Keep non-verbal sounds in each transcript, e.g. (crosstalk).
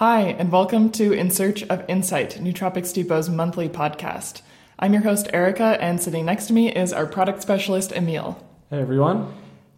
Hi, and welcome to In Search of Insight, Nootropics Depot's monthly podcast. I'm your host, Erica, and sitting next to me is our product specialist, Emil. Hey, everyone.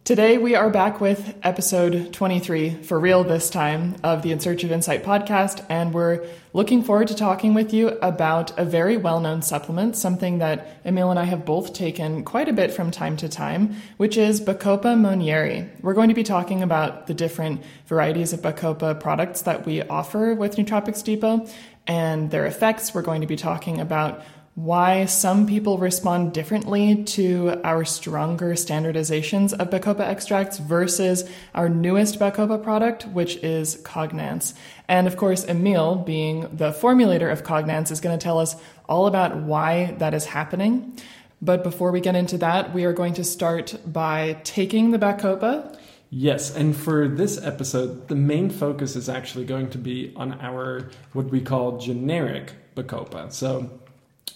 Today, we are back with episode 23, for real this time, of the In Search of Insight podcast, and we're looking forward to talking with you about a very well known supplement, something that Emil and I have both taken quite a bit from time to time, which is Bacopa Monnieri. We're going to be talking about the different varieties of Bacopa products that we offer with Nootropics Depot and their effects. We're going to be talking about why some people respond differently to our stronger standardizations of Bacopa extracts versus our newest Bacopa product, which is Cognance. And of course, Emil, being the formulator of Cognance, is going to tell us all about why that is happening. But before we get into that, we are going to start by taking the Bacopa. Yes, and for this episode, the main focus is actually going to be on our what we call generic Bacopa. So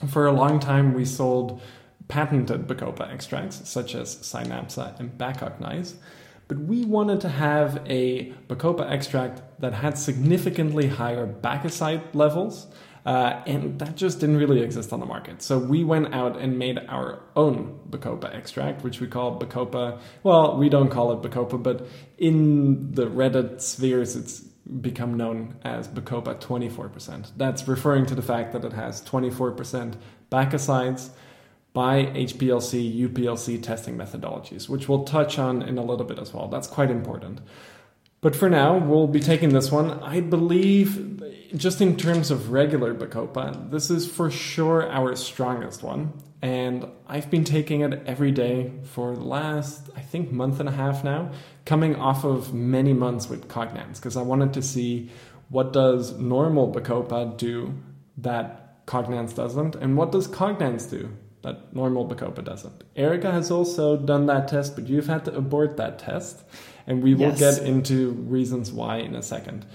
for a long time, we sold patented Bacopa extracts, such as Synapsa and Bacognize, but we wanted to have a Bacopa extract that had significantly higher bacoside levels, uh, and that just didn't really exist on the market. So we went out and made our own Bacopa extract, which we call Bacopa. Well, we don't call it Bacopa, but in the Reddit spheres, it's become known as Bacopa 24%. That's referring to the fact that it has 24% bacosides by HPLC, UPLC testing methodologies, which we'll touch on in a little bit as well. That's quite important. But for now, we'll be taking this one. I believe, just in terms of regular Bacopa, this is for sure our strongest one. And I've been taking it every day for the last, I think, month and a half now, coming off of many months with Cognance, because I wanted to see what does normal Bacopa do that Cognance doesn't, and what does Cognance do that normal Bacopa doesn't. Erica has also done that test, but you've had to abort that test and we will yes. get into reasons why in a second.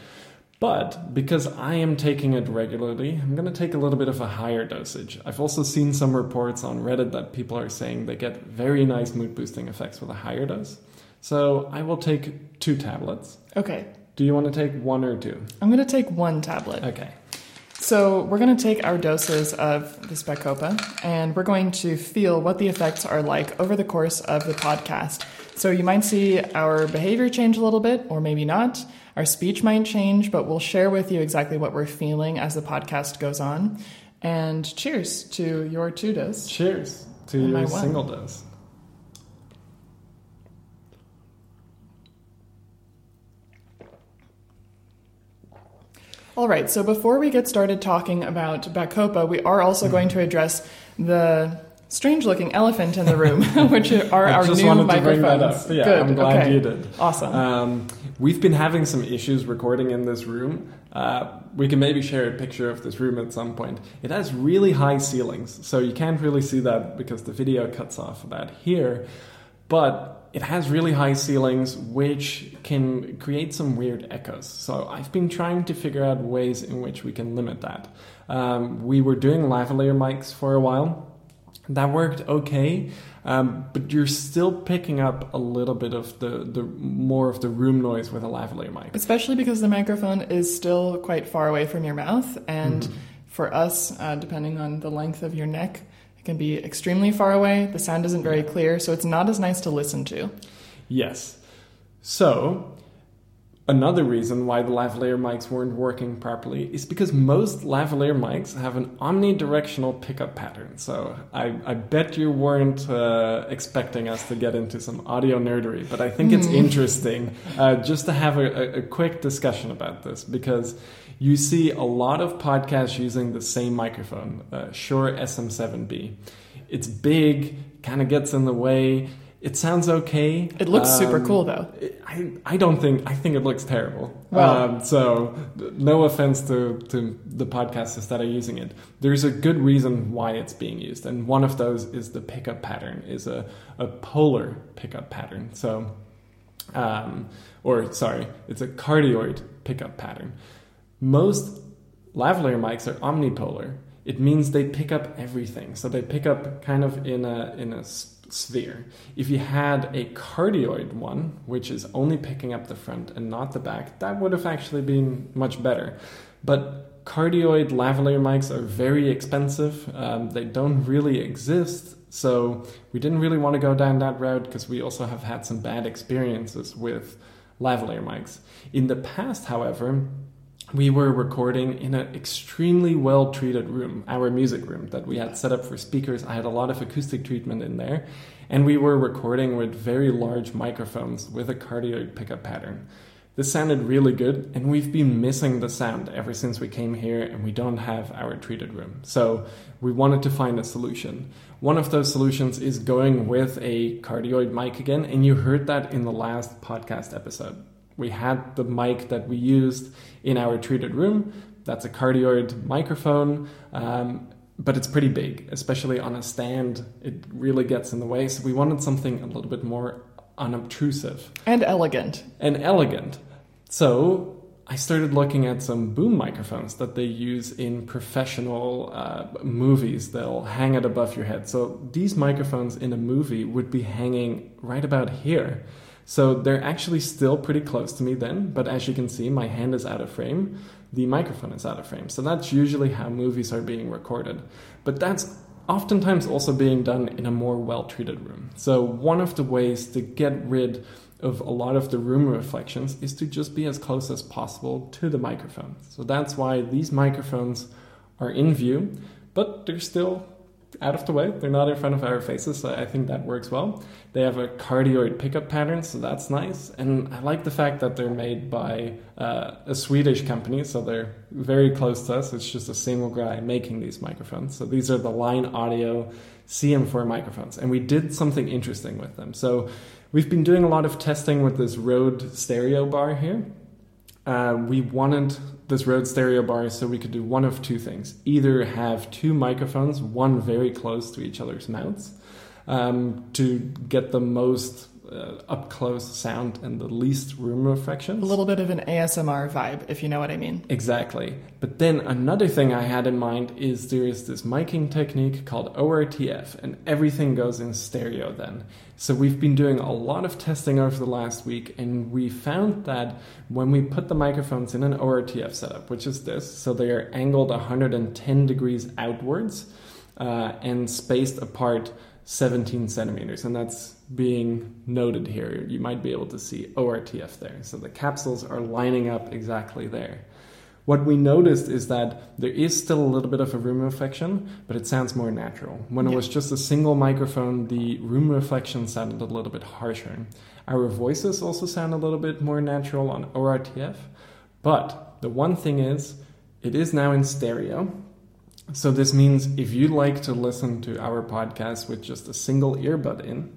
But because I am taking it regularly, I'm going to take a little bit of a higher dosage. I've also seen some reports on Reddit that people are saying they get very nice mood boosting effects with a higher dose. So I will take two tablets. Okay. Do you want to take one or two? I'm going to take one tablet. Okay. So we're going to take our doses of this Bacopa and we're going to feel what the effects are like over the course of the podcast. So you might see our behavior change a little bit, or maybe not. Our speech might change, but we'll share with you exactly what we're feeling as the podcast goes on. And cheers to your two dose. Cheers to your single dose. All right, so before we get started talking about Bacopa, we are also going to address the strange looking elephant in the room, (laughs) which are our just new microphones. To bring that up. Yeah, Good. I'm glad okay. you did. Awesome. Um, we've been having some issues recording in this room. Uh, we can maybe share a picture of this room at some point. It has really high ceilings, so you can't really see that because the video cuts off about here. But it has really high ceilings, which can create some weird echoes. So I've been trying to figure out ways in which we can limit that. Um, we were doing lavalier mics for a while that worked okay um, but you're still picking up a little bit of the, the more of the room noise with a lavalier mic. Especially because the microphone is still quite far away from your mouth and mm. for us uh, depending on the length of your neck it can be extremely far away. The sound isn't very clear so it's not as nice to listen to. Yes. So Another reason why the lavalier mics weren't working properly is because most lavalier mics have an omnidirectional pickup pattern. So I, I bet you weren't uh, expecting us to get into some audio nerdery, but I think it's hmm. interesting uh, just to have a, a quick discussion about this because you see a lot of podcasts using the same microphone, uh, Shure SM7B. It's big, kind of gets in the way it sounds okay. It looks um, super cool though. I, I don't think I think it looks terrible. Well, um, so no offense to, to the podcasters that are using it. There's a good reason why it's being used, and one of those is the pickup pattern is a, a polar pickup pattern. So, um, or sorry, it's a cardioid pickup pattern. Most lavalier mics are omnipolar. It means they pick up everything. So they pick up kind of in a in a sphere. If you had a cardioid one, which is only picking up the front and not the back, that would have actually been much better. But cardioid lavalier mics are very expensive. Um, they don't really exist. So we didn't really want to go down that route because we also have had some bad experiences with lavalier mics. In the past, however, we were recording in an extremely well treated room, our music room that we had set up for speakers. I had a lot of acoustic treatment in there, and we were recording with very large microphones with a cardioid pickup pattern. This sounded really good, and we've been missing the sound ever since we came here, and we don't have our treated room. So we wanted to find a solution. One of those solutions is going with a cardioid mic again, and you heard that in the last podcast episode we had the mic that we used in our treated room. That's a cardioid microphone, um, but it's pretty big, especially on a stand. It really gets in the way. So we wanted something a little bit more unobtrusive and elegant. And elegant. So I started looking at some boom microphones that they use in professional uh, movies. They'll hang it above your head. So these microphones in a movie would be hanging right about here. So they're actually still pretty close to me then, but as you can see, my hand is out of frame, the microphone is out of frame. So that's usually how movies are being recorded. But that's oftentimes also being done in a more well treated room. So one of the ways to get rid of a lot of the room reflections is to just be as close as possible to the microphone. So that's why these microphones are in view, but they're still out of the way. They're not in front of our faces, so I think that works well. They have a cardioid pickup pattern, so that's nice. And I like the fact that they're made by uh, a Swedish company, so they're very close to us. It's just a single guy making these microphones. So these are the Line Audio CM4 microphones, and we did something interesting with them. So we've been doing a lot of testing with this Rode stereo bar here. Uh, we wanted this Rode stereo bar so we could do one of two things. Either have two microphones, one very close to each other's mouths, um, to get the most uh, up close sound and the least room reflections. A little bit of an ASMR vibe, if you know what I mean. Exactly. But then another thing I had in mind is there is this miking technique called ORTF, and everything goes in stereo then. So we've been doing a lot of testing over the last week, and we found that when we put the microphones in an ORTF setup, which is this, so they are angled 110 degrees outwards uh, and spaced apart 17 centimeters, and that's being noted here. You might be able to see ORTF there. So the capsules are lining up exactly there. What we noticed is that there is still a little bit of a room reflection, but it sounds more natural. When yeah. it was just a single microphone, the room reflection sounded a little bit harsher. Our voices also sound a little bit more natural on ORTF, but the one thing is, it is now in stereo, so this means if you like to listen to our podcast with just a single earbud in,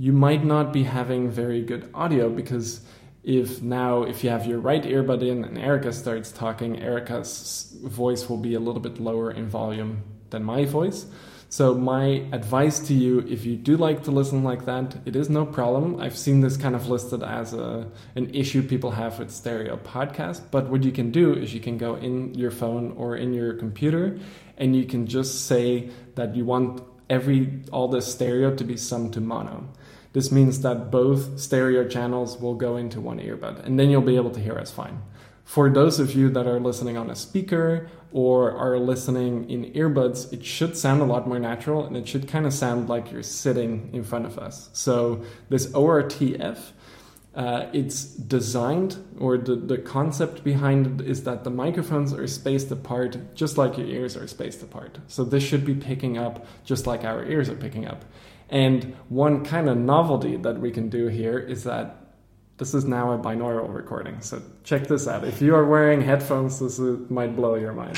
you might not be having very good audio because if now if you have your right earbud in and Erica starts talking, Erica's voice will be a little bit lower in volume than my voice. So my advice to you, if you do like to listen like that, it is no problem. I've seen this kind of listed as a an issue people have with stereo podcast. But what you can do is you can go in your phone or in your computer, and you can just say that you want every all the stereo to be summed to mono. This means that both stereo channels will go into one earbud, and then you'll be able to hear us fine. For those of you that are listening on a speaker or are listening in earbuds, it should sound a lot more natural and it should kind of sound like you're sitting in front of us. So, this ORTF, uh, it's designed, or the, the concept behind it is that the microphones are spaced apart just like your ears are spaced apart. So, this should be picking up just like our ears are picking up. And one kind of novelty that we can do here is that this is now a binaural recording, so check this out. If you are wearing headphones, this is, might blow your mind.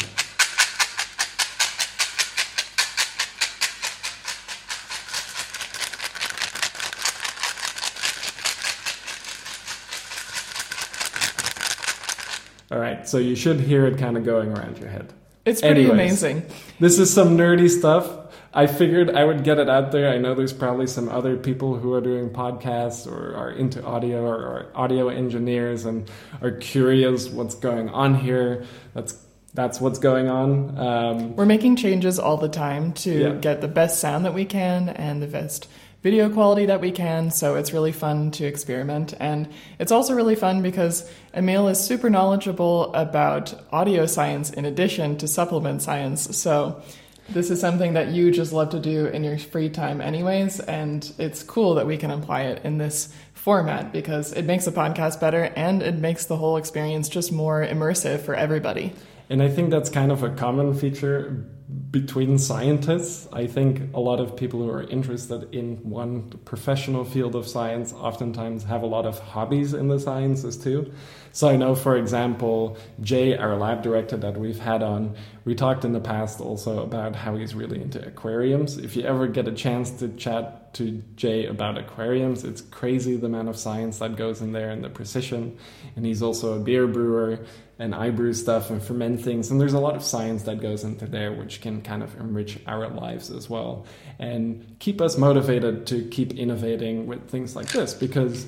All right, so you should hear it kind of going around your head. It's pretty Anyways, amazing. This is some nerdy stuff. I figured I would get it out there. I know there's probably some other people who are doing podcasts or are into audio or are audio engineers and are curious what's going on here. That's that's what's going on. Um, We're making changes all the time to yeah. get the best sound that we can and the best video quality that we can, so it's really fun to experiment. And it's also really fun because Emil is super knowledgeable about audio science in addition to supplement science. So this is something that you just love to do in your free time, anyways, and it's cool that we can apply it in this format because it makes the podcast better and it makes the whole experience just more immersive for everybody. And I think that's kind of a common feature between scientists. I think a lot of people who are interested in one professional field of science oftentimes have a lot of hobbies in the sciences too. So I know, for example, Jay, our lab director that we've had on, we talked in the past also about how he's really into aquariums. If you ever get a chance to chat to Jay about aquariums, it's crazy the amount of science that goes in there and the precision. And he's also a beer brewer and I brew stuff and ferment things. And there's a lot of science that goes into there, which can kind of enrich our lives as well and keep us motivated to keep innovating with things like this because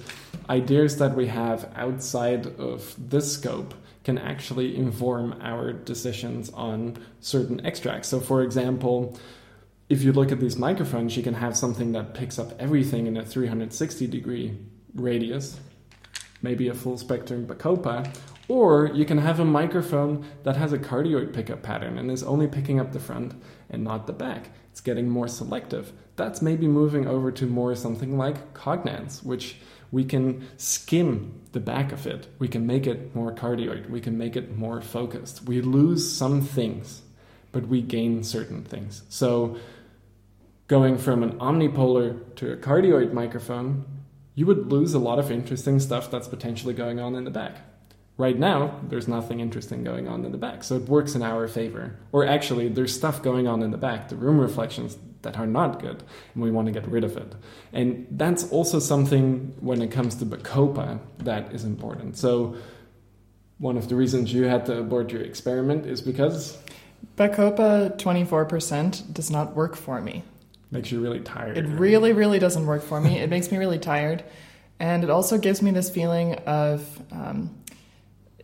ideas that we have outside of this scope can actually inform our decisions on certain extracts. So, for example, if you look at these microphones, you can have something that picks up everything in a 360 degree radius, maybe a full spectrum Bacopa, or you can have a microphone that has a cardioid pickup pattern and is only picking up the front and not the back. It's getting more selective. That's maybe moving over to more something like Cognance, which we can skim the back of it. We can make it more cardioid. We can make it more focused. We lose some things, but we gain certain things. So, going from an omnipolar to a cardioid microphone, you would lose a lot of interesting stuff that's potentially going on in the back. Right now, there's nothing interesting going on in the back, so it works in our favor. Or actually, there's stuff going on in the back, the room reflections that are not good and we want to get rid of it. And that's also something when it comes to Bacopa that is important. So one of the reasons you had to abort your experiment is because Bacopa 24% does not work for me. Makes you really tired. It really, really doesn't work for me. it makes me really tired. And it also gives me this feeling of um,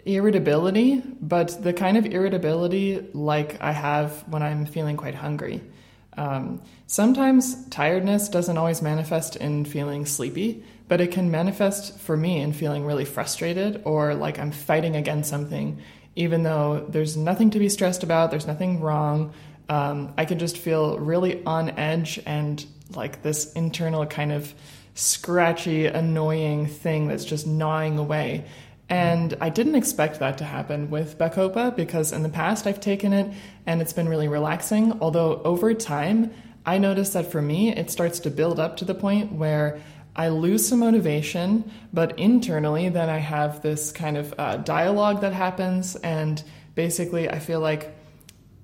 irritability, but the kind of irritability like I have when I'm feeling quite hungry. Um, sometimes tiredness doesn't always manifest in feeling sleepy, but it can manifest for me in feeling really frustrated or like I'm fighting against something, even though there's nothing to be stressed about, there's nothing wrong. Um, I can just feel really on edge and like this internal kind of scratchy, annoying thing that's just gnawing away. And I didn't expect that to happen with Bacopa because in the past I've taken it and it's been really relaxing. Although over time, I noticed that for me, it starts to build up to the point where I lose some motivation, but internally, then I have this kind of uh, dialogue that happens. And basically, I feel like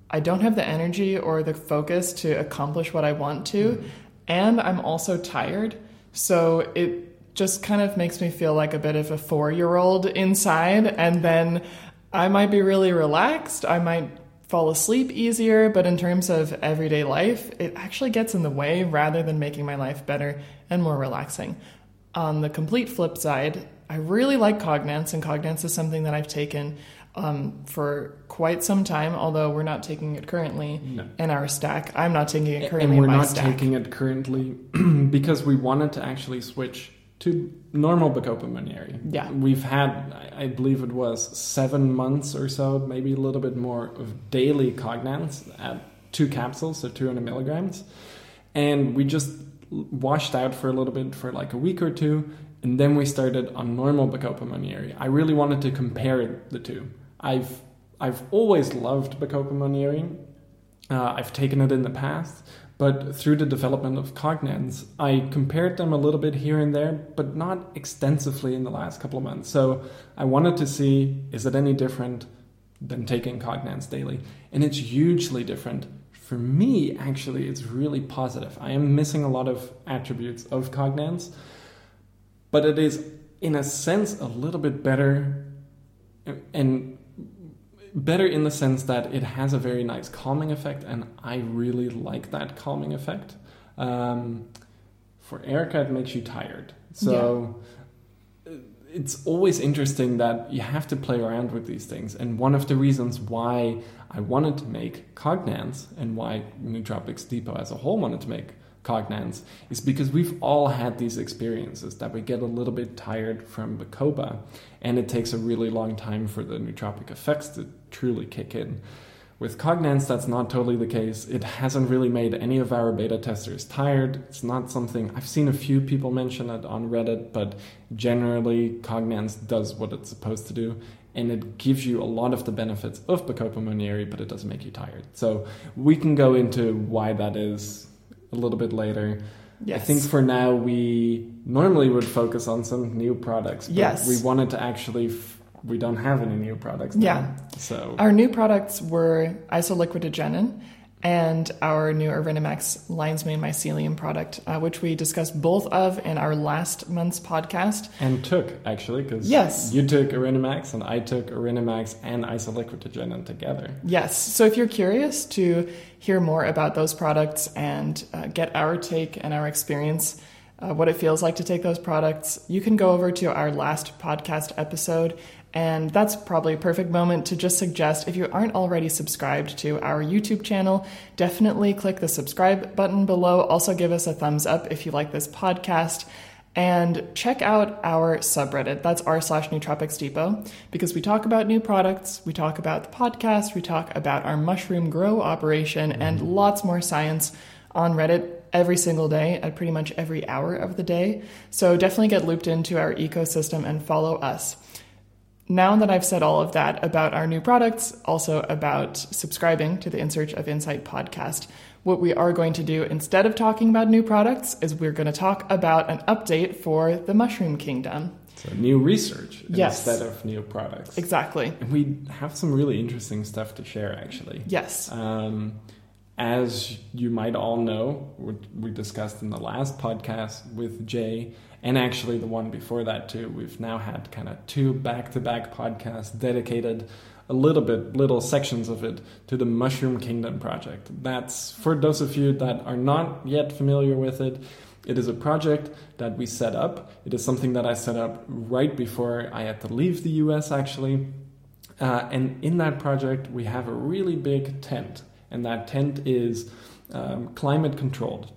I don't have the energy or the focus to accomplish what I want to. Mm-hmm. And I'm also tired. So it just kind of makes me feel like a bit of a four year old inside. And then I might be really relaxed. I might fall asleep easier. But in terms of everyday life, it actually gets in the way rather than making my life better and more relaxing. On the complete flip side, I really like Cognance, and Cognance is something that I've taken um, for quite some time, although we're not taking it currently no. in our stack. I'm not taking it currently. And we're not stack. taking it currently (clears throat) because we wanted to actually switch to normal Bacopa Monnieri. Yeah. We've had, I believe it was seven months or so, maybe a little bit more of daily Cognance at two capsules, so 200 milligrams. And we just washed out for a little bit for like a week or two. And then we started on normal Bacopa Monnieri. I really wanted to compare the two. I've I've always loved Bacopa Monnieri. Uh, I've taken it in the past, but through the development of Cognance, I compared them a little bit here and there, but not extensively in the last couple of months. So I wanted to see is it any different than taking Cognance daily? And it's hugely different. For me, actually, it's really positive. I am missing a lot of attributes of Cognance, but it is, in a sense, a little bit better and better in the sense that it has a very nice calming effect, and I really like that calming effect. Um, for Erica, it makes you tired. So yeah. it's always interesting that you have to play around with these things. And one of the reasons why I wanted to make Cognance and why Nootropics Depot as a whole wanted to make Cognance is because we've all had these experiences that we get a little bit tired from Bacopa, and it takes a really long time for the nootropic effects to truly kick in. With Cognance, that's not totally the case. It hasn't really made any of our beta testers tired. It's not something I've seen a few people mention it on Reddit, but generally, Cognance does what it's supposed to do, and it gives you a lot of the benefits of Bacopa Monnieri, but it doesn't make you tired. So we can go into why that is a little bit later. Yes. I think for now we normally would focus on some new products. But Yes. We wanted to actually. F- we don't have any new products. now. Yeah. So Our new products were isoliquiritigenin and our new ErinaMax Lion's Mane Mycelium product, uh, which we discussed both of in our last month's podcast. and took actually because Yes. you took ErinaMax and I took ErinaMax and isoliquiritigenin together. Yes. So if you're curious to hear more about those products and uh, get our take and our experience, uh, what it feels like to take those products, you can go over to our last podcast episode. And that's probably a perfect moment to just suggest if you aren't already subscribed to our YouTube channel, definitely click the subscribe button below. Also, give us a thumbs up if you like this podcast. And check out our subreddit. That's r slash Nootropics Depot because we talk about new products, we talk about the podcast, we talk about our mushroom grow operation, and mm-hmm. lots more science on Reddit every single day at pretty much every hour of the day. So definitely get looped into our ecosystem and follow us. Now that I've said all of that about our new products, also about subscribing to the In Search of Insight podcast, what we are going to do instead of talking about new products is we're going to talk about an update for the Mushroom Kingdom. So new research Yes. instead of new products. Exactly. And we have some really interesting stuff to share actually. Yes. Um, as you might all know, what we discussed in the last podcast with Jay, and actually the one before that too, we've now had kind of two back to back podcasts dedicated a little bit, little sections of it to the Mushroom Kingdom project. That's for those of you that are not yet familiar with it. It is a project that we set up. It is something that I set up right before I had to leave the US actually. Uh, and in that project, we have a really big tent, and that tent is um, climate controlled.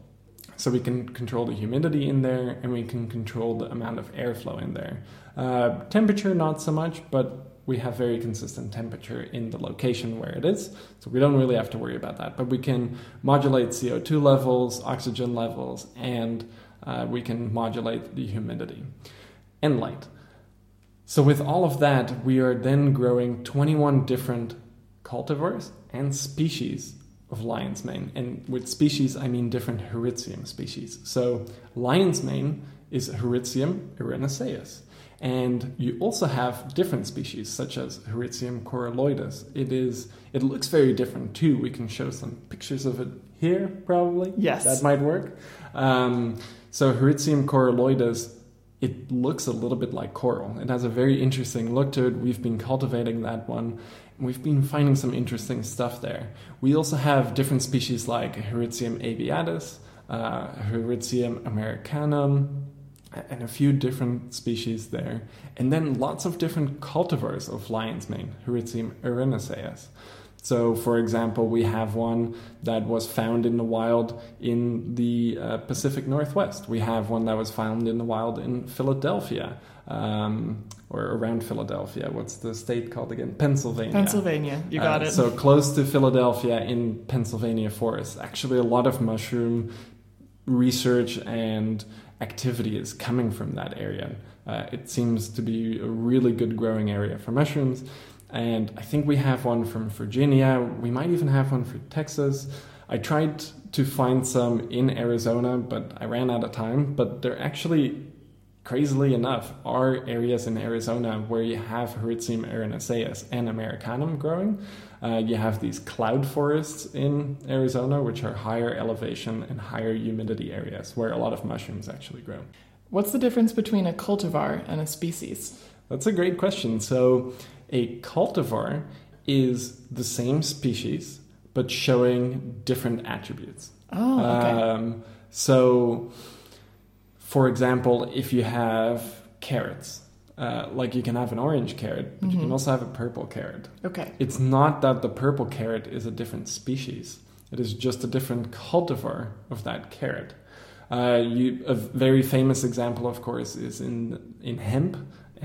So we can control the humidity in there, and we can control the amount of airflow in there. Uh, temperature, not so much, but we have very consistent temperature in the location where it is, so we don't really have to worry about that. But we can modulate CO2 levels, oxygen levels, and uh, we can modulate the humidity and light. So, with all of that, we are then growing 21 different cultivars and species of lion's mane. And with species, I mean different Hericium species. So, lion's mane is Hericium erinaceus. And you also have different species, such as Hericium coralloides. It is. It looks very different too. We can show some pictures of it here, probably. Yes. that might work. Um, so Hericium coralloides it looks a little bit like coral. It has a very interesting look to it. We've been cultivating that one. We've been finding some interesting stuff there. We also have different species like Hericium abietis, uh, Hericium americanum, and a few different species there. And then lots of different cultivars of lion's mane, Heritium erinaceus. So, for example, we have one that was found in the wild in the uh, Pacific Northwest. We have one that was found in the wild in Philadelphia, um, or around Philadelphia. What's the state called again? Pennsylvania. Pennsylvania. You got Uh, it. So close to Philadelphia in Pennsylvania forest. Actually, a lot of mushroom research and activity is coming from that area. Uh, it seems to be a really good growing area for mushrooms. And I think we have one from Virginia. We might even have one for Texas. I tried to find some in Arizona, but I ran out of time. But they're actually, crazily enough, are areas in Arizona where you have Hericium erinaceus and Americanum growing. Uh, you have these cloud forests in Arizona, which are higher elevation and higher humidity areas where a lot of mushrooms actually grow. What's the difference between a cultivar and a species? That's a great question. So, a cultivar is the same species but showing different attributes. Oh, okay. Um, so, for example, if you have carrots, uh, like you can have an orange carrot, but you Mm-hmm. can also have a purple carrot. okay. It's not that the purple carrot is a different species. It is just a different cultivar of that carrot. Uh, you, a very famous example, of course, is in in hemp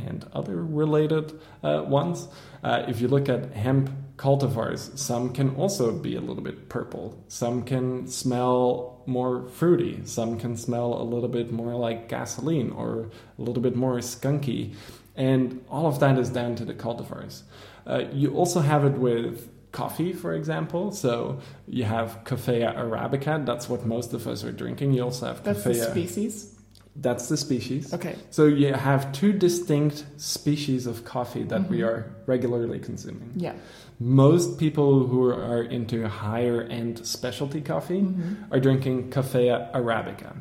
and other related uh, ones. Uh, if you look at hemp cultivars, some can also be a little bit purple. Some can smell more fruity. Some can smell a little bit more like gasoline or a little bit more skunky. And all of that is down to the cultivars. Uh, you also have it with coffee, for example. So you have Coffea arabica. That's what most of us are drinking. You also have That's the species. That's the species. Okay. So you have two distinct species of coffee that we Mhm. are regularly consuming. Yeah. Most people who are into higher end specialty coffee Mhm. are drinking Coffea arabica.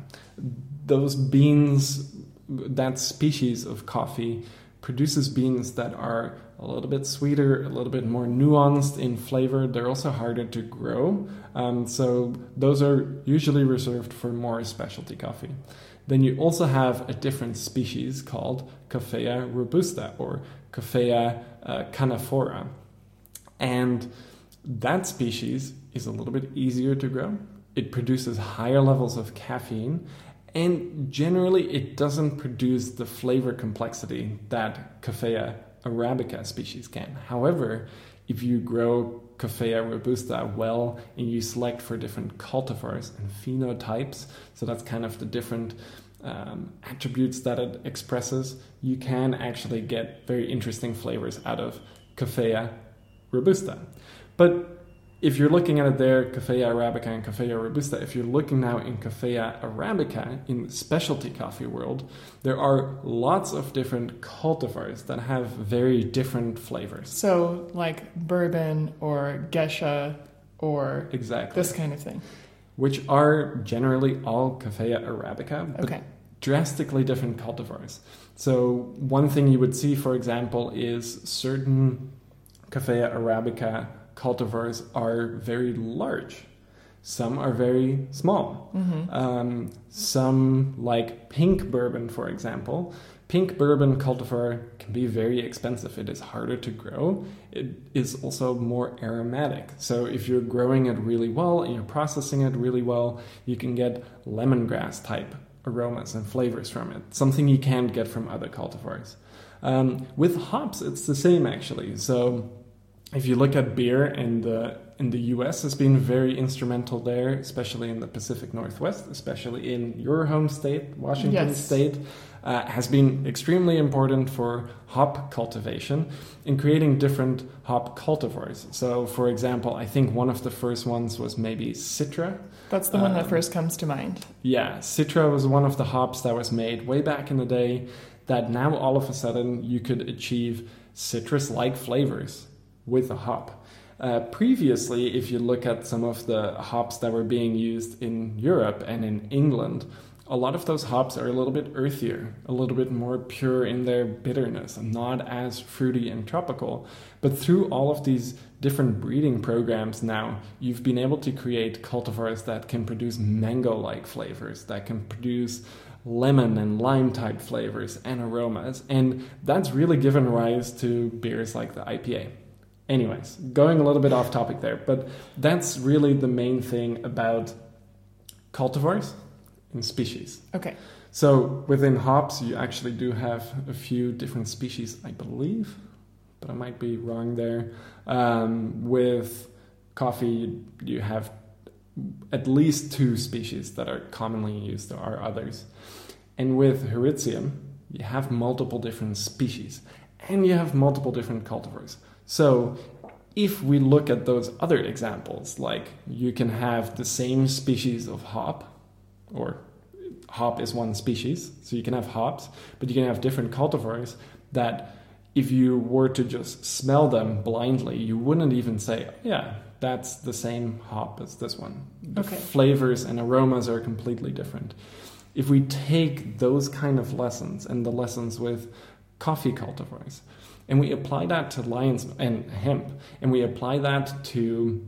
Those beans, that species of coffee, produces beans that are a little bit sweeter, a little bit more nuanced in flavor. They're also harder to grow. Um, so those are usually reserved for more specialty coffee. Then you also have a different species called Coffea robusta or Coffea uh. And that species is a little bit easier to grow. It produces higher levels of caffeine, and generally, it doesn't produce the flavor complexity that Coffea arabica species can. However, if you grow Coffea robusta well and you select for different cultivars and phenotypes, so that's kind of the different um, attributes that it expresses, you can actually get very interesting flavors out of Coffea robusta. But if you're looking at it there, Coffea arabica and Coffea robusta, if you're looking now in Coffea arabica in the specialty coffee world, there are lots of different cultivars that have very different flavors. So, like bourbon or Gesha or Exactly. this kind of thing. Which are generally all Coffea arabica, but Okay. drastically different cultivars. So one thing you would see, for example, is certain Coffea arabica cultivars are very large. Some are very small. hmm Um, some, like pink bourbon, for example, pink bourbon cultivar can be very expensive. It is harder to grow. It is also more aromatic. So, if you're growing it really well and you're processing it really well, you can get lemongrass type aromas and flavors from it, something you can't get from other cultivars. Um, with hops, it's the same actually. So, if you look at beer in the in the U.S. has been very instrumental there, especially in the Pacific Northwest, especially in your home state, Washington Yes. State, uh, has been extremely important for hop cultivation in creating different hop cultivars. So, for example, I think one of the first ones was maybe Citra. That's the one that Um, first comes to mind. Yeah, Citra was one of the hops that was made way back in the day that now all of a sudden you could achieve citrus like flavors with a hop. Uh, previously, if you look at some of the hops that were being used in Europe and in England, a lot of those hops are a little bit earthier, a little bit more pure in their bitterness, not as fruity and tropical. But through all of these different breeding programs now, you've been able to create cultivars that can produce mango like flavors, that can produce lemon and lime type flavors and aromas. And that's really given rise to beers like the IPA. Anyways, going a little bit off topic there, but that's really the main thing about cultivars and species. Okay. So within hops, you actually do have a few different species, I believe, but I might be wrong there. Um, with coffee, you have at least two species that are commonly used. There are others. And with Hericium, you have multiple different species and you have multiple different cultivars. So if we look at those other examples, like you can have the same species of hop, or hop is one species, so you can have hops, but you can have different cultivars that if you were to just smell them blindly, you wouldn't even say, yeah, that's the same hop as this one. The Okay. flavors and aromas are completely different. If we take those kind of lessons and the lessons with coffee cultivars, and we apply that to lions and hemp, and we apply that to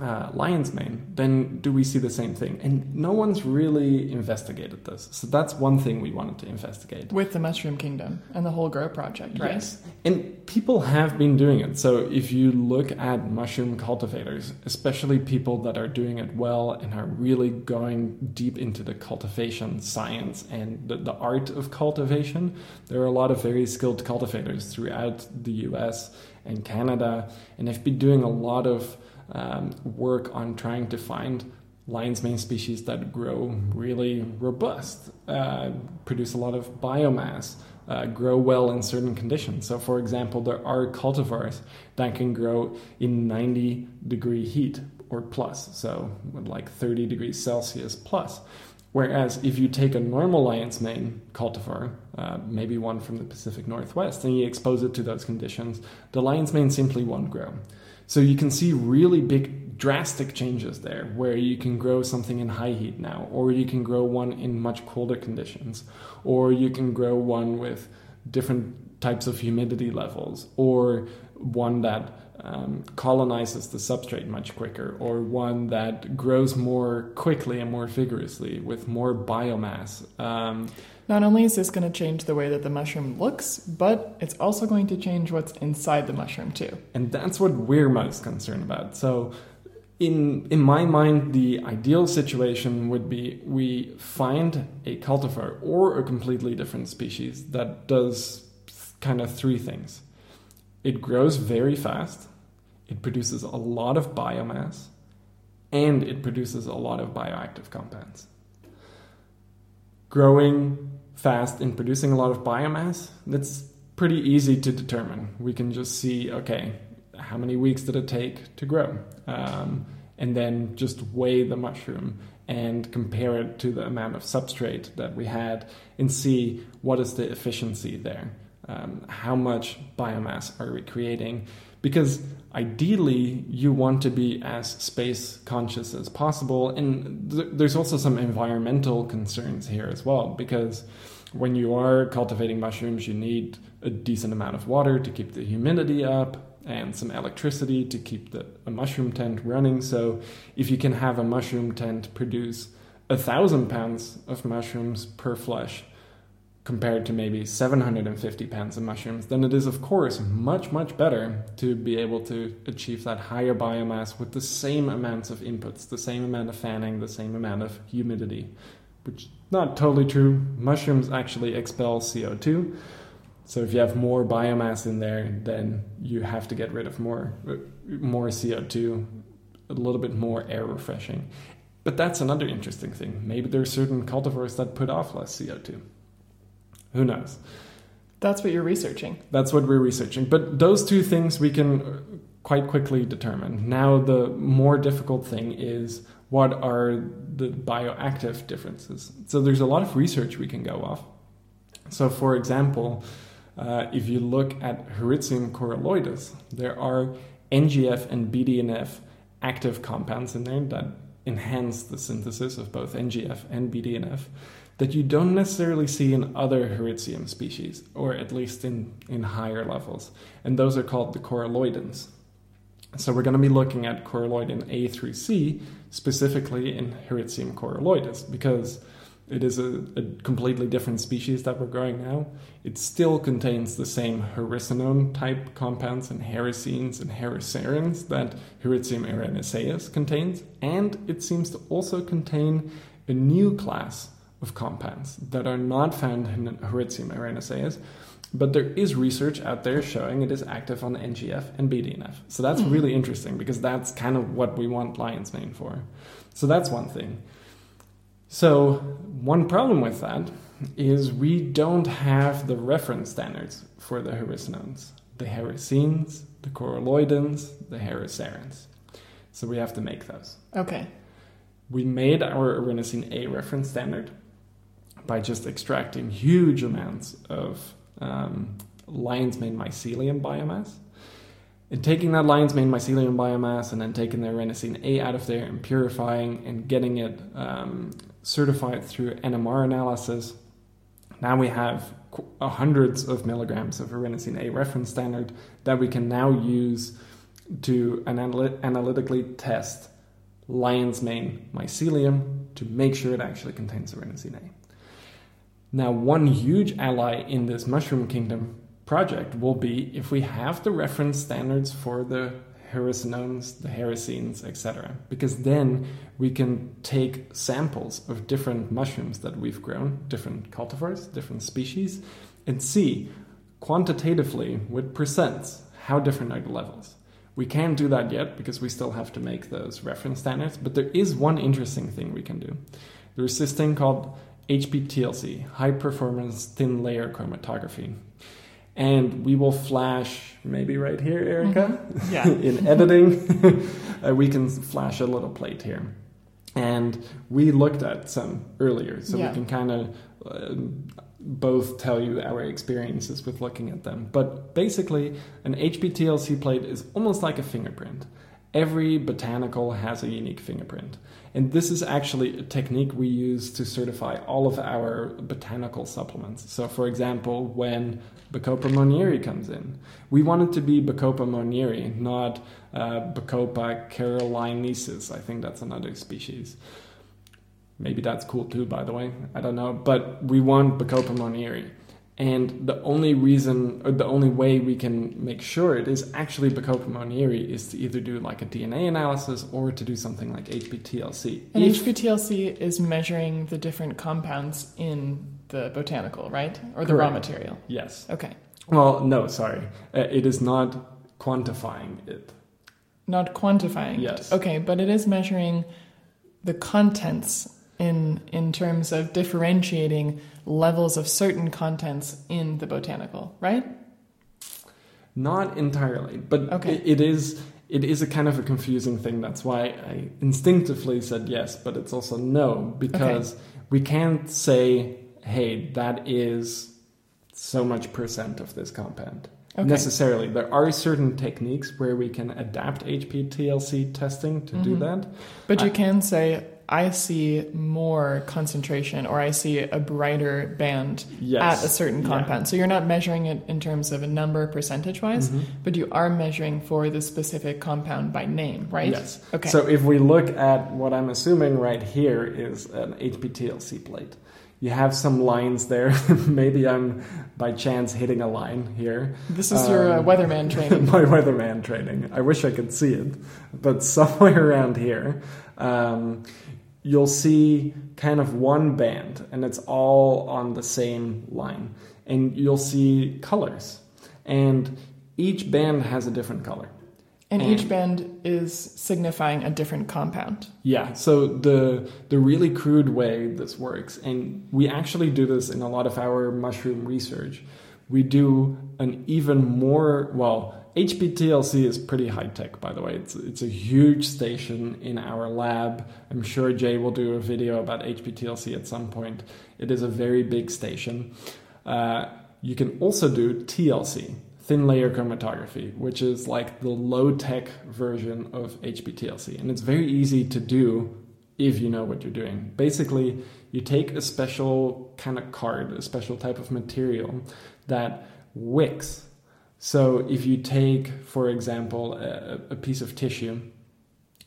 uh, lion's mane, then do we see the same thing? And no one's really investigated this. So that's one thing we wanted to investigate. With the Mushroom Kingdom and the whole Grow Project, right? Yes. And people have been doing it. So if you look at mushroom cultivators, especially people that are doing it well and are really going deep into the cultivation science and the, the art of cultivation, there are a lot of very skilled cultivators throughout the US and Canada. And they've been doing a lot of um, work on trying to find lion's mane species that grow really robust, uh, produce a lot of biomass, uh, grow well in certain conditions. So, for example, there are cultivars that can grow in 90 degree heat or plus, so like 30 degrees Celsius plus. Whereas if you take a normal lion's mane cultivar, uh, maybe one from the Pacific Northwest, and you expose it to those conditions, the lion's mane simply won't grow. So you can see really big, drastic changes there, where you can grow something in high heat now, or you can grow one in much colder conditions, or you can grow one with different types of humidity levels, or one that um, colonizes the substrate much quicker, or one that grows more quickly and more vigorously with more biomass. Um, Not only is this going to change the way that the mushroom looks, but it's also going to change what's inside the mushroom too. and that's what we're most concerned about. So, in in my mind, the ideal situation would be we find a cultivar or a completely different species that does kind of three things. It grows very fast, it produces a lot of biomass, and it produces a lot of bioactive compounds. Growing fast in producing a lot of biomass, that's pretty easy to determine. We can just see, okay, how many weeks did it take to grow? Um, and then just weigh the mushroom and compare it to the amount of substrate that we had and see what is the efficiency there. Um, how much biomass are we creating? Because ideally, you want to be as space conscious as possible. And th- there's also some environmental concerns here as well, because when you are cultivating mushrooms, you need a decent amount of water to keep the humidity up and some electricity to keep the a mushroom tent running. So if you can have a mushroom tent produce a thousand pounds of mushrooms per flush compared to maybe 750 pounds of mushrooms, then it is of course much much better to be able to achieve that higher biomass with the same amounts of inputs, the same amount of fanning, the same amount of humidity. Which not totally true. Mushrooms actually expel CO2. So if you have more biomass in there, then you have to get rid of more more CO2, a little bit more air refreshing. But that's another interesting thing. Maybe there are certain cultivars that put off less CO2. Who knows? That's what you're researching. That's what we're researching. But those two things we can quite quickly determine. Now, the more difficult thing is what are the bioactive differences? So, there's a lot of research we can go off. So, for example, uh, if you look at Hericium coralloides, there are NGF and BDNF active compounds in there that enhance the synthesis of both NGF and BDNF that you don't necessarily see in other Hericium species, or at least in, in higher levels. And those are called the corallocins. So we're going to be looking at corallocin A through C, specifically in Hericium coralloides, because it is a, a, completely different species that we're growing now. It still contains the same hericenone type compounds and hericines and hericerins that Hericium erinaceus contains, and it seems to also contain a new class of compounds that are not found in Hericium erinaceus, but there is research out there showing it is active on NGF and BDNF. So that's mm. really interesting because that's kind of what we want lion's mane for. So that's one thing. So, one problem with that is we don't have the reference standards for the hericenones, the hericines, the corallocins, the hericerins. So, we have to make those. Okay. We made our erinacine A reference standard by just extracting huge amounts of um, lion's mane mycelium biomass and taking that lion's mane mycelium biomass and then taking the erinacine A out of there and purifying and getting it um, certified through NMR analysis. Now we have hundreds of milligrams of erinacine A reference standard that we can now use to analy- analytically test lion's mane mycelium to make sure it actually contains erinacine A. Now, one huge ally in this mushroom kingdom project will be if we have the reference standards for the hericenones, the hericines, etc. Because then we can take samples of different mushrooms that we've grown, different cultivars, different species, and see quantitatively with percents how different are the levels. We can't do that yet because we still have to make those reference standards, but there is one interesting thing we can do. There's this thing called HPTLC, high performance thin layer chromatography. And we will flash, maybe right here, Erica? Mm-hmm. (laughs) Yeah. In editing, (laughs) uh, we can flash a little plate here. And we looked at some earlier, so Yeah. we can kind of uh, both tell you our experiences with looking at them. But basically, an HPTLC plate is almost like a fingerprint. Every botanical has a unique fingerprint. And this is actually a technique we use to certify all of our botanical supplements. So, for example, when Bacopa monnieri comes in, we want it to be Bacopa monnieri, not uh, Bacopa carolinensis. I think that's another species. Maybe that's cool too, by the way. I don't know. But we want Bacopa monnieri. And the only reason, or the only way we can make sure it is actually Bacopa monnieri is to either do like a DNA analysis or to do something like HPTLC. And If- HPTLC is measuring the different compounds in the botanical, right? Or the raw material. yes. Okay. Well, no, sorry. Uh, it is not quantifying it. Not quantifying Yes. it. Okay, but it is measuring the contents in in terms of differentiating levels of certain contents in the botanical, right? Not entirely, but Okay. it, it is it is a kind of a confusing thing. That's why I instinctively said yes, but it's also no because we can't say, "Hey, that is so much percent of this compound." Okay. Necessarily, there are certain techniques where we can adapt HPTLC testing to do Mhm. that. But you can say I see more concentration or I see a brighter band Yes, at a certain Yeah. compound. So you're not measuring it in terms of a number percentage wise, Mhm. but you are measuring for the specific compound by name, right? Yes. Okay. So if we look at what I'm assuming right here is an HPTLC plate, you have some lines there. (laughs) Maybe I'm by chance hitting a line here. this is your uh, um, weatherman (laughs) training. My weatherman training. I wish I could see it, but (laughs) somewhere around here, um, you'll see kind of one band, and it's all on the same line, and you'll see colors, and each band has a different color. And And- each band is signifying a different compound. Yeah, so the the really crude way this works, and we actually do this in a lot of our mushroom research. We do an even more well. HPTLC is pretty high tech, by the way. It's it's a huge station in our lab. I'm sure Jay will do a video about HPTLC at some point. It is a very big station. Uh, you can also do TLC, thin layer chromatography, which is like the low tech version of HPTLC. And it's very easy to do if you know what you're doing. Basically, you take a special kind of card, a special type of material that wicks. So if you take, for example, a, a piece of tissue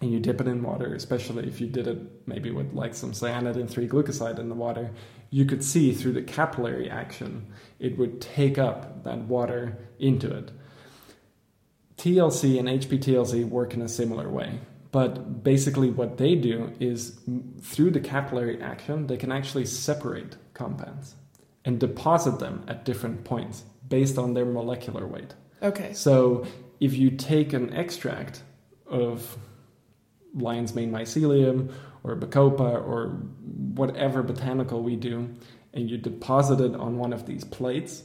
and you dip it in water, especially if you did it maybe with like some cyanidin 3 glucoside in the water, you could see through the capillary action, it would take up that water into it. TLC and HPTLC work in a similar way. But basically, what they do is through the capillary action, they can actually separate compounds and deposit them at different points based on their molecular weight. Okay. So if you take an extract of lion's mane mycelium or bacopa or whatever botanical we do, and you deposit it on one of these plates,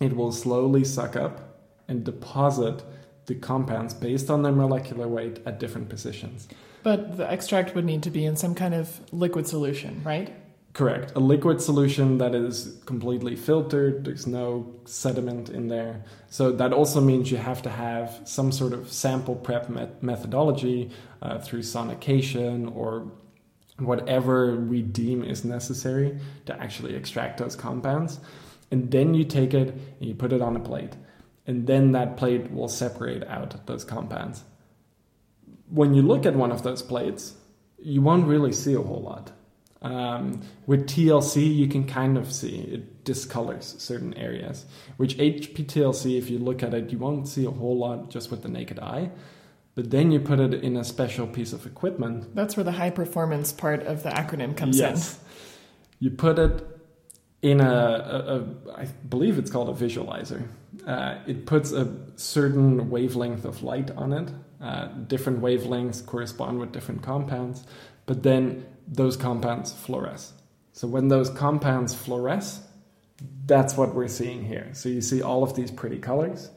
it will slowly suck up and deposit the compounds based on their molecular weight at different positions. But the extract would need to be in some kind of liquid solution, right? Correct. A liquid solution that is completely filtered, there's no sediment in there. So that also means you have to have some sort of sample prep met- methodology uh, through sonication or whatever we deem is necessary to actually extract those compounds. And then you take it and you put it on a plate. and then that plate will separate out those compounds. When you look at one of those plates, you won't really see a whole lot. Um, with TLC, you can kind of see it discolors certain areas. Which HPTLC, if you look at it, you won't see a whole lot just with the naked eye. But then you put it in a special piece of equipment. That's where the high performance part of the acronym comes in. yes. You put it in a, a, a, I believe it's called a visualizer. Uh, it puts a certain wavelength of light on it. Uh, different wavelengths correspond with different compounds, but then those compounds fluoresce. So when those compounds fluoresce, that's what we're seeing here. So you see all of these pretty colors.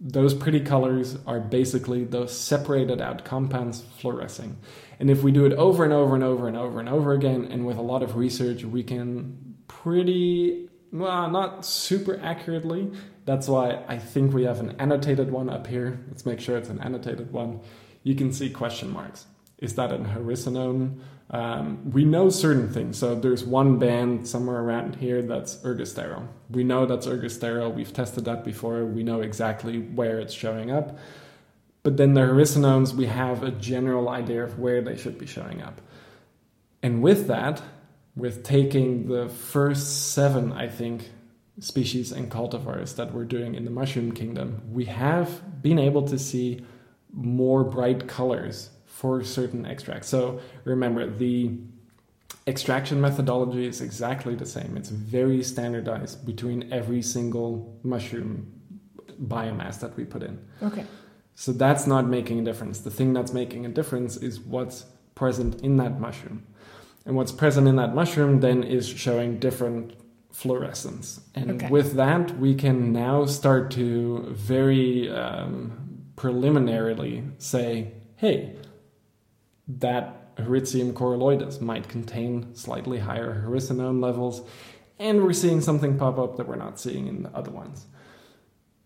Those pretty colors are basically those separated out compounds fluorescing. And if we do it over and over and over and over and over again, and with a lot of research, we can pretty, well, not super accurately. That's why I think we have an annotated one up here. Let's make sure it's an annotated one. You can see question marks. Is that an hericenone? Um, we know certain things. So there's one band somewhere around here that's ergosterol. We know that's ergosterol. We've tested that before. We know exactly where it's showing up. But then the hericenones, we have a general idea of where they should be showing up. And with that, with taking the first seven, I think, species and cultivars that we're doing in the mushroom kingdom, we have been able to see more bright colors for certain extracts. So remember, the extraction methodology is exactly the same. It's very standardized between every single mushroom biomass that we put in. Okay. So that's not making a difference. The thing that's making a difference is what's present in that mushroom. And what's present in that mushroom then is showing different fluorescence. And okay. with that, we can now start to very um, preliminarily say, hey, that Hericium coralloides might contain slightly higher hericenone levels, and we're seeing something pop up that we're not seeing in the other ones.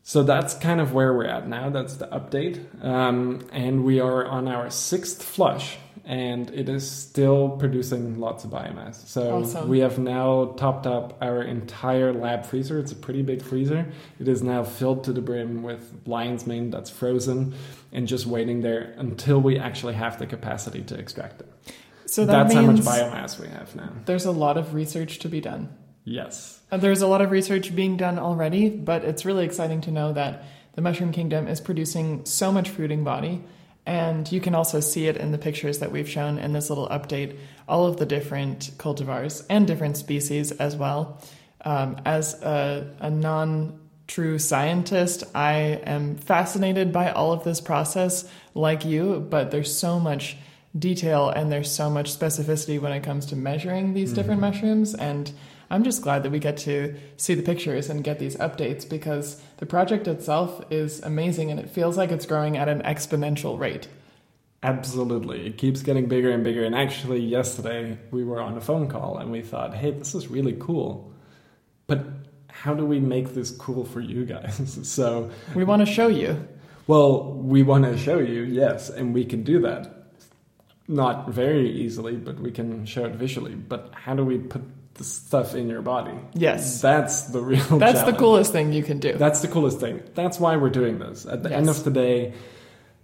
So that's kind of where we're at now. That's the update. Um, and we are on our sixth flush and it is still producing lots of biomass. So awesome. we have now topped up our entire lab freezer. It's a pretty big freezer. It is now filled to the brim with lion's mane that's frozen and just waiting there until we actually have the capacity to extract it. So that that's how much biomass we have now. There's a lot of research to be done. Yes. There's a lot of research being done already, but it's really exciting to know that the mushroom kingdom is producing so much fruiting body and you can also see it in the pictures that we've shown in this little update, all of the different cultivars and different species as well. Um, as a, a non true scientist, I am fascinated by all of this process, like you, but there's so much detail and there's so much specificity when it comes to measuring these mm-hmm. different mushrooms. And I'm just glad that we get to see the pictures and get these updates because the project itself is amazing and it feels like it's growing at an exponential rate. Absolutely. It keeps getting bigger and bigger. And actually, yesterday we were on a phone call and we thought, hey, this is really cool. But how do we make this cool for you guys? (laughs) so we want to show you. Well, we want to show you, yes, and we can do that. Not very easily, but we can show it visually. But how do we put the stuff in your body. Yes. That's the real That's challenge. the coolest thing you can do. That's the coolest thing. That's why we're doing this. At the yes. end of the day,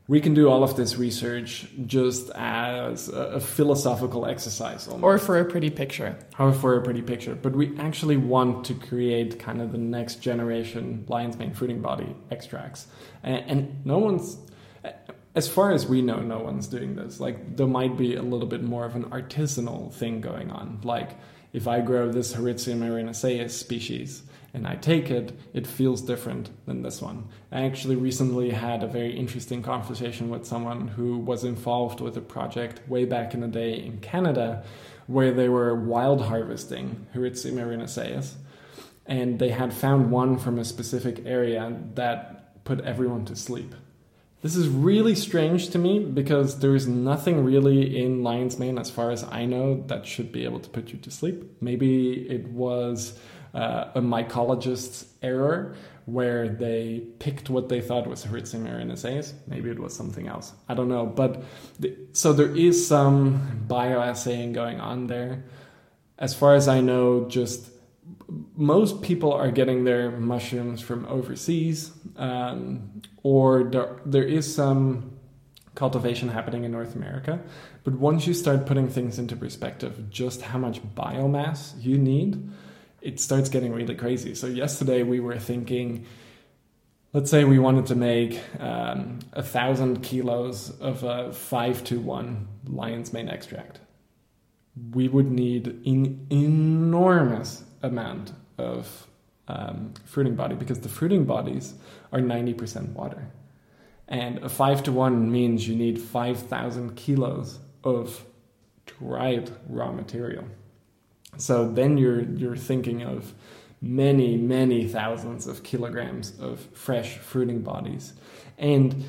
we can do all of this research just as a, philosophical exercise almost. or for a pretty picture or for a pretty picture but we actually want to create kind of the next generation lion's mane fruiting body extracts and, and no one's as far as we know no one's doing this like there might be a little bit more of an artisanal thing going on like if I grow this Hericium erinaceus species and I take it, it feels different than this one. I actually recently had a very interesting conversation with someone who was involved with a project way back in the day in Canada where they were wild harvesting Hericium erinaceus and they had found one from a specific area that put everyone to sleep. This is really strange to me because there is nothing really in lion's mane, as far as I know, that should be able to put you to sleep. Maybe it was uh, a mycologist's error where they picked what they thought was Hericium erinaceus. Maybe it was something else. I don't know. But the, so there is some bioassaying going on there. As far as I know, just most people are getting their mushrooms from overseas. um, or there, there is some cultivation happening in North America. But once you start putting things into perspective, just how much biomass you need, it starts getting really crazy. So, yesterday we were thinking, let's say we wanted to make um, a thousand kilos of a five to one lion's mane extract. We would need an enormous amount of um, fruiting body because the fruiting bodies are 90% water. And a five to one means you need 5,000 kilos of dried raw material. So then you're, you're thinking of many, many thousands of kilograms of fresh fruiting bodies. And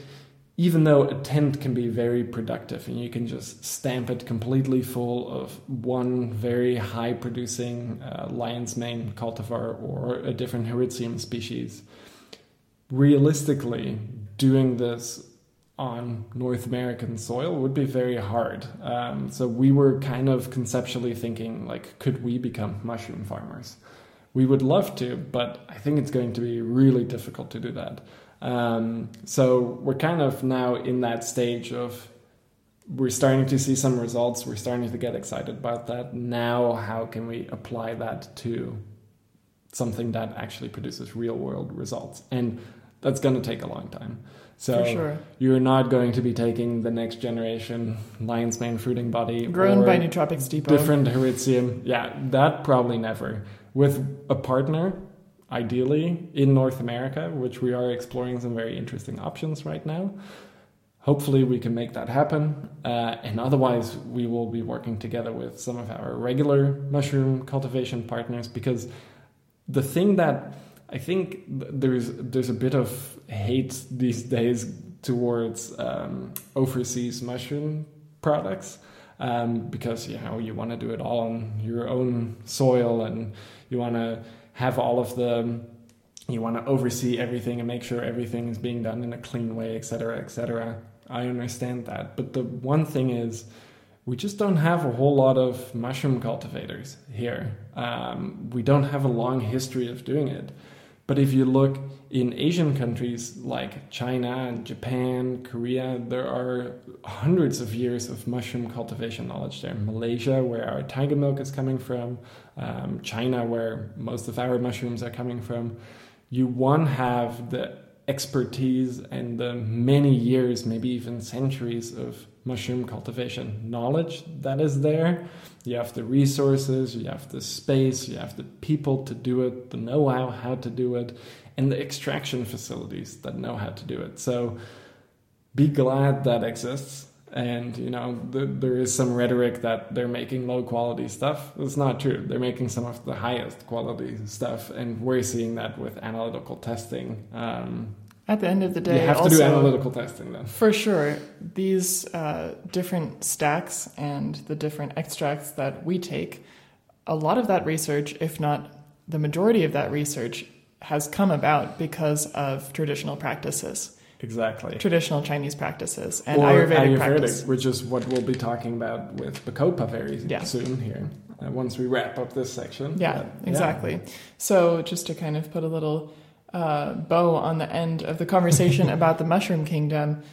even though a tent can be very productive and you can just stamp it completely full of one very high producing uh, lion's mane cultivar or a different hericium species, realistically, doing this on North American soil would be very hard. Um, so we were kind of conceptually thinking, like, could we become mushroom farmers? We would love to, but I think it's going to be really difficult to do that. Um, so we're kind of now in that stage of we're starting to see some results. We're starting to get excited about that. Now, how can we apply that to something that actually produces real world results? And that's going to take a long time. So sure. you're not going to be taking the next generation lion's mane fruiting body grown by Nootropics Depot. Different hericium. Yeah, that probably never. With a partner, ideally in North America, which we are exploring some very interesting options right now. Hopefully, we can make that happen. Uh, and otherwise, we will be working together with some of our regular mushroom cultivation partners because the thing that I think there's there's a bit of hate these days towards um, overseas mushroom products um, because you know you want to do it all on your own soil and you want to have all of the you want to oversee everything and make sure everything is being done in a clean way, etc., etc. I understand that, but the one thing is we just don't have a whole lot of mushroom cultivators here. Um, we don't have a long history of doing it. But if you look in Asian countries like China and Japan, Korea, there are hundreds of years of mushroom cultivation knowledge there. Malaysia, where our tiger milk is coming from, um, China, where most of our mushrooms are coming from, you one have the expertise and the many years, maybe even centuries of mushroom cultivation knowledge that is there. You have the resources, you have the space, you have the people to do it, the know how how to do it, and the extraction facilities that know how to do it. So be glad that exists. And you know, the, there is some rhetoric that they're making low quality stuff. It's not true. They're making some of the highest quality stuff, and we're seeing that with analytical testing. Um, at the end of the day, you have also, to do analytical testing then. For sure, these uh, different stacks and the different extracts that we take, a lot of that research, if not the majority of that research, has come about because of traditional practices. Exactly. Traditional Chinese practices and or Ayurvedic, Ayurvedic practice. which is what we'll be talking about with Bacopa very Yeah. soon here. Uh, once we wrap up this section. Yeah, But, exactly. So, just to kind of put a little uh, bow on the end of the conversation (laughs) about the Mushroom Kingdom,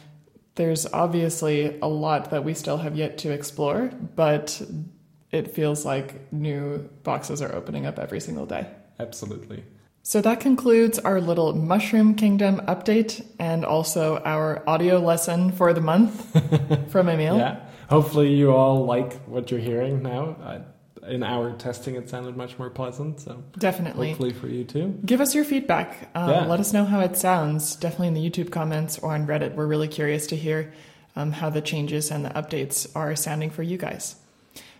there's obviously a lot that we still have yet to explore, but it feels like new boxes are opening up every single day. Absolutely. So that concludes our little Mushroom Kingdom update and also our audio lesson for the month (laughs) from Emil. Yeah. Hopefully you all like what you're hearing now. Uh, in our testing, it sounded much more pleasant. So Definitely. hopefully for you too. Give us your feedback. Um, Yeah. Let us know how it sounds. Definitely in the YouTube comments or on Reddit. We're really curious to hear um, how the changes and the updates are sounding for you guys.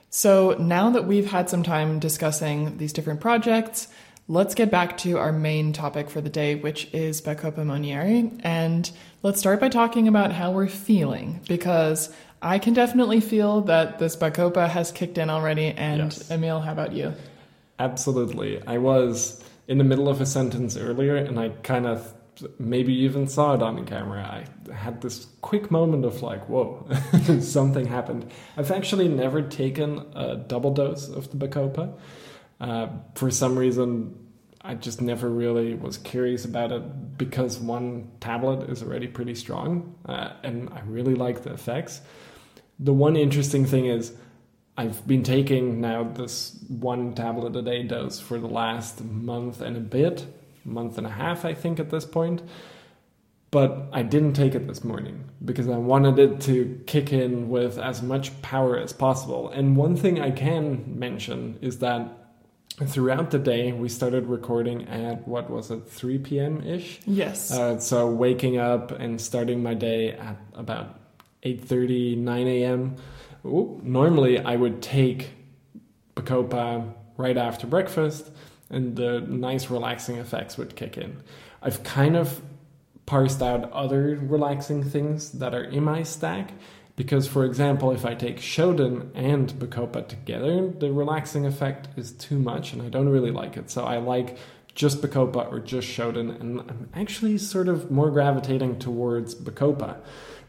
So now that we've had some time discussing these different projects, let's get back to our main topic for the day, which is Bacopa Monnieri. And let's start by talking about how we're feeling because I can definitely feel that this Bacopa has kicked in already. And Yes. Emil, how about you? Absolutely. I was in the middle of a sentence earlier and I kind of maybe even saw it on the camera. I had this quick moment of like, whoa, (laughs) something happened. I've actually never taken a double dose of the Bacopa. Uh, for some reason, I just never really was curious about it because one tablet is already pretty strong uh, and I really like the effects. The one interesting thing is I've been taking now this one tablet a day dose for the last month and a bit, month and a half, I think, at this point. But I didn't take it this morning because I wanted it to kick in with as much power as possible. And one thing I can mention is that throughout the day we started recording at what was it 3 p.m ish yes uh, so waking up and starting my day at about 8.30 9 a.m normally i would take bacopa right after breakfast and the nice relaxing effects would kick in i've kind of parsed out other relaxing things that are in my stack because, for example, if I take Shoden and Bacopa together, the relaxing effect is too much and I don't really like it. So I like just Bacopa or just Shoden, and I'm actually sort of more gravitating towards Bacopa.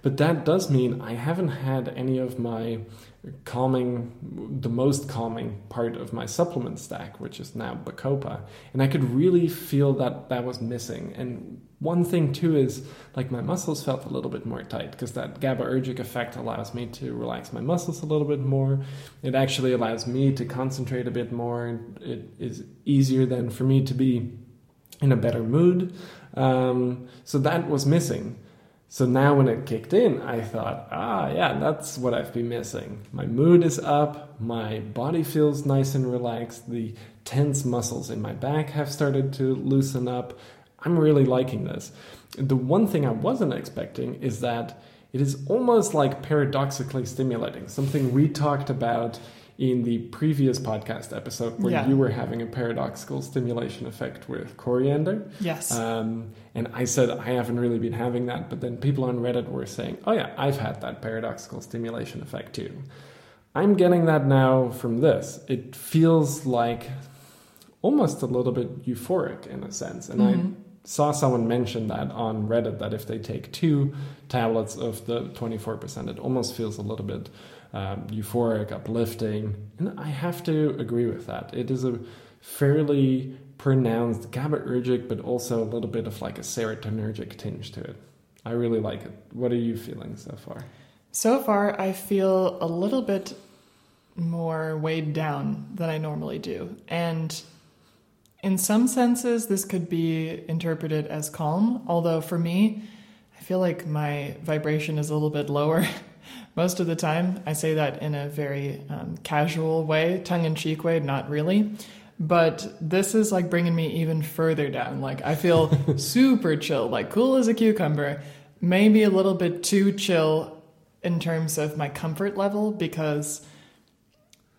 But that does mean I haven't had any of my calming, the most calming part of my supplement stack, which is now Bacopa. And I could really feel that that was missing. And one thing too is like my muscles felt a little bit more tight because that GABAergic effect allows me to relax my muscles a little bit more. It actually allows me to concentrate a bit more. It is easier than for me to be in a better mood. Um, so that was missing. So now when it kicked in, I thought, ah, yeah, that's what I've been missing. My mood is up, my body feels nice and relaxed, the tense muscles in my back have started to loosen up. I'm really liking this. The one thing I wasn't expecting is that it is almost like paradoxically stimulating, something we talked about in the previous podcast episode where yeah. you were having a paradoxical stimulation effect with coriander. Yes. Um, and I said I haven't really been having that, but then people on Reddit were saying, oh, yeah, I've had that paradoxical stimulation effect too. I'm getting that now from this. It feels like almost a little bit euphoric in a sense. And mm-hmm. I saw someone mention that on Reddit that if they take two tablets of the 24%, it almost feels a little bit um, euphoric, uplifting. And I have to agree with that. It is a fairly pronounced GABAergic, but also a little bit of like a serotonergic tinge to it. I really like it. What are you feeling so far? So far, I feel a little bit more weighed down than I normally do. And in some senses, this could be interpreted as calm, although for me, I feel like my vibration is a little bit lower (laughs) most of the time. I say that in a very um, casual way, tongue in cheek way, not really. But this is like bringing me even further down. Like, I feel (laughs) super chill, like cool as a cucumber, maybe a little bit too chill in terms of my comfort level because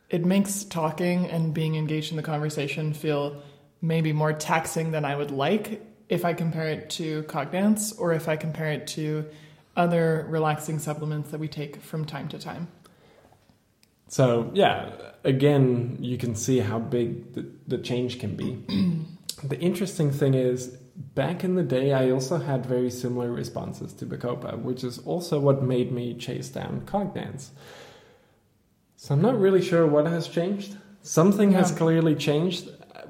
it makes talking and being engaged in the conversation feel maybe more taxing than I would like if I compare it to Cognance or if I compare it to other relaxing supplements that we take from time to time. So, yeah, again, you can see how big the, the change can be. (clears throat) the interesting thing is, back in the day, I also had very similar responses to Bacopa, which is also what made me chase down Cognance. So, I'm not really sure what has changed. Something yeah. has clearly changed.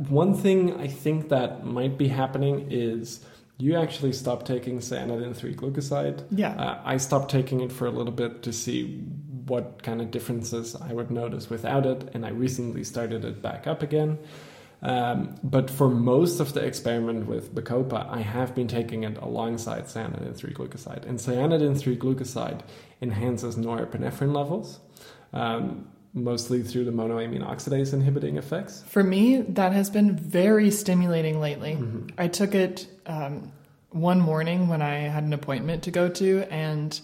One thing I think that might be happening is you actually stopped taking cyanidin 3 glucoside. Yeah. Uh, I stopped taking it for a little bit to see what kind of differences I would notice without it, and I recently started it back up again. Um, but for most of the experiment with Bacopa, I have been taking it alongside cyanidin 3 glucoside. And cyanidin 3 glucoside enhances norepinephrine levels. Um, mostly through the monoamine oxidase inhibiting effects? For me, that has been very stimulating lately. Mm-hmm. I took it um, one morning when I had an appointment to go to, and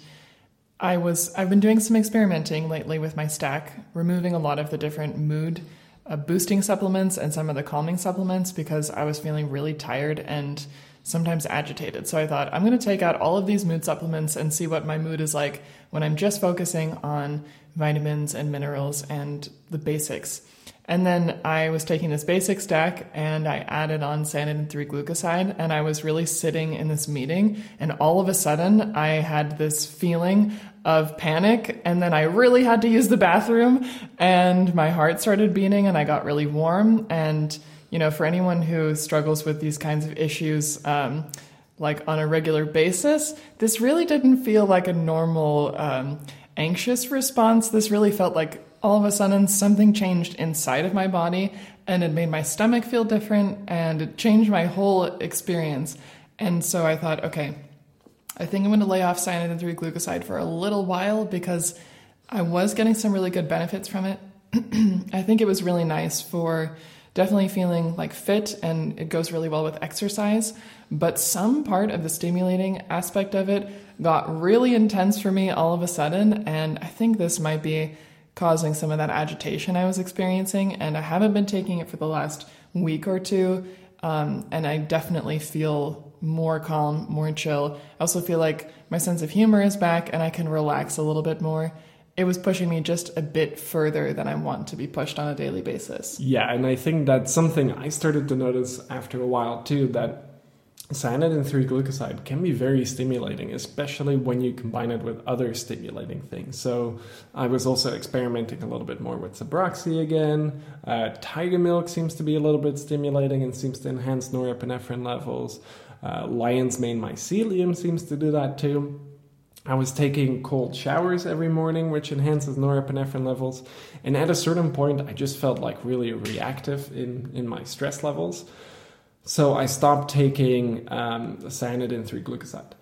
I was I've been doing some experimenting lately with my stack, removing a lot of the different mood uh, boosting supplements and some of the calming supplements because I was feeling really tired and sometimes agitated. So I thought I'm going to take out all of these mood supplements and see what my mood is like when I'm just focusing on vitamins and minerals and the basics. And then I was taking this basic stack and I added on cyanidin 3 glucoside. And I was really sitting in this meeting. And all of a sudden, I had this feeling of panic. And then I really had to use the bathroom. And my heart started beating and I got really warm. And you know, for anyone who struggles with these kinds of issues, um, like on a regular basis, this really didn't feel like a normal um, anxious response. This really felt like all of a sudden something changed inside of my body and it made my stomach feel different and it changed my whole experience. And so I thought, okay, I think I'm going to lay off cyanidin 3 glucoside for a little while because I was getting some really good benefits from it. (clears throat) I think it was really nice for definitely feeling like fit and it goes really well with exercise. But some part of the stimulating aspect of it got really intense for me all of a sudden. And I think this might be causing some of that agitation I was experiencing. And I haven't been taking it for the last week or two. Um, and I definitely feel more calm, more chill. I also feel like my sense of humor is back and I can relax a little bit more. It was pushing me just a bit further than I want to be pushed on a daily basis. Yeah, and I think that's something I started to notice after a while too that cyanidin 3 glucoside can be very stimulating, especially when you combine it with other stimulating things. So, I was also experimenting a little bit more with Sabroxy again. Uh, tiger milk seems to be a little bit stimulating and seems to enhance norepinephrine levels. Uh, lion's mane mycelium seems to do that too. I was taking cold showers every morning, which enhances norepinephrine levels. And at a certain point, I just felt like really reactive in, in my stress levels. So I stopped taking um, cyanidin 3 glucoside.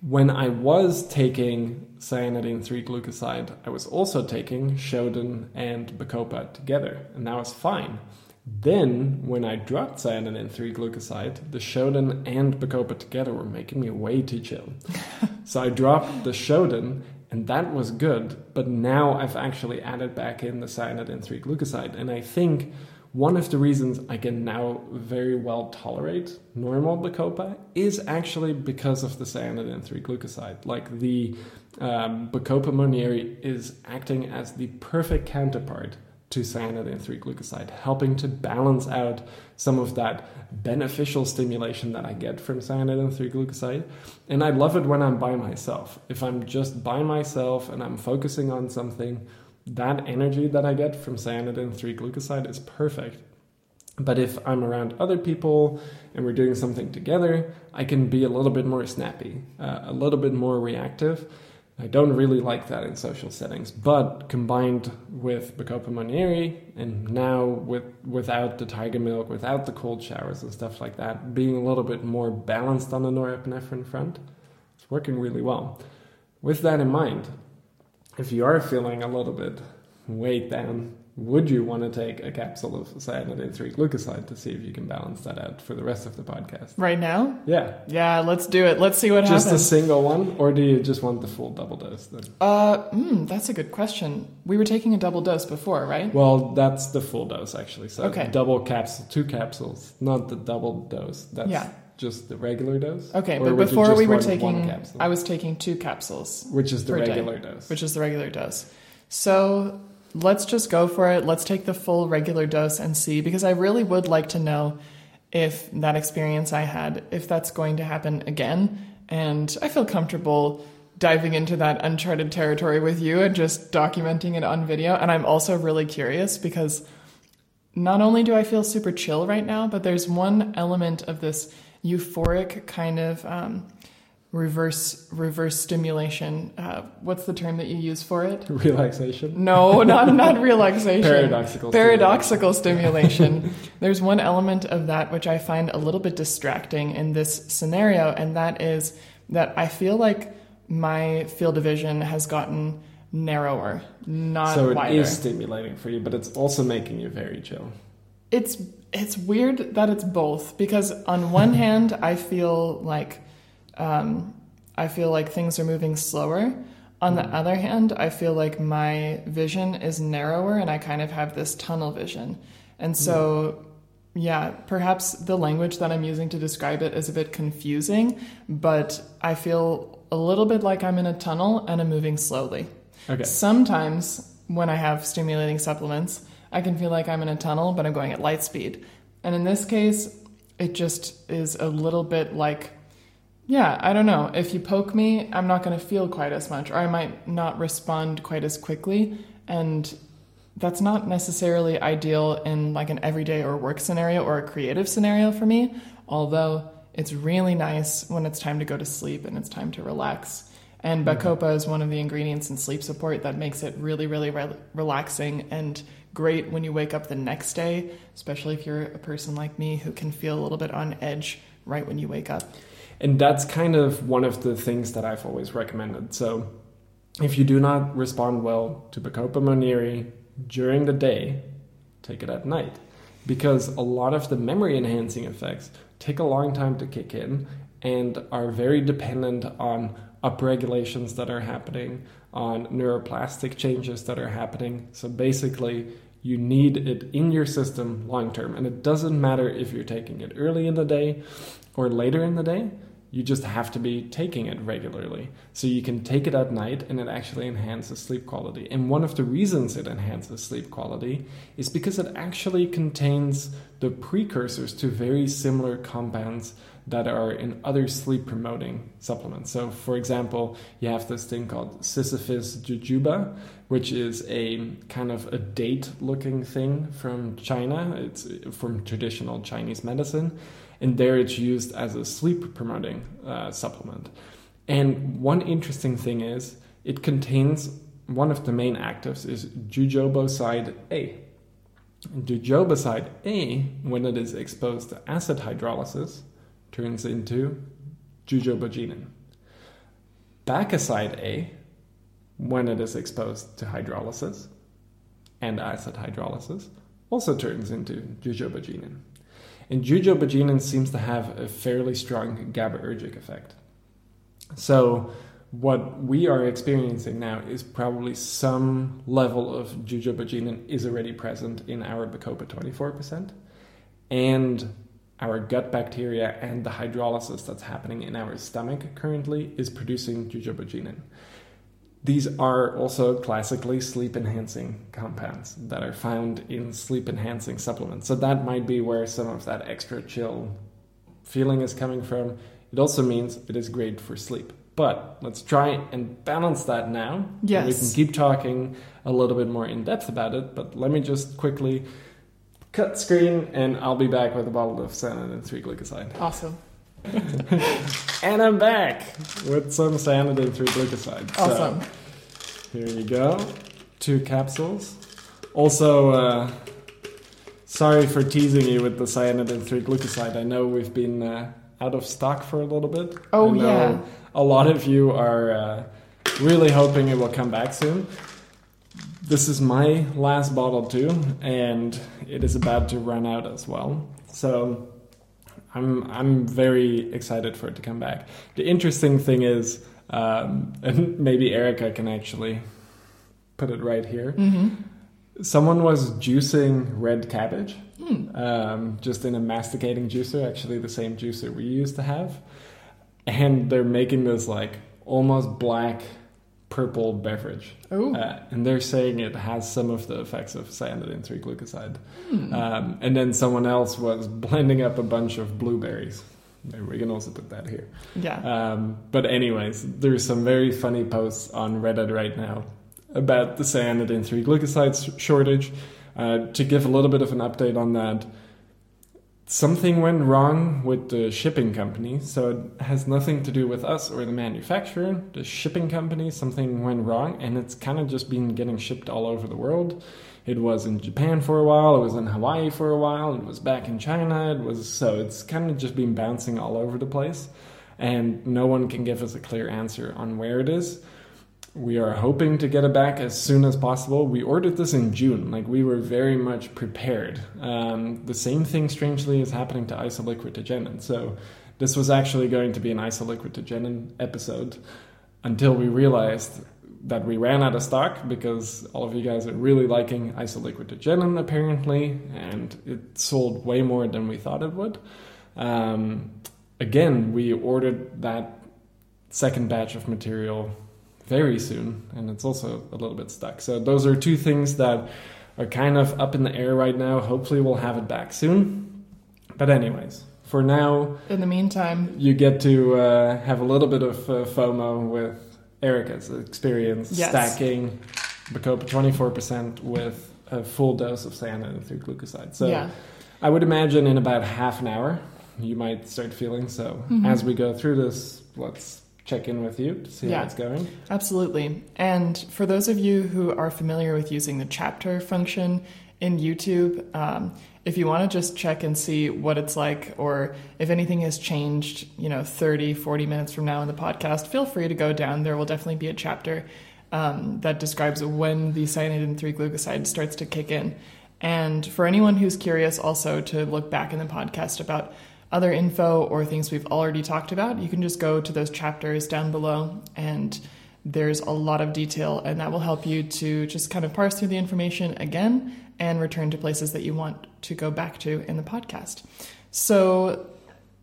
When I was taking cyanidin 3 glucoside, I was also taking Shoden and Bacopa together, and that was fine. Then, when I dropped cyanidin 3 glucoside, the Shoden and Bacopa together were making me way too chill. (laughs) so I dropped the Shoden, and that was good, but now I've actually added back in the cyanidin 3 glucoside, and I think one of the reasons I can now very well tolerate normal Bacopa is actually because of the cyanidin 3 glucoside. Like the um, Bacopa monnieri is acting as the perfect counterpart to cyanidin 3 glucoside, helping to balance out some of that beneficial stimulation that I get from cyanidin 3 glucoside. And I love it when I'm by myself. If I'm just by myself and I'm focusing on something, that energy that I get from cyanidin 3 glucoside is perfect. But if I'm around other people and we're doing something together, I can be a little bit more snappy, uh, a little bit more reactive. I don't really like that in social settings, but combined with Bacopa monnieri and now with without the tiger milk, without the cold showers and stuff like that, being a little bit more balanced on the norepinephrine front, it's working really well. With that in mind, if you are feeling a little bit weighed down, would you want to take a capsule of cyanidin 3 glucoside to see if you can balance that out for the rest of the podcast? Right now? Yeah. Yeah, let's do it. Let's see what just happens. Just a single one, or do you just want the full double dose then? Uh, mm, that's a good question. We were taking a double dose before, right? Well, that's the full dose actually. So okay. double capsule, two capsules, not the double dose. That's yeah just the regular dose? Okay, but before we were taking, I was taking two capsules, which is the regular day, dose. Which is the regular dose. So let's just go for it. Let's take the full regular dose and see, because I really would like to know if that experience I had, if that's going to happen again. And I feel comfortable diving into that uncharted territory with you and just documenting it on video. And I'm also really curious because not only do I feel super chill right now, but there's one element of this euphoric kind of um, reverse reverse stimulation. Uh, what's the term that you use for it? (laughs) Relaxation. No, not not relaxation. Paradoxical. Paradoxical stimulation. stimulation. (laughs) There's one element of that which I find a little bit distracting in this scenario, and that is that I feel like my field of vision has gotten narrower, not so it wider. is stimulating for you, but it's also making you very chill. It's it's weird that it's both because on one (laughs) hand I feel like um, I feel like things are moving slower. On the mm. other hand, I feel like my vision is narrower and I kind of have this tunnel vision. And so, yeah, perhaps the language that I'm using to describe it is a bit confusing, but I feel a little bit like I'm in a tunnel and I'm moving slowly. Okay. Sometimes when I have stimulating supplements, I can feel like I'm in a tunnel, but I'm going at light speed. And in this case, it just is a little bit like, yeah, I don't know. If you poke me, I'm not going to feel quite as much, or I might not respond quite as quickly. And that's not necessarily ideal in like an everyday or work scenario or a creative scenario for me, although it's really nice when it's time to go to sleep and it's time to relax. And Mm-hmm. Bacopa is one of the ingredients in sleep support that makes it really, really re- relaxing and great when you wake up the next day, especially if you're a person like me who can feel a little bit on edge right when you wake up. And that's kind of one of the things that I've always recommended. So, if you do not respond well to Bacopa Monnieri during the day, take it at night. Because a lot of the memory enhancing effects take a long time to kick in and are very dependent on upregulations that are happening, on neuroplastic changes that are happening. So, basically, you need it in your system long term. And it doesn't matter if you're taking it early in the day or later in the day, you just have to be taking it regularly. So you can take it at night and it actually enhances sleep quality. And one of the reasons it enhances sleep quality is because it actually contains the precursors to very similar compounds that are in other sleep promoting supplements. So, for example, you have this thing called Ziziphus jujuba, which is a kind of a date looking thing from China. It's from traditional Chinese medicine. And there it's used as a sleep promoting uh, supplement. And one interesting thing is it contains one of the main actives is jujuboside A. And jujuboside A, when it is exposed to acid hydrolysis, turns into jujubogenin. Bacoside A, when it is exposed to hydrolysis and acid hydrolysis, also turns into jujubogenin. And jujubogenin seems to have a fairly strong GABAergic effect. So, what we are experiencing now is probably some level of jujubogenin is already present in our Bacopa 24%, and our gut bacteria and the hydrolysis that's happening in our stomach currently is producing jujubogenin. These are also classically sleep enhancing compounds that are found in sleep enhancing supplements. So that might be where some of that extra chill feeling is coming from. It also means it is great for sleep. But let's try and balance that now. Yes. We can keep talking a little bit more in depth about it, but let me just quickly cut screen and I'll be back with a bottle of cyanidin 3 glucoside. Awesome. (laughs) And I'm back with some cyanidin 3 glucoside. So- Awesome. here you go. Two capsules. Also, uh, sorry for teasing you with the cyanidin 3 glucoside. I know we've been uh, out of stock for a little bit. Oh, yeah. A lot of you are uh, really hoping it will come back soon. This is my last bottle too, and it is about to run out as well. So I'm I'm very excited for it to come back. The interesting thing is, um, (laughs) and maybe Erica can actually put it right here. hmm Someone was juicing red cabbage, Hmm. um, just in a masticating juicer, actually the same juicer we used to have, and they're making this like almost black purple beverage. Oh. Uh, and they're saying it has some of the effects of cyanidin 3 glucoside. Hmm. Um, and then someone else was blending up a bunch of blueberries. Maybe we can also put that here. yeah. Um, but anyways, there's some very funny posts on Reddit right now about the cyanidin 3 glucoside shortage. Uh, to give a little bit of an update on that, something went wrong with the shipping company. So it has nothing to do with us or the manufacturer. The shipping company, something went wrong, and it's kind of just been getting shipped all over the world. It was in Japan for a while, it was in Hawaii for a while, it was back in China, it was so it's kind of just been bouncing all over the place. And no one can give us a clear answer on where it is. We are hoping to get it back as soon as possible. We ordered this in June, like we were very much prepared. Um, the same thing, strangely, is happening to isoliquid So this was actually going to be an isoliquid episode until we realized that we ran out of stock because all of you guys are really liking isoliquid apparently, and it sold way more than we thought it would. Um, again, we ordered that second batch of material very soon, and it's also a little bit stuck. So those are two things that are kind of up in the air right now. Hopefully, we'll have it back soon. But anyways, for now, In the meantime, you get to uh, have a little bit of uh, FOMO with Erica's experience Yes. stacking Bacopa 24% with a full dose of cyanidin 3 glucoside. So yeah. I would imagine in about half an hour you might start feeling so. Mhm. As we go through this, let's check in with you to see Yeah. how it's going. Absolutely. And for those of you who are familiar with using the chapter function in YouTube, um, if you want to just check and see what it's like or if anything has changed, you know, 30, 40 minutes from now in the podcast, feel free to go down. There will definitely be a chapter um, that describes when the cyanidin 3 glucoside starts to kick in. And for anyone who's curious also to look back in the podcast about other info or things we've already talked about, you can just go to those chapters down below and there's a lot of detail and that will help you to just kind of parse through the information again and return to places that you want to go back to in the podcast. So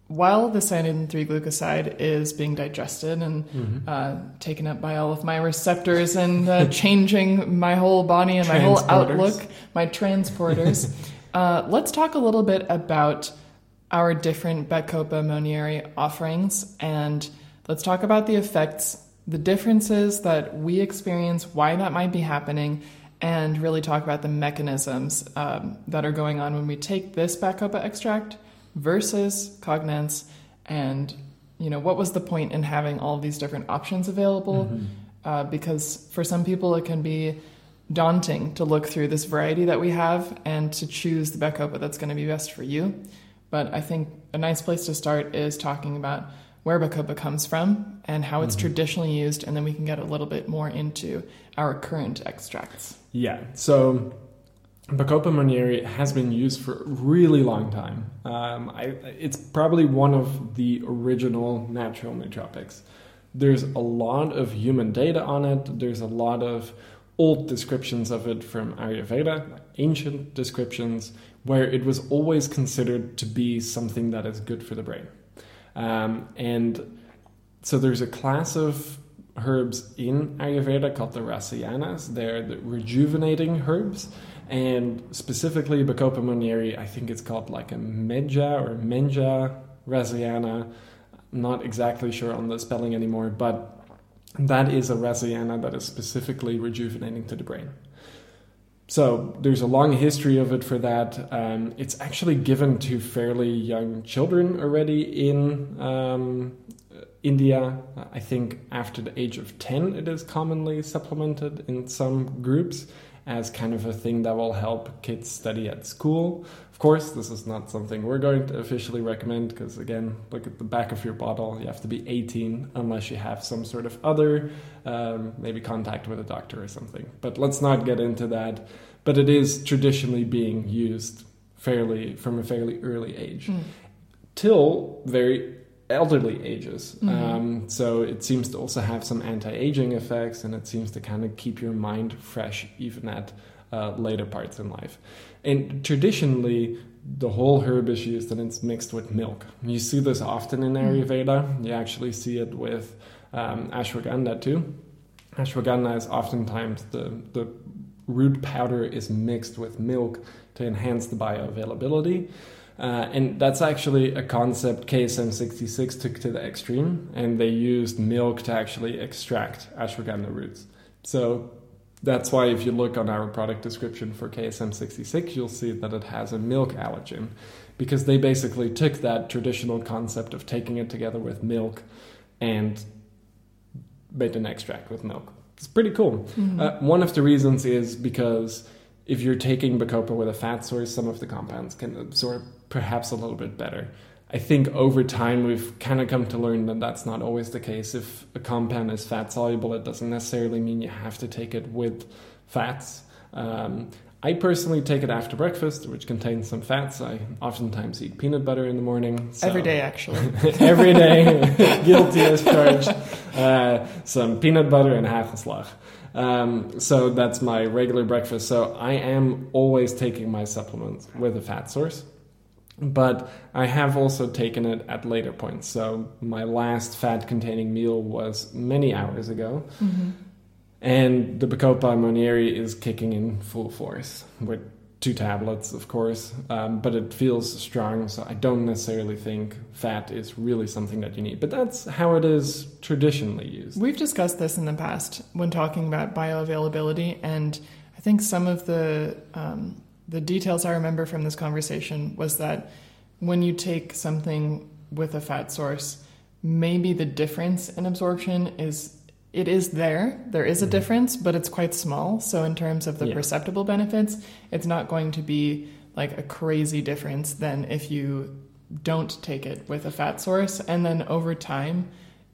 while the cyanidin 3 glucoside is being digested and uh, taken up by all of my receptors and uh, (laughs) changing my whole body and my whole outlook, my transporters, (laughs) uh, let's talk a little bit about our different Bacopa Monnieri offerings and let's talk about the effects, the differences that we experience, why that might be happening, and really talk about the mechanisms um, that are going on when we take this Bacopa extract versus Cognance and you know what was the point in having all these different options available? Uh, because for some people it can be daunting to look through this variety that we have and to choose the Bacopa that's going to be best for you but I think a nice place to start is talking about where Bacopa comes from and how it's traditionally used, and then we can get a little bit more into our current extracts. Yeah. So Bacopa Monnieri has been used for a really long time. Um, I, it's probably one of the original natural nootropics. There's a lot of human data on it. There's a lot of old descriptions of it from Ayurveda, ancient descriptions, where it was always considered to be something that is good for the brain. Um, and so there's a class of herbs in Ayurveda called the Rasayanas. They're the rejuvenating herbs. And specifically, Bacopa Monnieri, I think it's called like a Medja or Menja Rasayana. Not exactly sure on the spelling anymore, but that is a Rasayana that is specifically rejuvenating to the brain. So there's a long history of it for that. Um, it's actually given to fairly young children already in um, India. I think after the age of 10, it is commonly supplemented in some groups as kind of a thing that will help kids study at school. Of course, this is not something we're going to officially recommend because, again, look at the back of your bottle. You have to be 18 unless you have some sort of other, um, maybe contact with a doctor or something. But let's not get into that. But it is traditionally being used fairly from a fairly early age Mm. till very elderly ages. Mhm. Um, so it seems to also have some anti-aging effects, and it seems to kind of keep your mind fresh even at uh, later parts in life. And traditionally, the whole herb is used and it's mixed with milk. You see this often in Ayurveda. You actually see it with um, ashwagandha too. Ashwagandha is oftentimes the the root powder is mixed with milk to enhance the bioavailability. Uh, and that's actually a concept KSM 66 took to the extreme, and they used milk to actually extract ashwagandha roots. So that's why if you look on our product description for KSM 66, you'll see that it has a milk allergen, because they basically took that traditional concept of taking it together with milk and made an extract with milk. It's pretty cool. Mhm. Uh, one of the reasons is because if you're taking Bacopa with a fat source, some of the compounds can absorb perhaps a little bit better. I think over time we've kind of come to learn that that's not always the case. If a compound is fat soluble, it doesn't necessarily mean you have to take it with fats. Um, I personally take it after breakfast, which contains some fats. I oftentimes eat peanut butter in the morning. so- Every day, actually. (laughs) Every day, (laughs) guilty as charged. Uh, some peanut butter and hagelslag. Um, so that's my regular breakfast. So I am always taking my supplements with a fat source. But I have also taken it at later points. So my last fat containing meal was many hours ago. Mhm. And the Bacopa Monnieri is kicking in full force with two tablets, of course, um, but it feels strong, so I don't necessarily think fat is really something that you need. But that's how it is traditionally used. We've discussed this in the past when talking about bioavailability, and I I think some of the um, the details I remember from this conversation was that when you take something with a fat source, maybe the difference in absorption is it is there. There is a Mhm. difference, but it's quite small. So in terms of the Yeah. perceptible benefits, it's not going to be like a crazy difference than if you don't take it with a fat source. And then over time,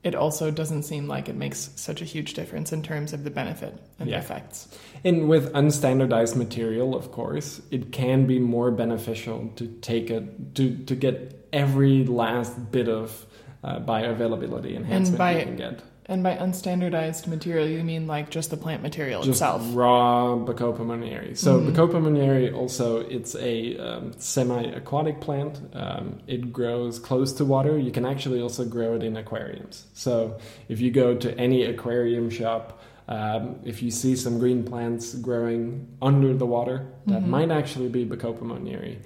it also doesn't seem like it makes such a huge difference in terms of the benefit and Yeah. the effects. And with unstandardized material, of course, it can be more beneficial to take it to to get every last bit of uh, bioavailability enhancement by- you can get. And by unstandardized material, you mean like just the plant material Just itself. raw Bacopa monnieri. So Mhm. Bacopa monnieri also it's a um, semi-aquatic plant. Um, it grows close to water. You can actually also grow it in aquariums. So if you go to any aquarium shop, um, if you see some green plants growing under the water, that Mhm. might actually be Bacopa monnieri.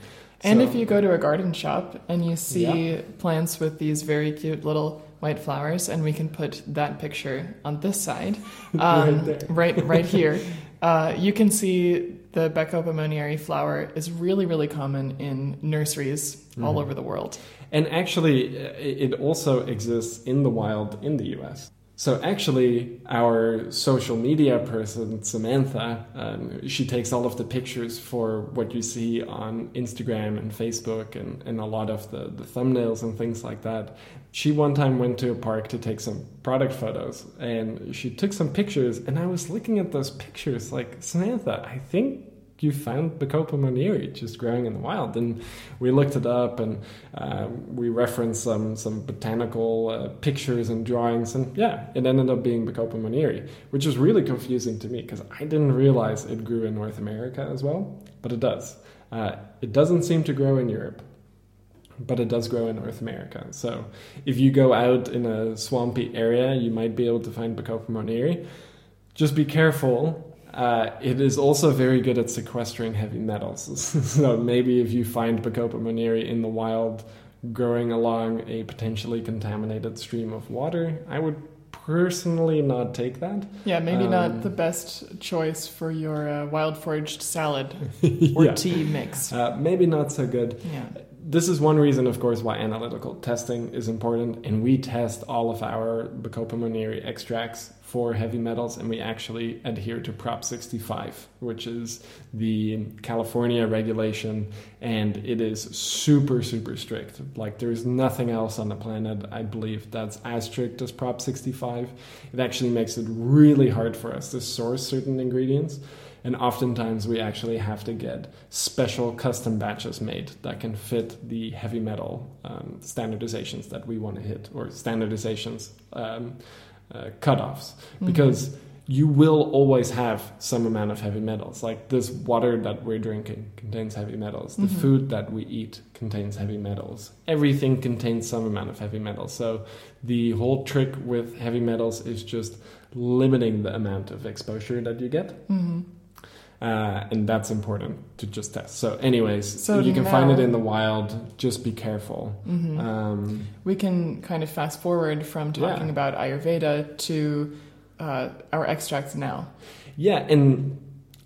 And So- if you go to a garden shop and you see plants with these very cute little white flowers, and we can put that picture on this side, (laughs) Right um, there. right, right here, (laughs) uh, you can see the monnieri flower is really, really common in nurseries all Mhm. over the world. And actually, uh, it also exists in the wild in the US. So, actually, our social media person, Samantha, um, she takes all of the pictures for what you see on Instagram and Facebook and, and a lot of the, the thumbnails and things like that. She one time went to a park to take some product photos and she took some pictures. And I was looking at those pictures like, Samantha, I think you found Bacopa monnieri just growing in the wild. And we looked it up and um, we referenced some some botanical uh, pictures and drawings, and yeah, it ended up being Bacopa monnieri, which is really confusing to me because I didn't realize it grew in North America as well, but it does. Uh, it doesn't seem to grow in Europe. But it does grow in North America. So if you go out in a swampy area, you might be able to find Bacopa monnieri. Just be careful uh, it is also very good at sequestering heavy metals. (laughs) so maybe if you find Bacopa monnieri in the wild growing along a potentially contaminated stream of water, I would personally not take that. Yeah, maybe Um, not the best choice for your uh, wild foraged salad (laughs) or Yeah. tea mix. Uh, maybe not so good. Yeah. This is one reason, of course, why analytical testing is important, and we test all of our Bacopa monnieri extracts for heavy metals, and we actually adhere to Prop 65, which is the California regulation, and it is super, super strict. Like, there's nothing else on the planet, I believe, that's as strict as Prop 65. It actually makes it really hard for us to source certain ingredients. And oftentimes we actually have to get special custom batches made that can fit the heavy metal um, standardizations that we want to hit, or standardizations um, uh, cutoffs, Mm-hmm. because you will always have some amount of heavy metals. Like this water that we're drinking contains heavy metals. The Mhm. food that we eat contains heavy metals. Everything contains some amount of heavy metals. So the whole trick with heavy metals is just limiting the amount of exposure that you get. hmm Uh, and that's important to just test. So, anyways, So you can find it in the wild. Just be careful. hmm Um, we can kind of fast forward from talking Yeah. about Ayurveda to uh, our extracts now. yeah, and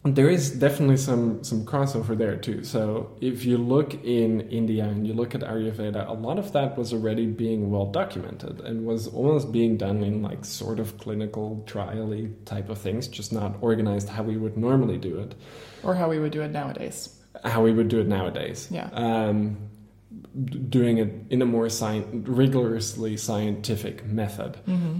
there is definitely some some crossover there too. So, if you look in India and you look at Ayurveda, a lot of that was already being well documented and was almost being done in like sort of clinical trial-y type of things, just not organized how we would normally do it. Or how we would do it nowadays. how we would do it nowadays. Yeah. Um, doing it in a more sci- rigorously scientific method. hmm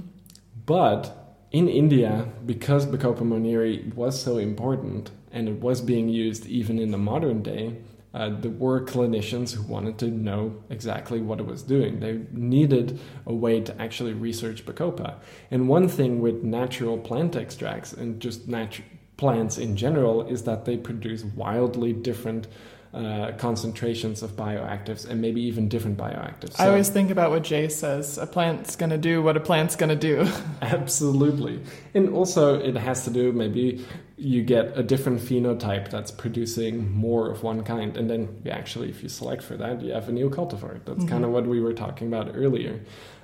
But in India, because Bacopa monnieri was so important and it was being used even in the modern day, uh, there were clinicians who wanted to know exactly what it was doing. They needed a way to actually research Bacopa. And one thing with natural plant extracts and just natural plants in general is that they produce wildly different uh, concentrations of bioactives and maybe even different bioactives. I always think about what Jay says a plant's going to do what a plant's going to do. (laughs) Absolutely. And also, it has to do maybe you get a different phenotype that's producing more of one kind. And then, you actually, if you select for that, you have a new cultivar. That's Mhm. kind of what we were talking about earlier.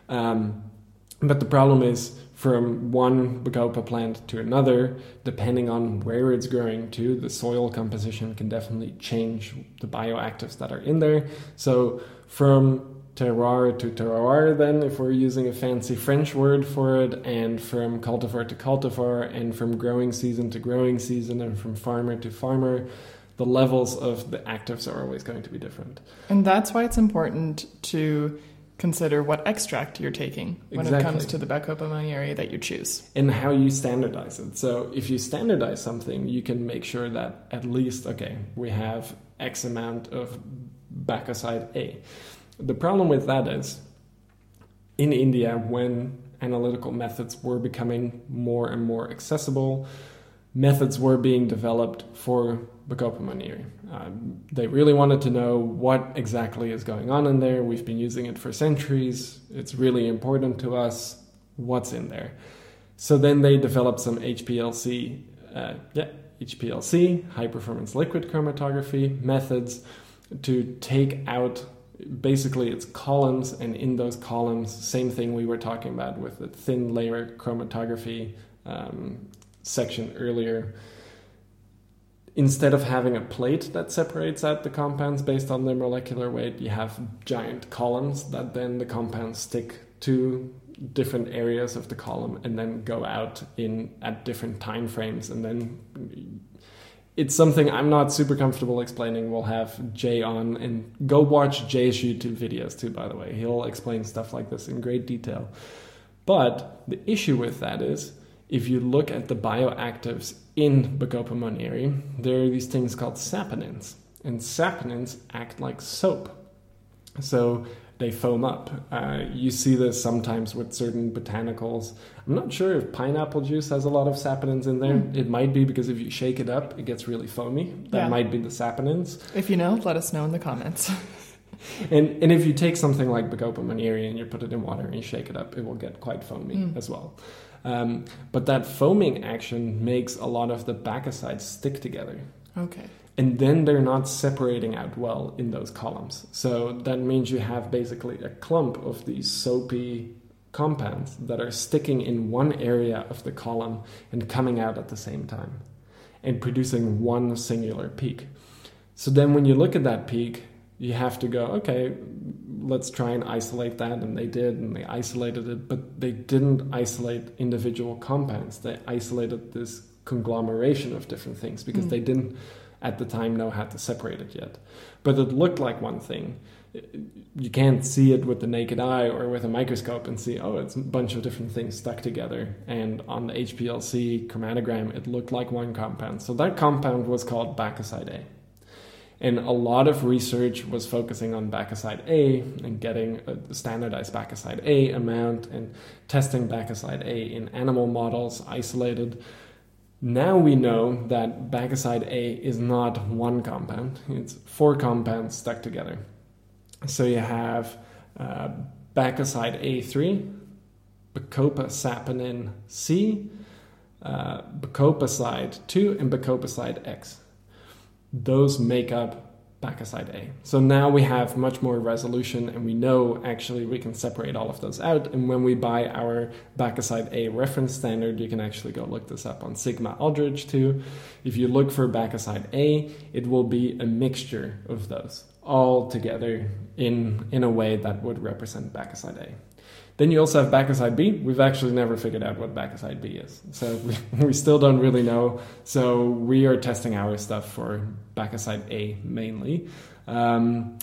Um, But the problem is from one Bacopa plant to another, depending on where it's growing to, the soil composition can definitely change the bioactives that are in there. So from terroir to terroir, then, if we're using a fancy French word for it, and from cultivar to cultivar, and from growing season to growing season, and from farmer to farmer, the levels of the actives are always going to be different. And that's why it's important to consider what extract you're taking when Exactly. it comes to the Bacopa monnieri that you choose. and how you standardize it. So if you standardize something, you can make sure that at least okay, we have X amount of bacoside A. The problem with that is in India when analytical methods were becoming more and more accessible, methods were being developed for Bacopa. Um, they really wanted to know what exactly is going on in there. We've been using it for centuries. It's really important to us. What's in there? So then they developed some HPLC, uh, yeah, HPLC, high performance liquid chromatography methods to take out basically it's columns, and in those columns, same thing we were talking about with the thin layer chromatography um, section earlier. Instead of having a plate that separates out the compounds based on their molecular weight, you have giant columns that then the compounds stick to different areas of the column and then go out in at different time frames and then it's something I'm not super comfortable explaining. We'll have Jay on and go watch Jay's YouTube videos too, by the way. He'll explain stuff like this in great detail. But the issue with that is if you look at the bioactives in Bacopa monnieri, there are these things called saponins. And saponins act like soap. So they foam up. Uh, you see this sometimes with certain botanicals. I'm not sure if pineapple juice has a lot of saponins in there. Mm. It might be because if you shake it up, it gets really foamy. That Yeah. might be the saponins. If you know, let us know in the comments. (laughs) And and if you take something like Bacopa monnieri and you put it in water and you shake it up, it will get quite foamy Mm. as well. Um, but that foaming action makes a lot of the bacosides stick together. Okay. And then they're not separating out well in those columns. So that means you have basically a clump of these soapy compounds that are sticking in one area of the column and coming out at the same time and producing one singular peak. So then when you look at that peak, you have to go, okay, let's try and isolate that. And they did, and they isolated it, but they didn't isolate individual compounds. They isolated this conglomeration of different things because Mm. they didn't at the time know how to separate it yet. But it looked like one thing. You can't see it with the naked eye or with a microscope and see, oh, it's a bunch of different things stuck together. And on the HPLC chromatogram, it looked like one compound. So that compound was called bacoside A. And a lot of research was focusing on bacoside A and getting a standardized bacoside A amount and testing bacoside A in animal models isolated. Now we know that bacoside A is not one compound, it's four compounds stuck together. So you have uh, bacoside A3, Bacopa C, uh, bacopaside 2, and bacopaside X. Those make up bacoside A. So now we have much more resolution and we know actually we can separate all of those out. And when we buy our bacoside A reference standard, you can actually go look this up on Sigma Aldrich too. If you look for bacoside A, it will be a mixture of those all together in, in a way that would represent bacoside A. Then you also have bacoside B. We've actually never figured out what bacoside B is. So (laughs) we, we still don't really know. So we are testing our stuff for bacoside A mainly. Um,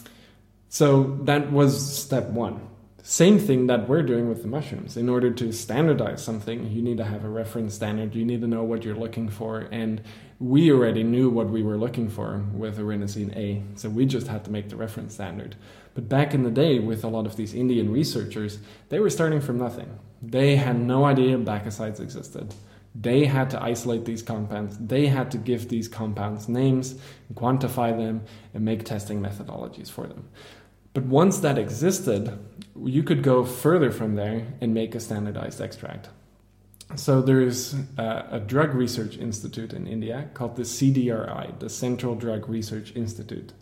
so that was step one. Same thing that we're doing with the mushrooms. In order to standardize something, you need to have a reference standard. You need to know what you're looking for. And we already knew what we were looking for with erinacine A. So we just had to make the reference standard. But back in the day, with a lot of these Indian researchers, they were starting from nothing. They had no idea bacosides existed. They had to isolate these compounds. They had to give these compounds names, quantify them, and make testing methodologies for them. But once that existed, you could go further from there and make a standardized extract. So there's uh, a drug research institute in India called the CDRI, the Central Drug Research Institute.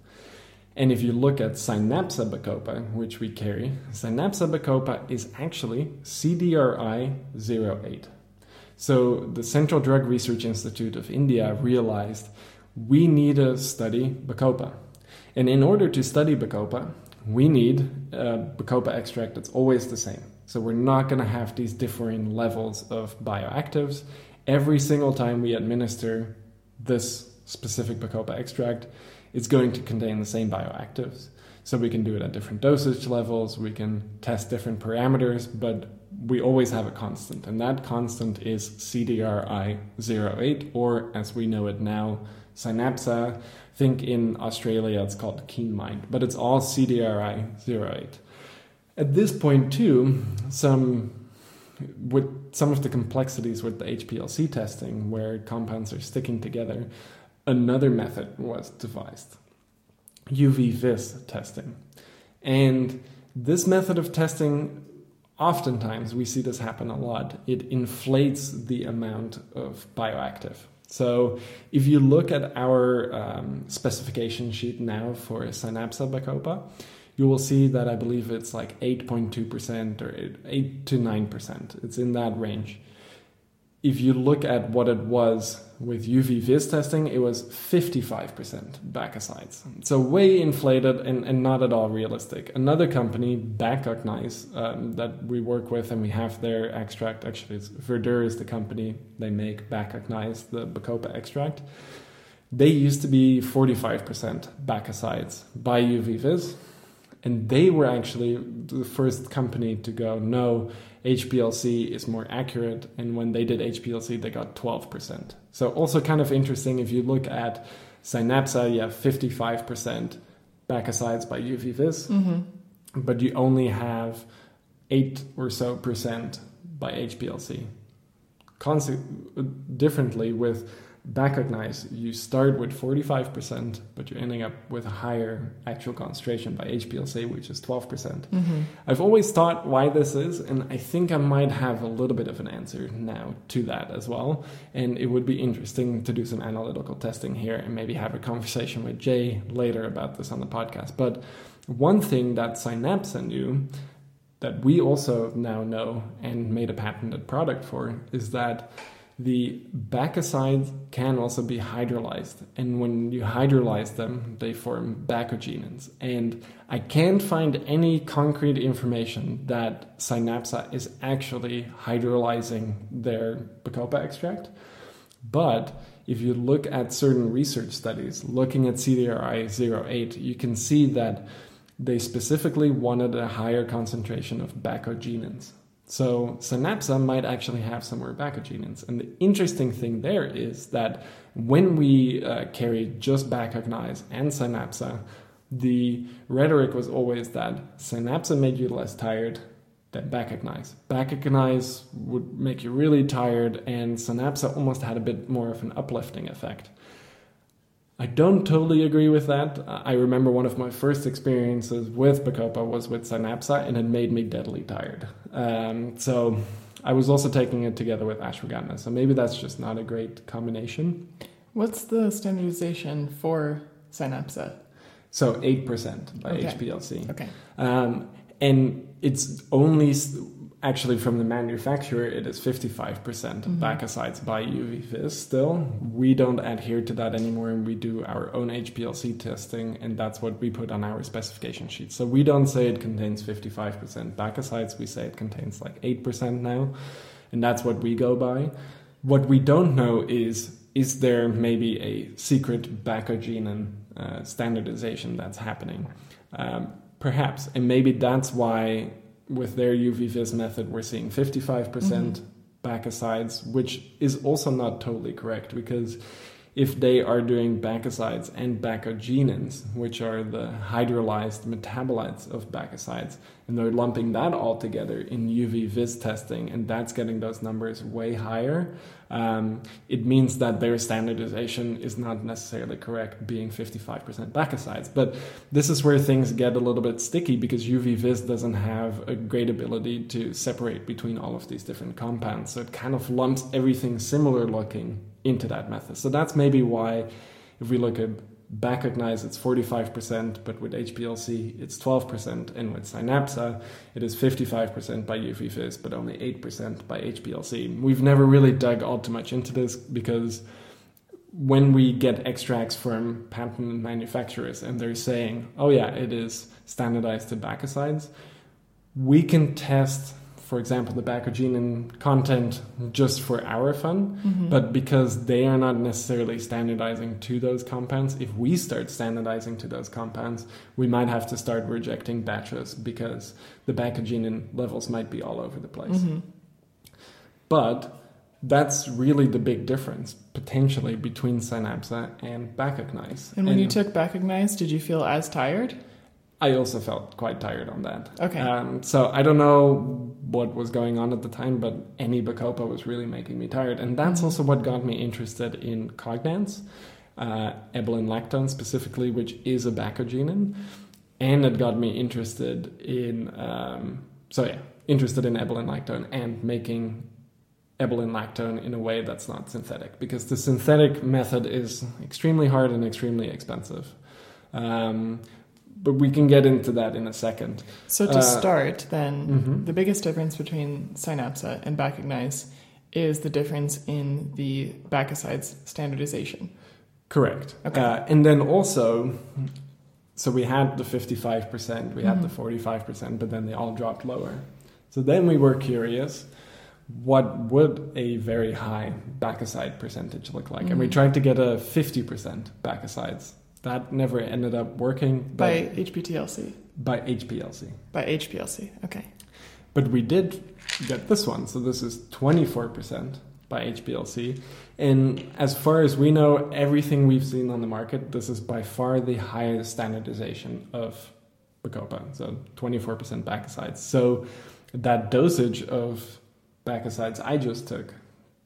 And if you look at Synapsa bacopa, which we carry, Synapsa bacopa is actually CDRI08. So the Central Drug Research Institute of India realized we need to study bacopa. And in order to study bacopa, we need a bacopa extract that's always the same. So we're not going to have these differing levels of bioactives. Every single time we administer this specific bacopa extract, it's going to contain the same bioactives. So we can do it at different dosage levels, we can test different parameters, but we always have a constant, and that constant is CDRI08, or as we know it now, Synapsa. Think in Australia it's called KeenMind, but it's all CDRI08. At this point, too, some with some of the complexities with the HPLC testing, where compounds are sticking together, another method was devised UV vis testing. And this method of testing, oftentimes we see this happen a lot, it inflates the amount of bioactive. So if you look at our um, specification sheet now for Synapsa Bacopa, you will see that I believe it's like 8.2% or 8 to 9%. It's in that range if you look at what it was with UV vis testing, it was 55% bacosides. So way inflated and, and not at all realistic. Another company, Bacognize, um, that we work with and we have their extract, actually it's Verdure is the company, they make Bacognize, the Bacopa extract. They used to be 45% bacosides by UV vis. And they were actually the first company to go, no, HPLC is more accurate. And when they did HPLC, they got 12%. So, also kind of interesting if you look at Synapsa, you have 55% bacosides by UV vis, mm-hmm. but you only have 8 or so percent by HPLC. Conse- differently with Bacognize, you start with 45%, but you're ending up with a higher actual concentration by HPLC, which is 12%. percent mm hmm I've always thought why this is, and I think I might have a little bit of an answer now to that as well. And it would be interesting to do some analytical testing here and maybe have a conversation with Jay later about this on the podcast. But one thing that Synapsa knew that we also now know and made a patented product for is that the bacosides can also be hydrolyzed, and when you hydrolyze them, they form bacogenins. And I can't find any concrete information that Synapsa is actually hydrolyzing their Bacopa extract. But if you look at certain research studies looking at CDRI 08, you can see that they specifically wanted a higher concentration of bacogenins. So Synapsa might actually have some more bacogenins. And the interesting thing there is that when we uh, carry just Bacognize and Synapsa, the rhetoric was always that Synapsa made you less tired than Bacognize. Bacognize would make you really tired, and Synapsa almost had a bit more of an uplifting effect. I don't totally agree with that. I remember one of my first experiences with Bacopa was with Synapsa, and it made me deadly tired. Um, so I was also taking it together with ashwagandha. So maybe that's just not a great combination. What's the standardization for Synapsa? So 8% by okay. HPLC. Okay. Um, and it's only actually from the manufacturer it is 55% mm hmm bacosides by UV vis still. We don't adhere to that anymore and we do our own HPLC testing and that's what we put on our specification sheet. So we don't say it contains 55% bacosides, we say it contains like 8% now and that's what we go by. What we don't know is is there maybe a secret bacogenin uh, standardization that's happening? Um, perhaps, and maybe that's why with their UV vis method, we're seeing 55% mm-hmm. bacosides, which is also not totally correct because if they are doing bacosides and bacogenins, which are the hydrolyzed metabolites of bacosides, and they're lumping that all together in UV vis testing, and that's getting those numbers way higher, um, it means that their standardization is not necessarily correct, being 55% bacosides. But this is where things get a little bit sticky because UV vis doesn't have a great ability to separate between all of these different compounds. So it kind of lumps everything similar looking into that method. So that's maybe why, if we look at Bacognize, it's 45%, but with HPLC, it's 12%. And with Synapsa, it is 55% by UV but only 8% by HPLC. We've never really dug all too much into this because when we get extracts from patent manufacturers and they're saying, oh, yeah, it is standardized to bacosides, we can test for example, the bacogene content just for our fun, mm-hmm. but because they are not necessarily standardizing to those compounds, if we start standardizing to those compounds, we might have to start rejecting batches because the bacogene levels might be all over the place. Mm-hmm. But that's really the big difference potentially between Synapsa and Bacognize. And when and you took Bacognize, did you feel as tired? I also felt quite tired on that. Okay. Um, so I don't know what was going on at the time, but any Bacopa was really making me tired. And that's also what got me interested in Cognance, uh, ebelin lactone specifically, which is a bacogene. And it got me interested in, um, so yeah, interested in ebelin lactone and making ebelin lactone in a way that's not synthetic because the synthetic method is extremely hard and extremely expensive. Um, but we can get into that in a second. So to uh, start, then mm-hmm. the biggest difference between Synapsa and Bacognize is the difference in the bacosides standardization. Correct. Okay. Uh, and then also, so we had the 55%, we had mm-hmm. the 45%, but then they all dropped lower. So then we were curious what would a very high bacoside percentage look like? Mm-hmm. And we mm-hmm. tried to get a 50% bacosides that never ended up working. By HPTLC? By HPLC. By HPLC, okay. But we did get this one. So this is 24% by HPLC. And as far as we know, everything we've seen on the market, this is by far the highest standardization of Bacopa. So 24% bacosides. So that dosage of bacosides I just took,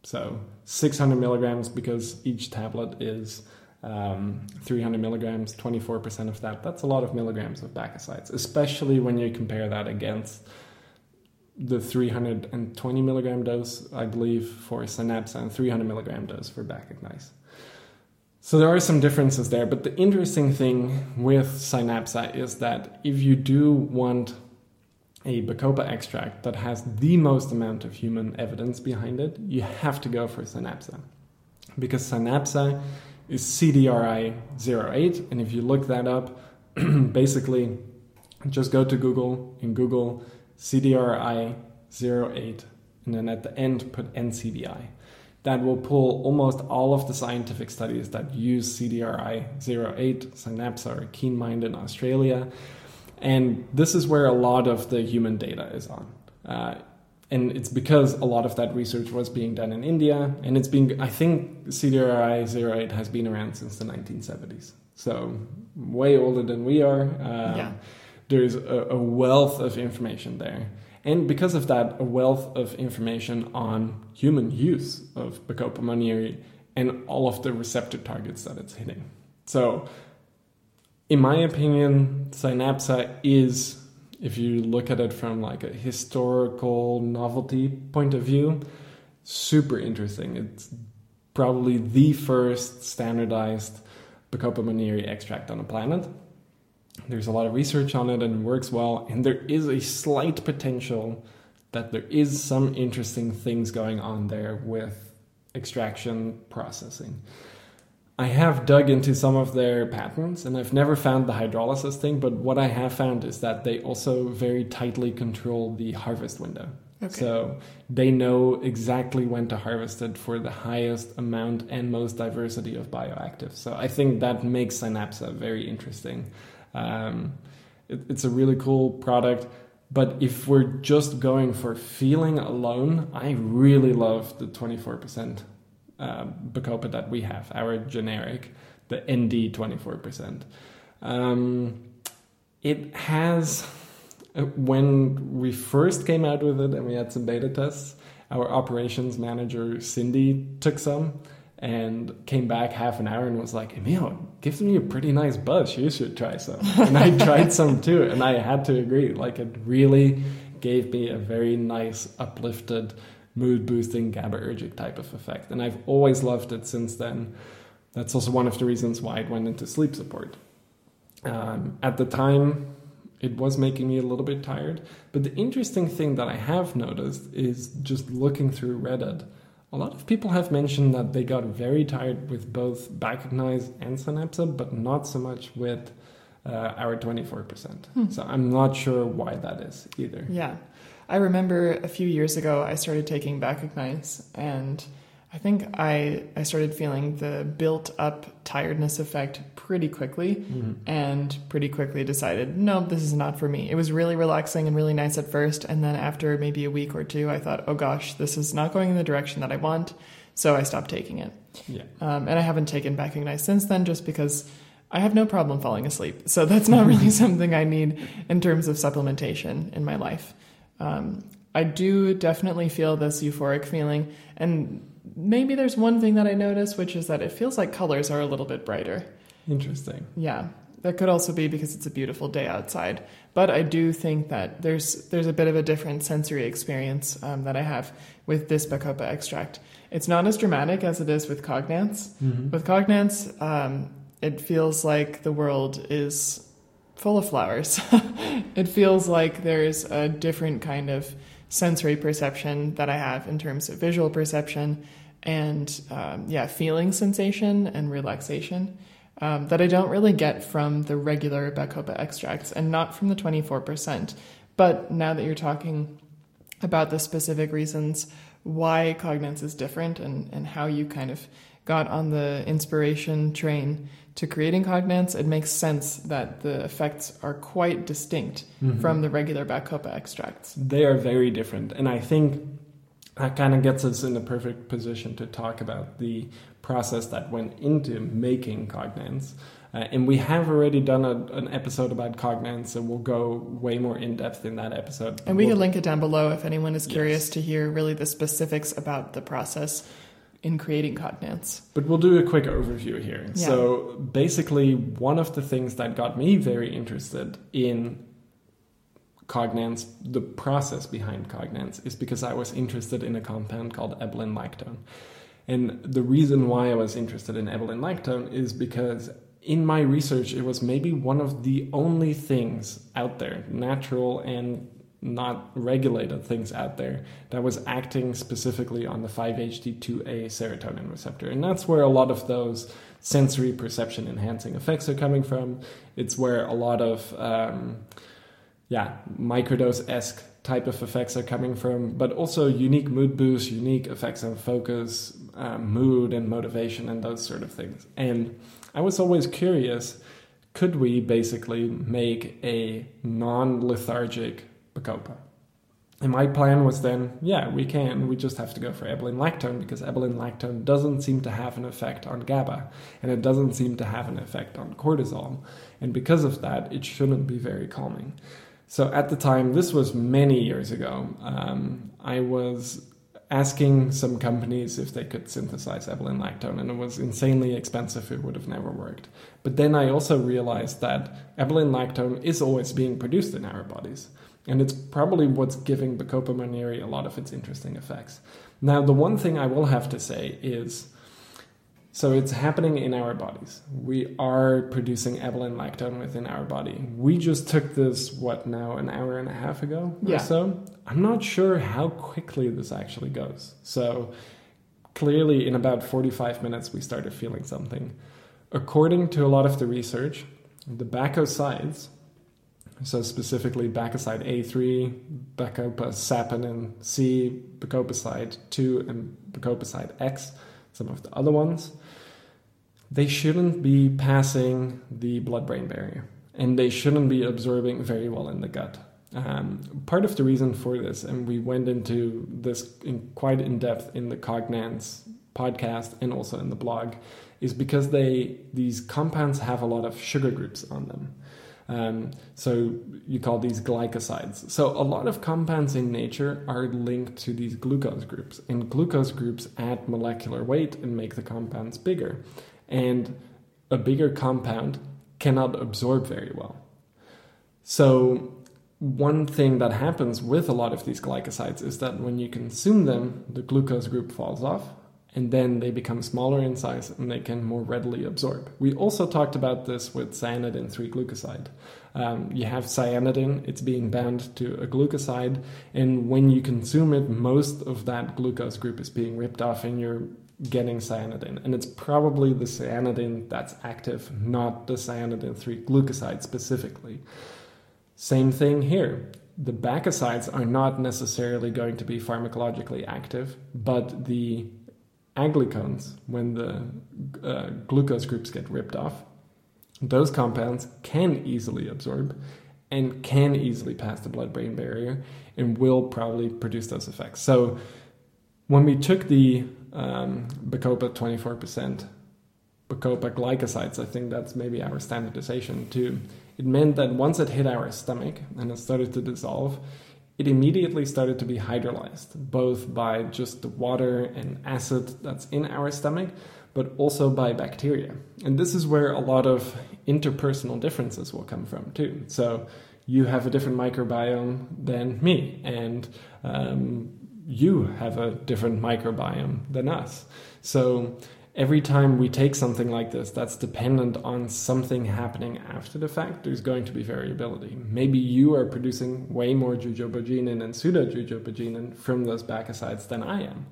so 600 milligrams because each tablet is um, 300 milligrams, 24% of that. That's a lot of milligrams of bacosides, especially when you compare that against the 320 milligram dose, I believe, for Synapsa and 300 milligram dose for Bacognize. So there are some differences there, but the interesting thing with Synapsa is that if you do want a Bacopa extract that has the most amount of human evidence behind it, you have to go for Synapsa. Because Synapsa is CDRI 08. And if you look that up, (clears throat) basically just go to Google and Google CDRI 08 and then at the end put NCBI. That will pull almost all of the scientific studies that use CDRI 08, Synapsa or KeenMind in Australia. And this is where a lot of the human data is on. Uh, and it's because a lot of that research was being done in India, and it's been I think CDRI 08 has been around since the 1970s, so way older than we are. Um, yeah. There's a, a, wealth of information there, and because of that, a wealth of information on human use of Bacopa monnieri and all of the receptor targets that it's hitting. So, in my opinion, Synapsa is if you look at it from like a historical novelty point of view, super interesting. It's probably the first standardized Bacopa monnieri extract on the planet. There's a lot of research on it and it works well, and there is a slight potential that there is some interesting things going on there with extraction processing. I have dug into some of their patents and I've never found the hydrolysis thing, but what I have found is that they also very tightly control the harvest window. Okay. So they know exactly when to harvest it for the highest amount and most diversity of bioactives. So I think that makes Synapsa very interesting. Um, it, it's a really cool product. But if we're just going for feeling alone, I really love the 24% uh, Bacopa that we have, our generic, the ND 24%. Um, it has, uh, when we first came out with it and we had some beta tests, our operations manager, Cindy, took some and came back half an hour and was like, Emil, gives me a pretty nice buzz. You should try some. (laughs) And I tried some too, and I had to agree. Like, it really gave me a very nice, uplifted mood boosting GABAergic type of effect. And I've always loved it since then. That's also one of the reasons why it went into sleep support. Um, at the time, it was making me a little bit tired. But the interesting thing that I have noticed is just looking through Reddit, a lot of people have mentioned that they got very tired with both Bacognize and Synapsa, but not so much with uh, our 24%. Hmm. So I'm not sure why that is either. Yeah. I remember a few years ago, I started taking Bacognize and I think I I started feeling the built up tiredness effect pretty quickly mm-hmm. and pretty quickly decided no this is not for me. It was really relaxing and really nice at first and then after maybe a week or two I thought oh gosh this is not going in the direction that I want so I stopped taking it. Yeah. Um, and I haven't taken Bacognize since then just because I have no problem falling asleep. So that's not really (laughs) something I need in terms of supplementation in my life. Um, I do definitely feel this euphoric feeling and maybe there's one thing that I notice, which is that it feels like colors are a little bit brighter. Interesting. Yeah. That could also be because it's a beautiful day outside, but I do think that there's there's a bit of a different sensory experience um, that I have with this Bacopa extract. It's not as dramatic as it is with Cognance. Mm-hmm. With Cognance, um, it feels like the world is full of flowers. (laughs) it feels like there's a different kind of sensory perception that I have in terms of visual perception and um, yeah, feeling sensation and relaxation um, that I don't really get from the regular Bacopa extracts and not from the 24%. But now that you're talking about the specific reasons why Cognance is different and, and how you kind of got on the inspiration train to creating Cognance, it makes sense that the effects are quite distinct mm-hmm. from the regular Bacopa extracts. They are very different. And I think that kind of gets us in the perfect position to talk about the process that went into making Cognance. Uh, and we have already done a, an episode about Cognance, and we'll go way more in depth in that episode. And we we'll, can link it down below if anyone is curious yes. to hear really the specifics about the process in creating Cognance. But we'll do a quick overview here. Yeah. So basically, one of the things that got me very interested in Cognance, the process behind Cognance, is because I was interested in a compound called ebelin lactone. And the reason why I was interested in ebelin lactone is because in my research, it was maybe one of the only things out there, natural and not regulated things out there that was acting specifically on the 5-HT2A serotonin receptor. And that's where a lot of those sensory perception enhancing effects are coming from. It's where a lot of um, yeah, microdose esque type of effects are coming from, but also unique mood boosts, unique effects on focus, um, mood, and motivation, and those sort of things. And I was always curious could we basically make a non lethargic Bacopa? And my plan was then, yeah, we can. We just have to go for ebelin lactone because ebelin lactone doesn't seem to have an effect on GABA and it doesn't seem to have an effect on cortisol. And because of that, it shouldn't be very calming. So at the time, this was many years ago, um, I was asking some companies if they could synthesize ebelin lactone, and it was insanely expensive. It would have never worked. But then I also realized that ebelin lactone is always being produced in our bodies, and it's probably what's giving Bacopa monnieri a lot of its interesting effects. Now, the one thing I will have to say is so it's happening in our bodies. We are producing ebelin lactone within our body. We just took this, what now, an hour and a half ago yeah. or so? I'm not sure how quickly this actually goes. So clearly, in about 45 minutes, we started feeling something. According to a lot of the research, the bacosides, so specifically bacoside A3, bacopa saponin C, bacopaside 2, and bacopaside X, some of the other ones, they shouldn't be passing the blood brain barrier and they shouldn't be absorbing very well in the gut. Um, part of the reason for this, and we went into this in quite in depth in the Cognance podcast and also in the blog, is because they these compounds have a lot of sugar groups on them. Um, so you call these glycosides. So a lot of compounds in nature are linked to these glucose groups, and glucose groups add molecular weight and make the compounds bigger. And a bigger compound cannot absorb very well. So one thing that happens with a lot of these glycosides is that when you consume them, the glucose group falls off and then they become smaller in size and they can more readily absorb. We also talked about this with cyanidin 3 glucoside. Um, you have cyanidin, it's being bound to a glucoside, and when you consume it, most of that glucose group is being ripped off and you're getting cyanidin. And it's probably the cyanidin that's active, not the cyanidin 3 glucoside specifically. Same thing here. The bacosides are not necessarily going to be pharmacologically active, but the aglycones, when the uh, glucose groups get ripped off, those compounds can easily absorb and can easily pass the blood brain barrier and will probably produce those effects. So when we took the um, Bacopa 24%, Bacopa glycosides, I think that's maybe our standardization too, it meant that once it hit our stomach and it started to dissolve, it immediately started to be hydrolyzed, both by just the water and acid that's in our stomach, but also by bacteria. And this is where a lot of interpersonal differences will come from, too. So you have a different microbiome than me, and um, you have a different microbiome than us. So every time we take something like this that's dependent on something happening after the fact, there's going to be variability. Maybe you are producing way more jujubogenin and pseudojujubogenin from those bacosides than I am.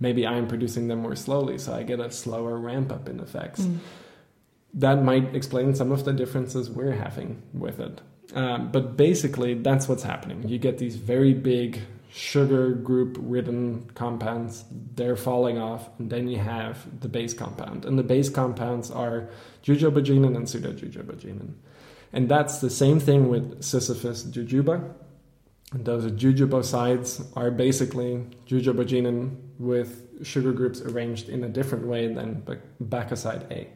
Maybe I'm producing them more slowly, so I get a slower ramp up in effects. Mm. That might explain some of the differences we're having with it. Um, but basically, that's what's happening. You get these very big sugar group ridden compounds, they're falling off, and then you have the base compound. And the base compounds are jujubogenin and pseudojujubogenin. And that's the same thing with Ziziphus jujuba. And those jujubosides are basically jujubogenin with sugar groups arranged in a different way than bacoside A.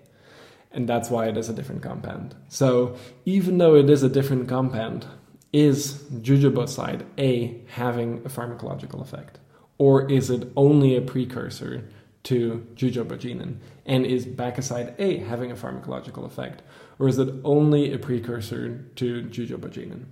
And that's why it is a different compound. So even though it is a different compound, is jujuboside A having a pharmacological effect? Or is it only a precursor to jujubogenin? And is bacoside A having a pharmacological effect? Or is it only a precursor to jujubogenin?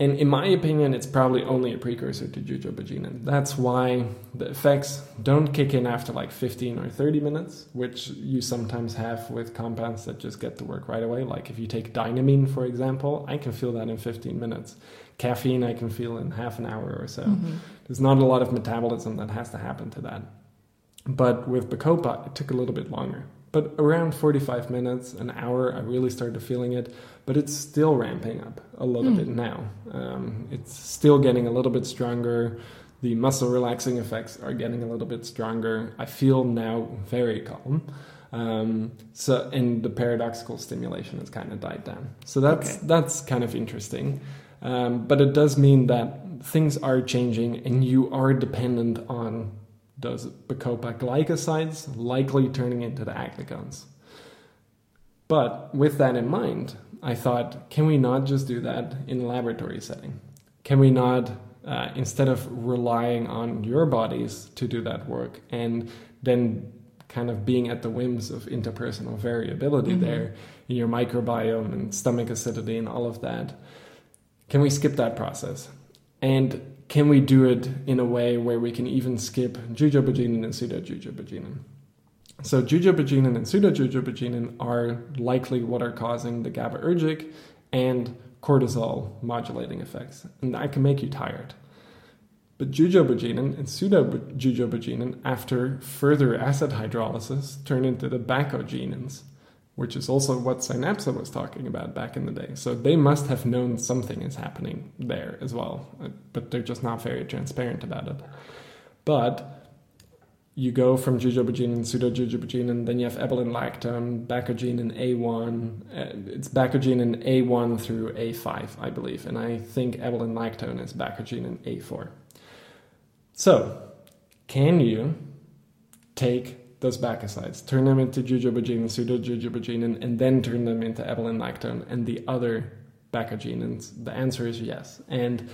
And in my opinion, it's probably only a precursor to jujubogenin. That's why the effects don't kick in after like 15 or 30 minutes, which you sometimes have with compounds that just get to work right away. Like if you take dynamine, for example, I can feel that in 15 minutes. Caffeine, I can feel in half an hour or so. Mm-hmm. There's not a lot of metabolism that has to happen to that. But with Bacopa, it took a little bit longer. But around 45 minutes, an hour, I really started feeling it. But it's still ramping up a little mm. bit now. Um, it's still getting a little bit stronger. The muscle relaxing effects are getting a little bit stronger. I feel now very calm. Um, so, and the paradoxical stimulation has kind of died down. So that's okay. that's kind of interesting. Um, but it does mean that things are changing, and you are dependent on those Bacopa glycosides likely turning into the aglycones. But with that in mind, I thought, can we not just do that in a laboratory setting? Can we not, uh, instead of relying on your bodies to do that work and then kind of being at the whims of interpersonal variability mm-hmm. there in your microbiome and stomach acidity and all of that, can we skip that process? And can we do it in a way where we can even skip jujubogenin and pseudojujubogenin? So jujubogenin and pseudojujubogenin are likely what are causing the GABAergic and cortisol modulating effects, and that can make you tired. But jujubogenin and pseudojujubogenin, after further acid hydrolysis, turn into the bacogenins, which is also what Synapsa was talking about back in the day. So they must have known something is happening there as well, but they're just not very transparent about it. But you go from jujubogenin, and then you have ebelin lactone, and A1. Uh, it's it's bacogenin A1 through A5, I believe, and I think ebelin lactone is bacogenin A4. So, can you take those bacosides, turn them into jujubogenin, pseudojujubogenin, and then turn them into ebelin lactone and the other bacogenins? The answer is yes. And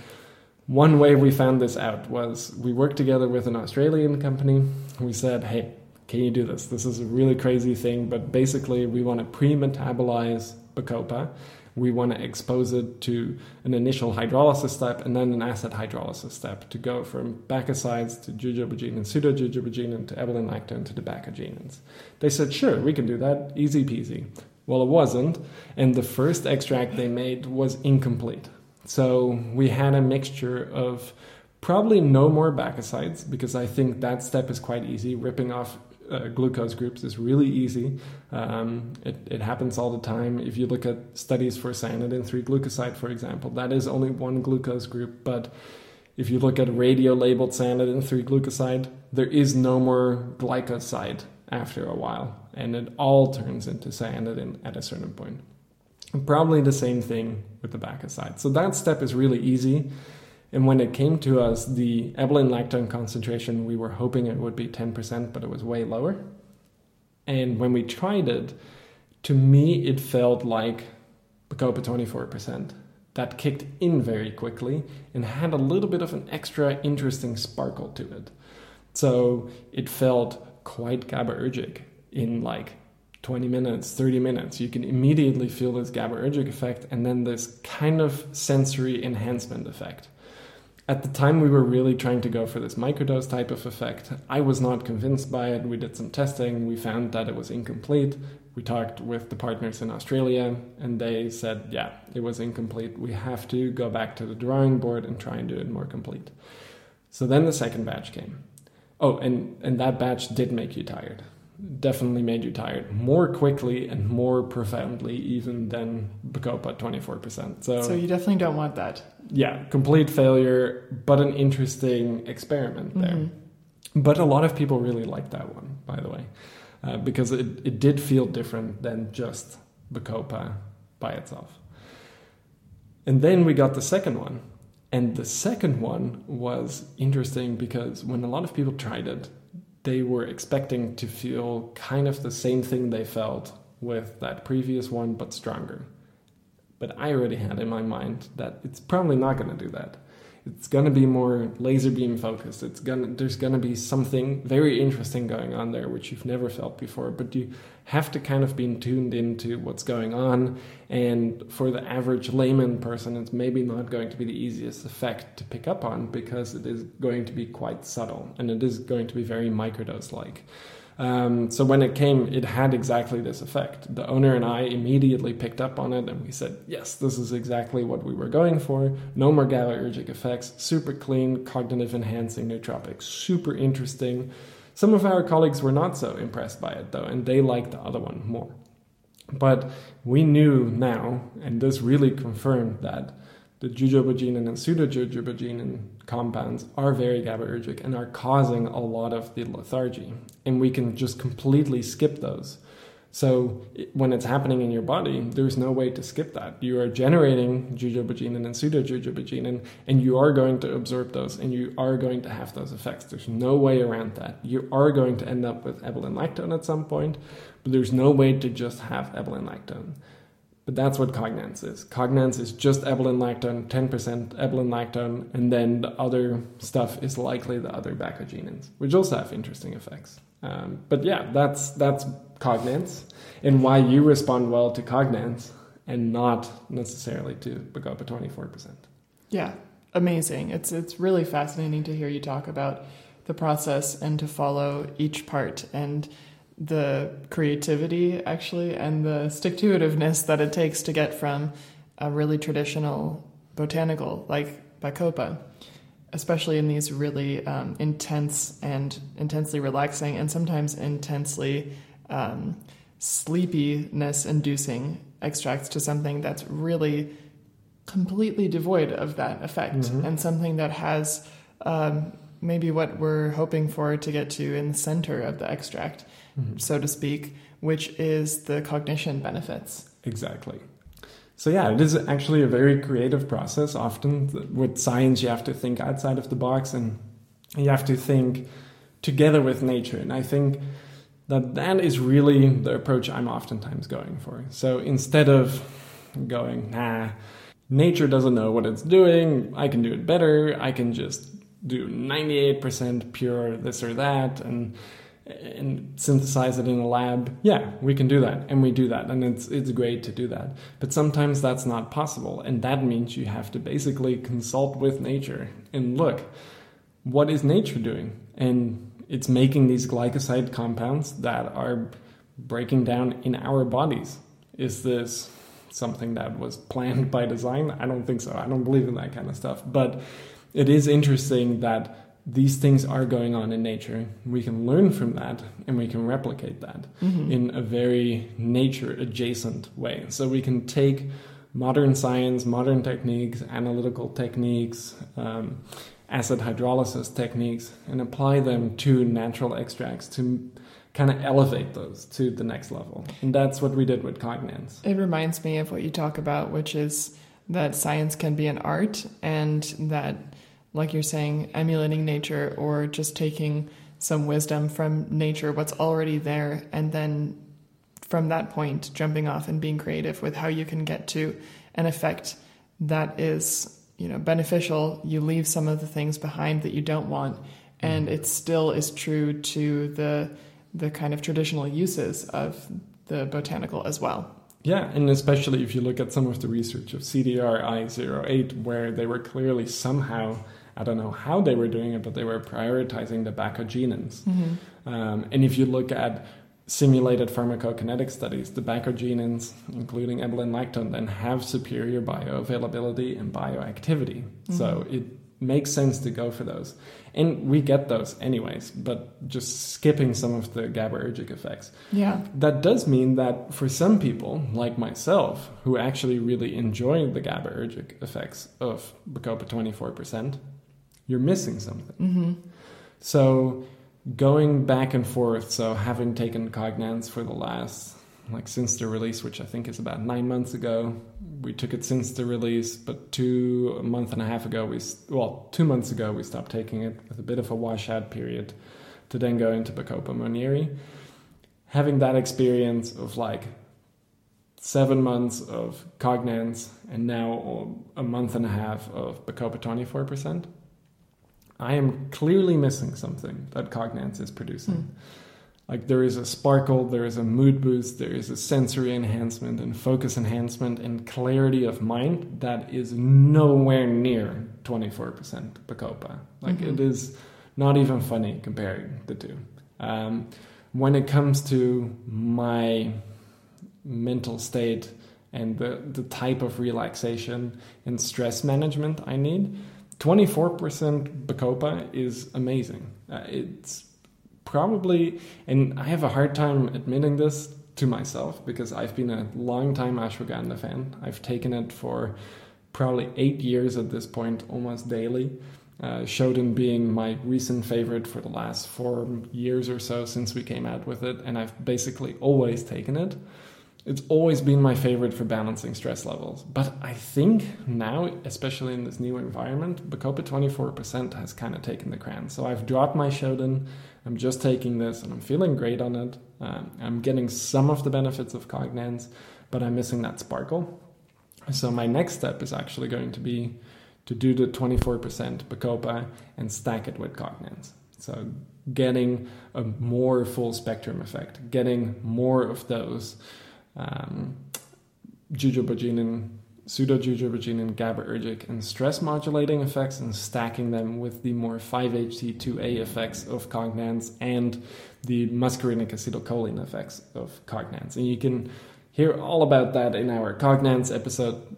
one way we found this out was we worked together with an Australian company. We said, hey, can you do this? This is a really crazy thing, but basically we want to pre-metabolize Bacopa. We want to expose it to an initial hydrolysis step and then an acid hydrolysis step to go from bacosides to jujubogenin and pseudojujubogenin to lactone to the. They said, sure, we can do that, easy peasy. Well, it wasn't, and the first extract they made was incomplete. So we had a mixture of probably no more bacosides because I think that step is quite easy. Ripping off uh, glucose groups is really easy. Um, it, it, happens all the time. If you look at studies for cyanidin 3 glucoside, for example, that is only one glucose group. But if you look at radio labeled cyanidin 3 glucoside, there is no more glycoside after a while, and it all turns into cyanidin at a certain point. And probably the same thing with the bacoside. So that step is really easy. And when it came to us, the ebelin lactone concentration, we were hoping it would be 10%, but it was way lower. And when we tried it, to me, it felt like Bacopa 24%. That kicked in very quickly and had a little bit of an extra interesting sparkle to it. So it felt quite GABAergic in like 20 minutes, 30 minutes. You can immediately feel this GABAergic effect and then this kind of sensory enhancement effect at the time we were really trying to go for this microdose type of effect. I was not convinced by it. We did some testing. We found that it was incomplete. We talked with the partners in Australia and they said, yeah, it was incomplete. We have to go back to the drawing board and try and do it more complete. So then the second batch came. Oh, and, and that batch did make you tired definitely made you tired more quickly and more profoundly even than Bacopa 24%. So, so you definitely don't want that. Yeah, complete failure, but an interesting experiment there. Mm-hmm. But a lot of people really liked that one, by the way, uh, because it, it did feel different than just Bacopa by itself. And then we got the second one. And the second one was interesting because when a lot of people tried it, they were expecting to feel kind of the same thing they felt with that previous one, but stronger. But I already had in my mind that it's probably not going to do that it's to be more laser beam focused. It's to there's to be something very interesting going on there which you've never felt before but you have to kind of be tuned into what's going on. And for the average layman person it's maybe not going to be the easiest effect to pick up on because it is going to be quite subtle and it is going to be very microdose like um, so when it came, it had exactly this effect. The owner and I immediately picked up on it and we said, yes, this is exactly what we were going for. No more GABAergic effects, super clean, cognitive enhancing nootropic, super interesting. Some of our colleagues were not so impressed by it though, and they liked the other one more. But we knew now, and this really confirmed that the jujubogenin and pseudojujubogenin compounds are very GABAergic and are causing a lot of the lethargy. And we can just completely skip those. So when it's happening in your body, there's no way to skip that. You are generating jujubogenin and pseudojujubogenin, and you are going to absorb those, and you are going to have those effects. There's no way around that. You are going to end up with ebelin lactone at some point, but there's no way to just have ebelin lactone. But that's what cognance is. Cognance is just ebelin lactone, 10% ebelin lactone, and then the other stuff is likely the other bacogenins, which also have interesting effects. Um, but yeah, that's that's cognance and why you respond well to cognance and not necessarily to Bacopa 24%. Yeah, amazing. It's it's really fascinating to hear you talk about the process and to follow each part and the creativity actually and the stick to itiveness that it takes to get from a really traditional botanical like Bacopa, especially in these really um, intense and intensely relaxing and sometimes intensely um, sleepiness inducing extracts to something that's really completely devoid of that effect mm-hmm. and something that has um, maybe what we're hoping for to get to in the center of the extract mm-hmm. so to speak, which is the cognition benefits. Exactly. So, yeah, it is actually a very creative process. Often with science, you have to think outside of the box and you have to think together with nature. And I think that that is really the approach I'm oftentimes going for. So, instead of going, nah, nature doesn't know what it's doing, I can do it better, I can just do 98% pure this or that, and and synthesize it in a lab, yeah, we can do that, and we do that, and it's it's great to do that. But sometimes that's not possible, and that means you have to basically consult with nature and look, what is nature doing? And it's making these glycoside compounds that are breaking down in our bodies. Is this something that was planned by design? I don't think so. I don't believe in that kind of stuff. But it is interesting that these things are going on in nature. We can learn from that and we can replicate that mm-hmm. in a very nature adjacent way. So we can take modern science, modern techniques, analytical techniques, um, acid hydrolysis techniques, and apply them to natural extracts to kind of elevate those to the next level. And that's what we did with Cognance. It reminds me of what you talk about, which is that science can be an art and that like you're saying, emulating nature or just taking some wisdom from nature, what's already there, and then from that point, jumping off and being creative with how you can get to an effect that is, you know, beneficial. You leave some of the things behind that you don't want, and mm-hmm. it still is true to the the kind of traditional uses of the botanical as well. Yeah, and especially if you look at some of the research of CDRI08, where they were clearly somehow I don't know how they were doing it, but they were prioritizing the bacogenins. Mm-hmm. Um, and if you look at simulated pharmacokinetic studies, the bacogenins, including ebelin lactone, then have superior bioavailability and bioactivity. Mm-hmm. So it makes sense to go for those. And we get those anyways, but just skipping some of the GABAergic effects. Yeah. That does mean that for some people, like myself, who actually really enjoy the GABAergic effects of Bacopa 24%, you're missing something. Mm-hmm. So going back and forth, so having taken Cognance for the last, like since the release, which I think is about nine months ago, we took it since the release, but two a month and a half ago, we well two months ago we stopped taking it with a bit of a washout period, to then go into Bacopa Monnieri. Having that experience of like seven months of Cognance and now a month and a half of Bacopa 24%, I am clearly missing something that Cognance is producing. Mm. Like there is a sparkle, there is a mood boost, there is a sensory enhancement and focus enhancement and clarity of mind that is nowhere near 24% Bacopa. Like mm-hmm. it is not even funny comparing the two. Um, when it comes to my mental state and the, the type of relaxation and stress management I need, 24% Bacopa is amazing. Uh, it's probably, and I have a hard time admitting this to myself because I've been a long time ashwagandha fan. I've taken it for probably eight years at this point, almost daily. Uh, Shoden being my recent favorite for the last four years or so since we came out with it, and I've basically always taken it it's always been my favorite for balancing stress levels. But I think now, especially in this new environment, Bacopa 24% has kind of taken the crown. So I've dropped my Shoden. I'm just taking this and I'm feeling great on it. Um, I'm getting some of the benefits of Cognance, but I'm missing that sparkle. So my next step is actually going to be to do the 24% Bacopa and stack it with Cognance. So getting a more full spectrum effect, getting more of those um, jujubogenin, pseudojujubogenin, GABAergic, and stress modulating effects, and stacking them with the more 5-HT2A effects of cognance and the muscarinic acetylcholine effects of cognance. And you can hear all about that in our cognance episode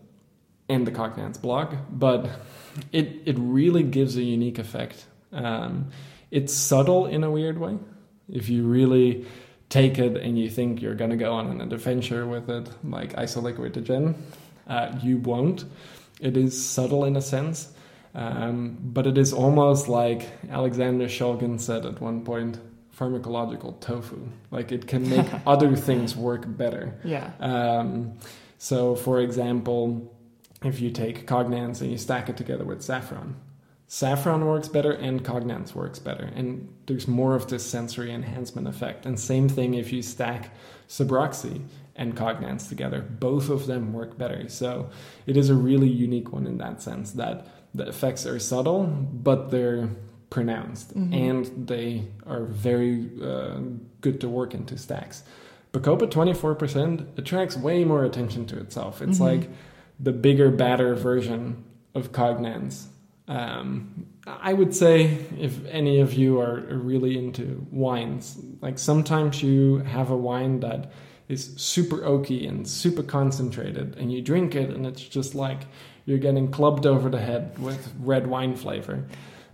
and the cognance blog, but it, it really gives a unique effect. Um, it's subtle in a weird way. If you really take it and you think you're going to go on an adventure with it, like isoliquid uh, you won't. It is subtle in a sense, um, but it is almost like Alexander Shulgin said at one point pharmacological tofu. Like it can make (laughs) other things work better. Yeah. Um, so, for example, if you take cognance and you stack it together with saffron, saffron works better and cognance works better and there's more of this sensory enhancement effect and same thing if you stack Sabroxy and cognance together both of them work better so it is a really unique one in that sense that the effects are subtle but they're pronounced and they are very uh, good to work into stacks. Bacopa 24% attracts way more attention to itself. It's like the bigger, badder version of Cognance. Um, I would say if any of you are really into wines, like sometimes you have a wine that is super oaky and super concentrated, and you drink it, and it's just like you're getting clubbed over the head with red wine flavor.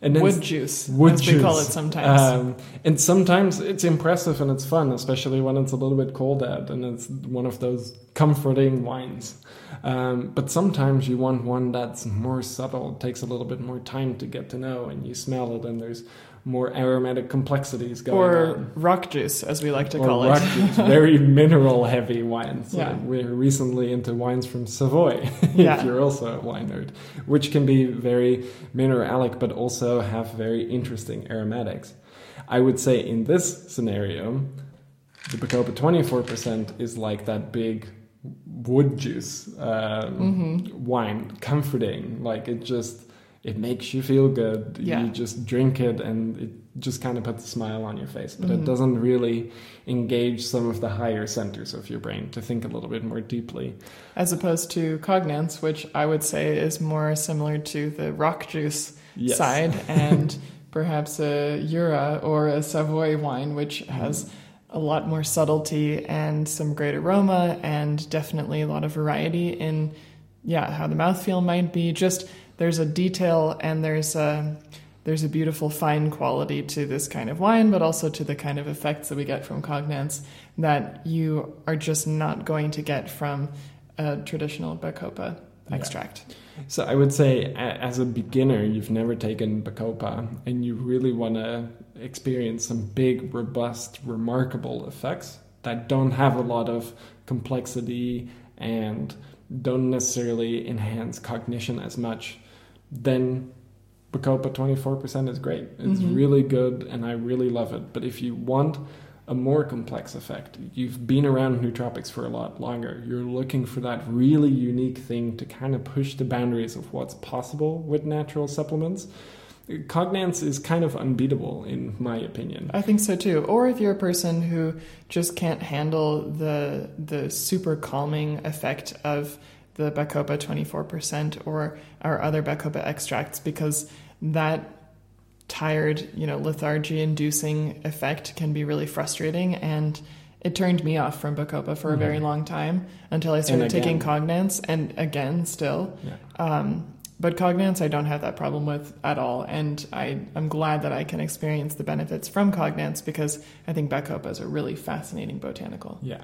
And then Wood juice, wood as juice. we call it sometimes. Um, and sometimes it's impressive and it's fun, especially when it's a little bit cold out and it's one of those comforting wines. Um, but sometimes you want one that's more subtle, takes a little bit more time to get to know, and you smell it, and there's more aromatic complexities going or on. Or rock juice, as we like to Or call rock it. juice, very (laughs) mineral heavy wines. Yeah. We're recently into wines from Savoy, (laughs) Yeah. if you're also a wine nerd, which can be very mineralic but also have very interesting aromatics. I would say in this scenario, the Bacopa 24% is like that big wood juice um, Mm-hmm. wine, comforting. Like it just, it makes you feel good. Yeah. You just drink it and it just kind of puts a smile on your face. But Mhm. it doesn't really engage some of the higher centers of your brain to think a little bit more deeply. as opposed to cognance, which I would say is more similar to the rock juice Yes. side, and (laughs) perhaps a Jura or a Savoy wine, which has a lot more subtlety and some great aroma, and definitely a lot of variety in, yeah, how the mouthfeel might be. Just there's a detail and there's a there's a beautiful fine quality to this kind of wine, but also to the kind of effects that we get from cognance that you are just not going to get from a traditional Bacopa Yeah. extract. So I would say, as a beginner, you've never taken Bacopa, and you really want to experience some big, robust, remarkable effects that don't have a lot of complexity and don't necessarily enhance cognition as much. Then Bacopa 24% is great. It's Mhm. really good, and I really love it. But if you want a more complex effect. You've been around nootropics for a lot longer. You're looking for that really unique thing to kind of push the boundaries of what's possible with natural supplements. Cognance is kind of unbeatable, in my opinion. I think so too. Or if you're a person who just can't handle the the super calming effect of the Bacopa 24% or our other Bacopa extracts because that tired, you know, lethargy inducing effect can be really frustrating and it turned me off from Bacopa for a very long time until I started taking. Cognance and again still. Yeah. Um, but Cognance, I don't have that problem with at all, and I, I'm glad that I can experience the benefits from Cognance because I think Bacopa is a really fascinating botanical. Yeah.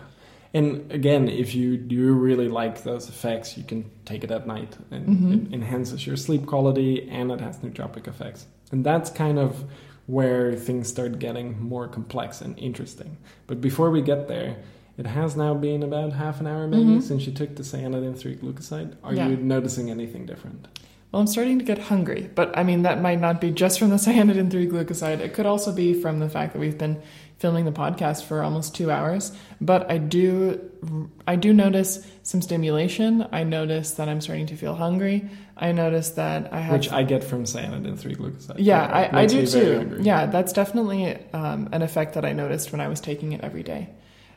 And again, if you do really like those effects, you can take it at night and Mhm. it enhances your sleep quality and it has nootropic effects. And that's kind of where things start getting more complex and interesting. But before we get there, it has now been about half an hour maybe Mhm. since you took the cyanidin 3 glucoside. Are Yeah. you noticing anything different? Well, I'm starting to get hungry, but I mean, that might not be just from the (laughs) cyanidin 3 glucoside. It could also be from the fact that we've been filming the podcast for almost two hours. But I do, I do notice some stimulation. I notice that I'm starting to feel hungry. I notice that I have. Which I get from cyanidin 3 glucoside. Yeah, It I, I do too. hungry. Yeah, that's definitely um, an effect that I noticed when I was taking it every day.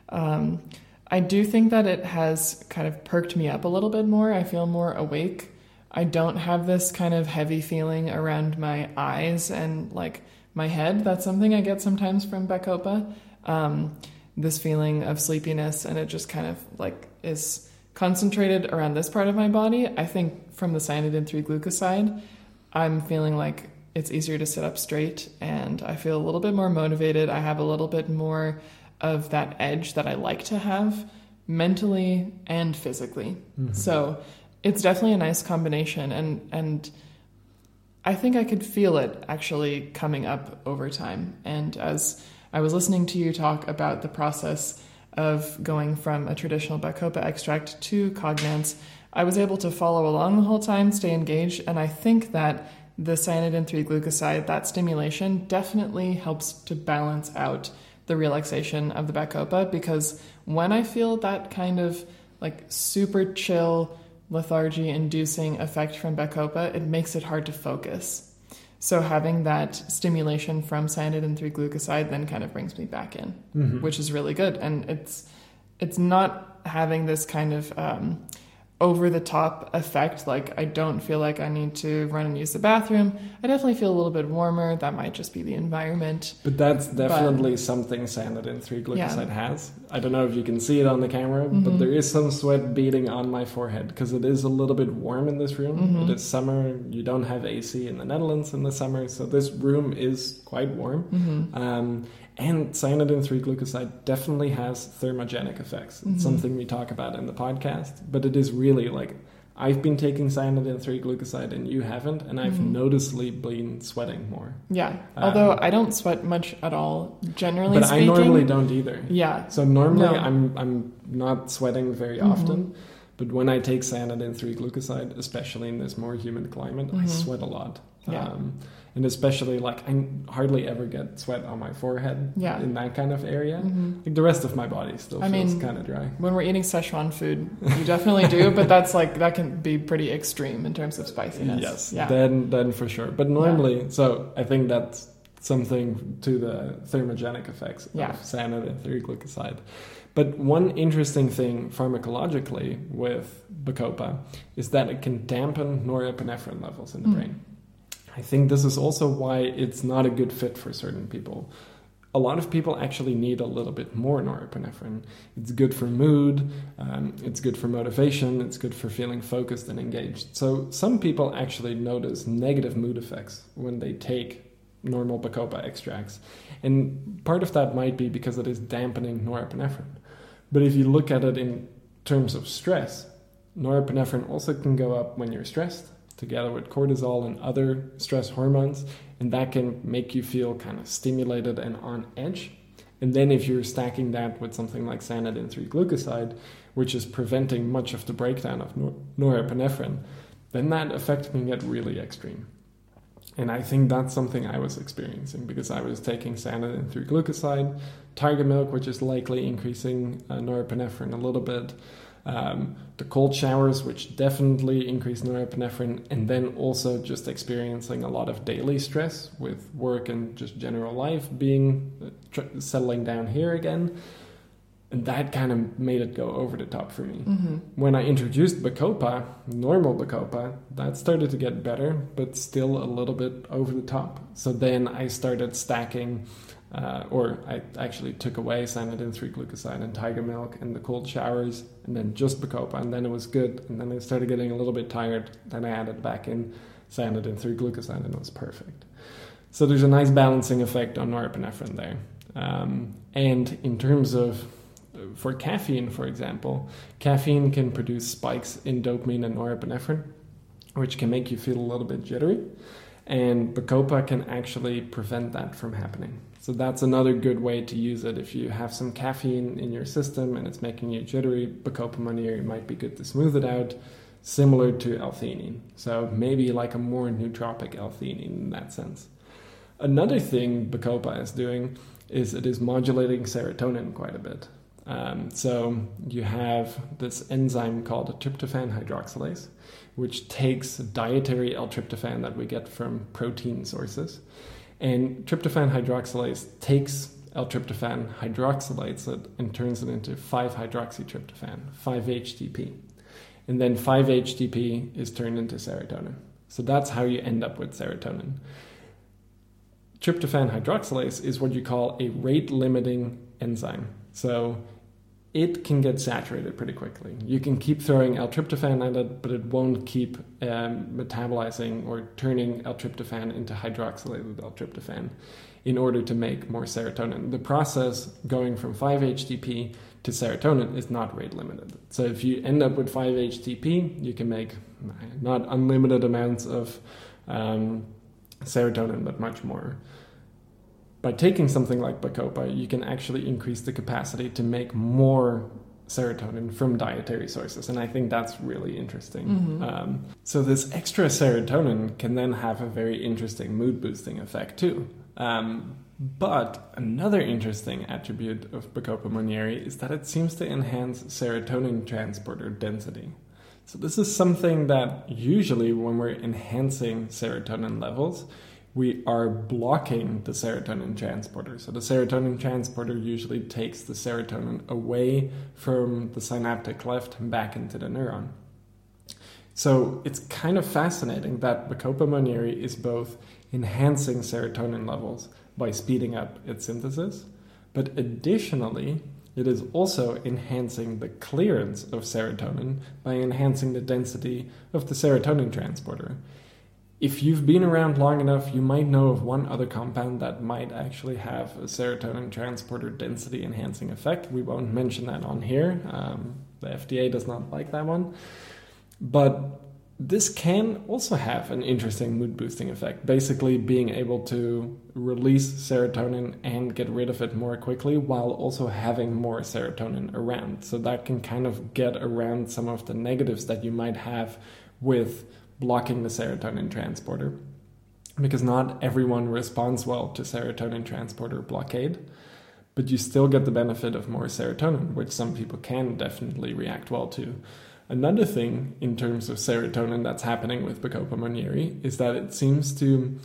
Um, I do think that it has kind of perked me up a little bit more. I feel more awake. I don't have this kind of heavy feeling around my eyes and like my head. That's something I get sometimes from Bacopa. Um, this feeling of sleepiness, and it just kind of like is concentrated around this part of my body. I think from the cyanidin 3 glucoside, I'm feeling like it's easier to sit up straight and I feel a little bit more motivated. I have a little bit more of that edge that I like to have mentally and physically. Mhm. So it's definitely a nice combination and and I think I could feel it actually coming up over time. And as I was listening to you talk about the process of going from a traditional Bacopa extract to Cognance, I was able to follow along the whole time, stay engaged, and I think that the cyanidin 3 glucoside, that stimulation, definitely helps to balance out the relaxation of the Bacopa because when I feel that kind of like super chill, lethargy inducing effect from Bacopa, it makes it hard to focus. So having that stimulation from cyanidin 3 glucoside then kind of brings me back in, Mhm. which is really good. And it's it's not having this kind of um, over the top effect. Like I don't feel like I need to run and use the bathroom. I definitely feel a little bit warmer. That might just be the environment. But that's definitely something cyanidin 3 glucoside Yeah. has. I don't know if you can see it on the camera, but Mhm. there is some sweat beading on my forehead because it is a little bit warm in this room. Mhm. It is summer. You don't have AC in the Netherlands in the summer, so this room is quite warm. hmm Um, and cyanidin 3 glucoside definitely has thermogenic effects. It's Mhm. something we talk about in the podcast, but it is really like I've been taking cyanidin 3 glucoside and you haven't, and I've Mhm. noticeably been sweating more. Yeah. Um, Although I don't sweat much at all, generally but speaking. I normally don't either. Yeah. So normally No. I'm I'm not sweating very Mhm. often, but when I take cyanidin 3 glucoside, especially in this more humid climate, I Mhm. sweat a lot. Yeah. Um, and especially like I hardly ever get sweat on my forehead Yeah. in that kind of area. hmm Like the rest of my body still I feels kind of dry. When we're eating Szechuan food, you definitely do, but that's like that can be pretty extreme in terms of spiciness. Yes, Yeah. then then for sure. But normally, so I think that's something to the thermogenic effects Yeah. of cyanidin 3 glucoside. But one interesting thing pharmacologically with Bacopa is that it can dampen norepinephrine levels in the Mm. brain. I think this is also why it's not a good fit for certain people. A lot of people actually need a little bit more norepinephrine. It's good for mood, um, it's good for motivation, it's good for feeling focused and engaged. So, some people actually notice negative mood effects when they take normal Bacopa extracts. And part of that might be because it is dampening norepinephrine. But if you look at it in terms of stress, norepinephrine also can go up when you're stressed, together with cortisol and other stress hormones, and that can make you feel kind of stimulated and on edge. And then if you're stacking that with something like cyanidin 3 glucoside, which is preventing much of the breakdown of nor- norepinephrine, then that effect can get really extreme. And I think that's something I was experiencing because I was taking cyanidin 3 glucoside, tiger milk, which is likely increasing uh, norepinephrine a little bit, um, the cold showers, which definitely increase norepinephrine, and then also just experiencing a lot of daily stress with work and just general life being uh, tr- settling down here again. And that kind of made it go over the top for me. hmm When I introduced Bacopa, normal Bacopa, that started to get better, but still a little bit over the top. So then I started stacking, uh, or I actually took away cyanidin 3 glucoside and tiger milk and the cold showers, and then just Bacopa, and then it was good. And then I started getting a little bit tired. Then I added back in cyanidin 3 glucoside, and it was perfect. So there's a nice balancing effect on norepinephrine there. Um, and in terms of for caffeine, for example, caffeine can produce spikes in dopamine and norepinephrine, which can make you feel a little bit jittery. And Bacopa can actually prevent that from happening. So that's another good way to use it. If you have some caffeine in your system and it's making you jittery, Bacopa Monnieri might be good to smooth it out, similar to L-theanine. So maybe like a more nootropic L-theanine in that sense. Another thing Bacopa is doing is it is modulating serotonin quite a bit. Um, so you have this enzyme called tryptophan hydroxylase, which takes dietary L-tryptophan that we get from protein sources, and tryptophan hydroxylase takes L-tryptophan, hydroxylates it, and turns it into 5-hydroxytryptophan, 5-HTP, and then 5-HTP is turned into serotonin. So that's how you end up with serotonin. Tryptophan hydroxylase is what you call a rate limiting enzyme. So it can get saturated pretty quickly. You can keep throwing L-tryptophan at it, but it won't keep um, metabolizing or turning L-tryptophan into hydroxylated L-tryptophan in order to make more serotonin. The process going from 5-HTP to serotonin is not rate limited. So if you end up with 5-HTP, you can make not unlimited amounts of um, serotonin, but much more by taking something like Bacopa, you can actually increase the capacity to make more serotonin from dietary sources. And I think that's really interesting. Mhm. Um, so, this extra serotonin can then have a very interesting mood boosting effect too. Um, but another interesting attribute of Bacopa Monnieri is that it seems to enhance serotonin transporter density. So, this is something that usually, when we're enhancing serotonin levels, we are blocking the serotonin transporter. So the serotonin transporter usually takes the serotonin away from the synaptic cleft and back into the neuron. So it's kind of fascinating that Bacopa monnieri is both enhancing serotonin levels by speeding up its synthesis, but additionally, it is also enhancing the clearance of serotonin by enhancing the density of the serotonin transporter. If you've been around long enough, you might know of one other compound that might actually have a serotonin transporter density enhancing effect. We won't mention that on here. Um, the FDA does not like that one. But this can also have an interesting mood boosting effect. Basically, being able to release serotonin and get rid of it more quickly while also having more serotonin around. So, that can kind of get around some of the negatives that you might have with blocking the serotonin transporter. Because not everyone responds well to serotonin transporter blockade, but you still get the benefit of more serotonin, which some people can definitely react well to. Another thing in terms of serotonin that's happening with Bacopa monnieri is that it seems to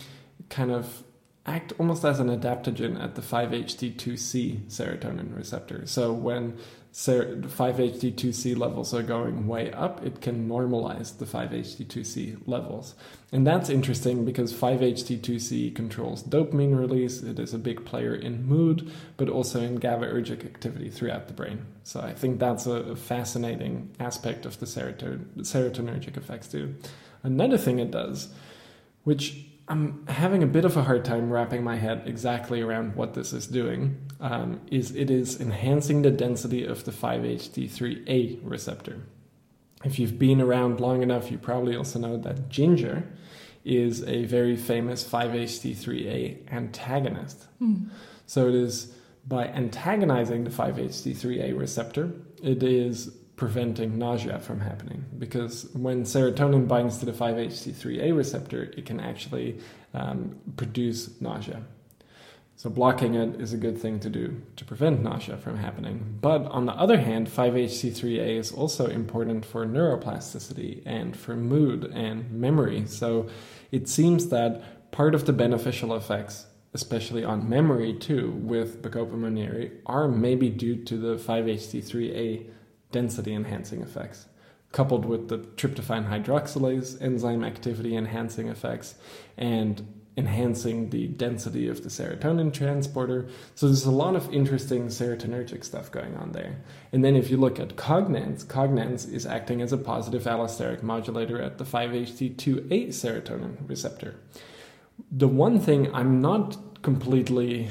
kind of act almost as an adaptogen at the 5-HT2C serotonin receptor. So when 5-HT2C levels are going way up, it can normalize the 5-HT2C levels. And that's interesting because 5-HT2C controls dopamine release. It is a big player in mood, but also in GABAergic activity throughout the brain. So I think that's a, fascinating aspect of the seroton- serotonergic effects too. Another thing it does, which I'm having a bit of a hard time wrapping my head exactly around what this is doing. Um, is it is enhancing the density of the 5-HT3A receptor. If you've been around long enough, you probably also know that ginger is a very famous 5-HT3A antagonist. Mm. So it is by antagonizing the 5-HT3A receptor, it is preventing nausea from happening because when serotonin binds to the 5-HT3A receptor, it can actually um, produce nausea. So blocking it is a good thing to do to prevent nausea from happening. But on the other hand, 5-HT3A is also important for neuroplasticity and for mood and memory. So it seems that part of the beneficial effects especially on memory too, with Bacopa monnieri, are maybe due to the 5-HT3A density enhancing effects, coupled with the tryptophan hydroxylase enzyme activity enhancing effects, and enhancing the density of the serotonin transporter. So there's a lot of interesting serotonergic stuff going on there. And then if you look at cognance, cognance is acting as a positive allosteric modulator at the 5-HT2A serotonin receptor. The one thing I'm not completely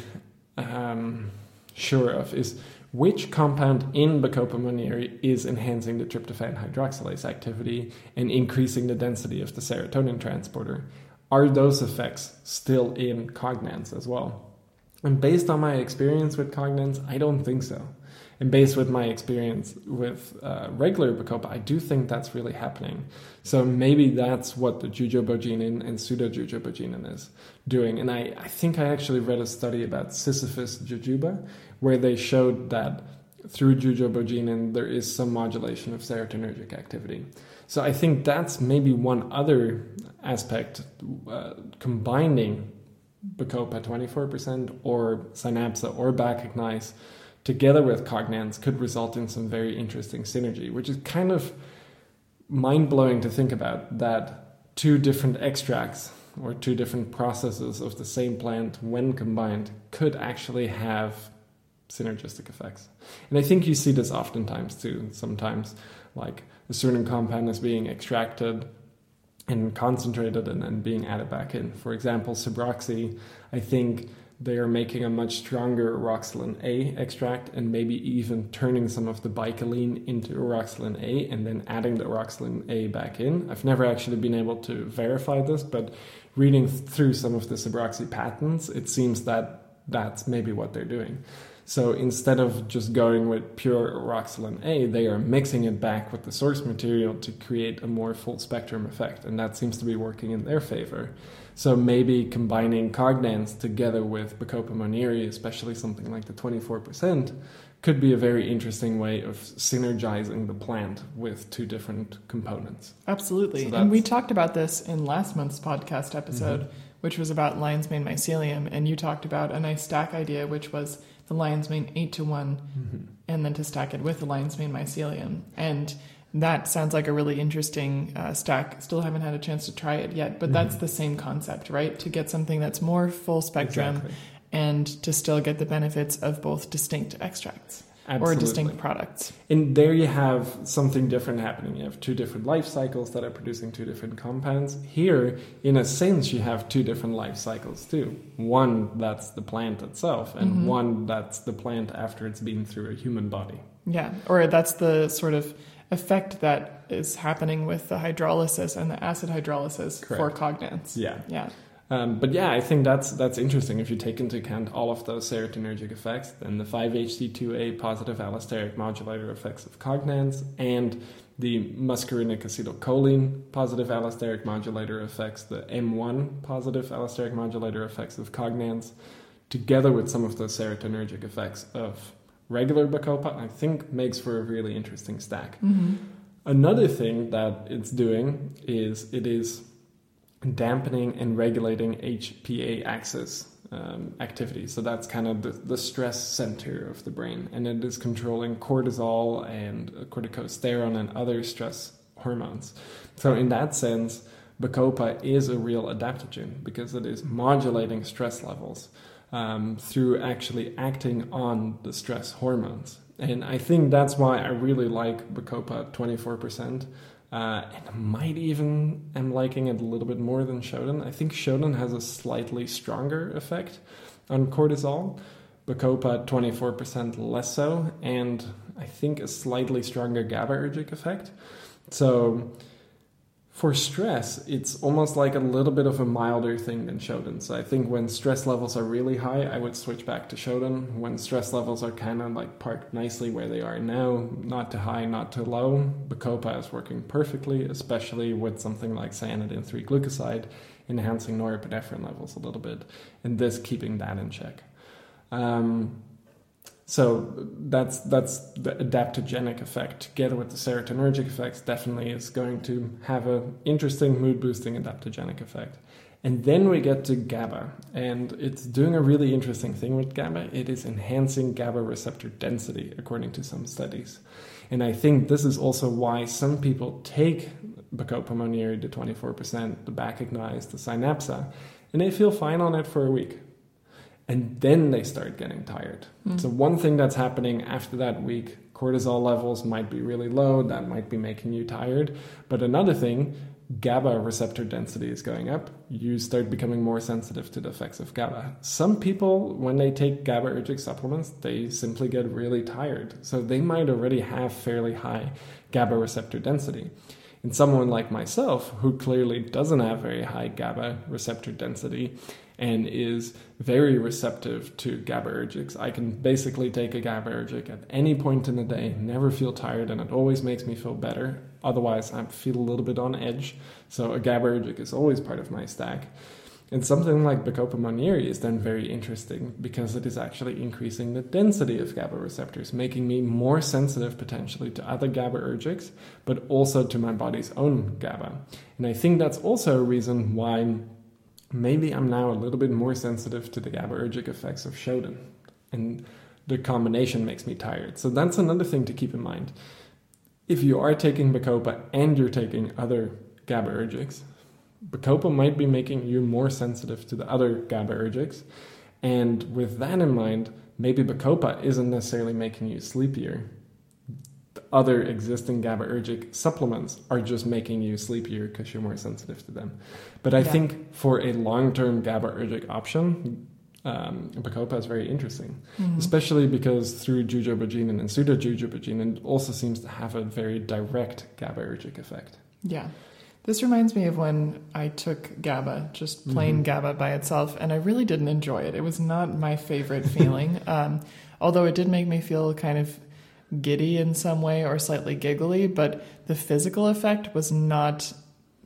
um, sure of is which compound in Bacopa monnieri is enhancing the tryptophan hydroxylase activity and increasing the density of the serotonin transporter? Are those effects still in cognance as well? And based on my experience with cognance, I don't think so. And based with my experience with uh, regular Bacopa, I do think that's really happening. So maybe that's what the jujubogenin and pseudojujubogenin is doing. And I, I think I actually read a study about Ziziphus jujuba, where they showed that through jujubogenin there is some modulation of serotonergic activity. So I think that's maybe one other aspect uh, combining Bacopa 24% or Synapsa or Bacognize together with Cognance could result in some very interesting synergy, which is kind of mind blowing to think about that two different extracts or two different processes of the same plant, when combined, could actually have synergistic effects. And I think you see this oftentimes too. Sometimes, like a certain compound is being extracted and concentrated and then being added back in. For example, Sabroxy, I think they are making a much stronger Oroxylin A extract and maybe even turning some of the baicalin into Oroxylin A and then adding the Oroxylin A back in. I've never actually been able to verify this, but reading through some of the Sabroxy patents, it seems that that's maybe what they're doing. So instead of just going with pure Oroxylin A, they are mixing it back with the source material to create a more full spectrum effect, and that seems to be working in their favor. So maybe combining Cognance together with Bacopa monnieri, especially something like the 24%, could be a very interesting way of synergizing the plant with two different components. Absolutely. So and we talked about this in last month's podcast episode. Mm-hmm which was about lion's mane mycelium, and you talked about a nice stack idea, which was the lion's mane eight to one, Mm-hmm. and then to stack it with the lion's mane mycelium. And that sounds like a really interesting uh, stack. Still haven't had a chance to try it yet, but that's the same concept, right? To get something that's more full spectrum Exactly. and to still get the benefits of both distinct extracts or Absolutely. distinct products. And there you have something different happening. You have two different life cycles that are producing two different compounds. Here, in a sense, you have two different life cycles too. One that's the plant itself, and mm-hmm. one that's the plant after it's been through a human body. Yeah, or that's the sort of effect that is happening with the hydrolysis and the acid hydrolysis for Correct. cognance. Yeah. Yeah. Um, but yeah, I think that's that's interesting. If you take into account all of those serotonergic effects, then the 5-HT2A positive allosteric modulator effects of cognance and the muscarinic acetylcholine positive allosteric modulator effects, the M1 positive allosteric modulator effects of cognance, together with some of the serotonergic effects of regular Bacopa, I think makes for a really interesting stack. Another thing that it's doing is it is dampening and regulating HPA axis um, activity. So that's kind of the, the stress center of the brain, and it is controlling cortisol and corticosterone and other stress hormones. So in that sense, Bacopa is a real adaptogen because it is modulating stress levels um, through actually acting on the stress hormones. And I think that's why I really like Bacopa 24%. Uh, and might even am liking it a little bit more than Shoden. I think Shoden has a slightly stronger effect on cortisol. Bacopa 24% less so, and I think a slightly stronger GABAergic effect. So for stress, it's almost like a little bit of a milder thing than Shoden. So I think when stress levels are really high, I would switch back to Shoden. When stress levels are kind of like parked nicely where they are now, not too high, not too low, Bacopa is working perfectly, especially with something like cyanidin 3 glucoside, enhancing norepinephrine levels a little bit, and this keeping that in check. Um, so that's that's the adaptogenic effect together with the serotonergic effects definitely is going to have an interesting mood boosting adaptogenic effect. And then we get to GABA, and it's doing a really interesting thing with GABA. It is enhancing GABA receptor density, according to some studies. And I think this is also why some people take Bacopa Monnieri to 24%, the Bacognize, the Synapsa, and they feel fine on it for a week and then they start getting tired. Mm. So one thing that's happening after that week, cortisol levels might be really low, that might be making you tired. But another thing, GABA receptor density is going up. You start becoming more sensitive to the effects of GABA. Some people, when they take GABAergic supplements, they simply get really tired. So they might already have fairly high GABA receptor density. And someone like myself, who clearly doesn't have very high GABA receptor density and is very receptive to GABAergics, I can basically take a GABAergic at any point in the day, never feel tired, and it always makes me feel better. Otherwise, I feel a little bit on edge. So a GABAergic is always part of my stack. And something like Bacopa Monnieri is then very interesting because it is actually increasing the density of GABA receptors, making me more sensitive potentially to other GABAergics, but also to my body's own GABA. And I think that's also a reason why maybe I'm now a little bit more sensitive to the GABAergic effects of Shoden. And the combination makes me tired. So that's another thing to keep in mind. If you are taking Bacopa and you're taking other GABAergics, Bacopa might be making you more sensitive to the other GABAergics. And with that in mind, maybe Bacopa isn't necessarily making you sleepier. The other existing GABAergic supplements are just making you sleepier because you're more sensitive to them. But I Yeah. think for a long term GABAergic option, um, Bacopa is very interesting, especially because through jujubogenin and pseudojujubogenin, it also seems to have a very direct GABAergic effect. Yeah. This reminds me of when I took GABA, just plain GABA by itself, and I really didn't enjoy it. It was not my favorite feeling, (laughs) um, although it did make me feel kind of giddy in some way or slightly giggly, but the physical effect was not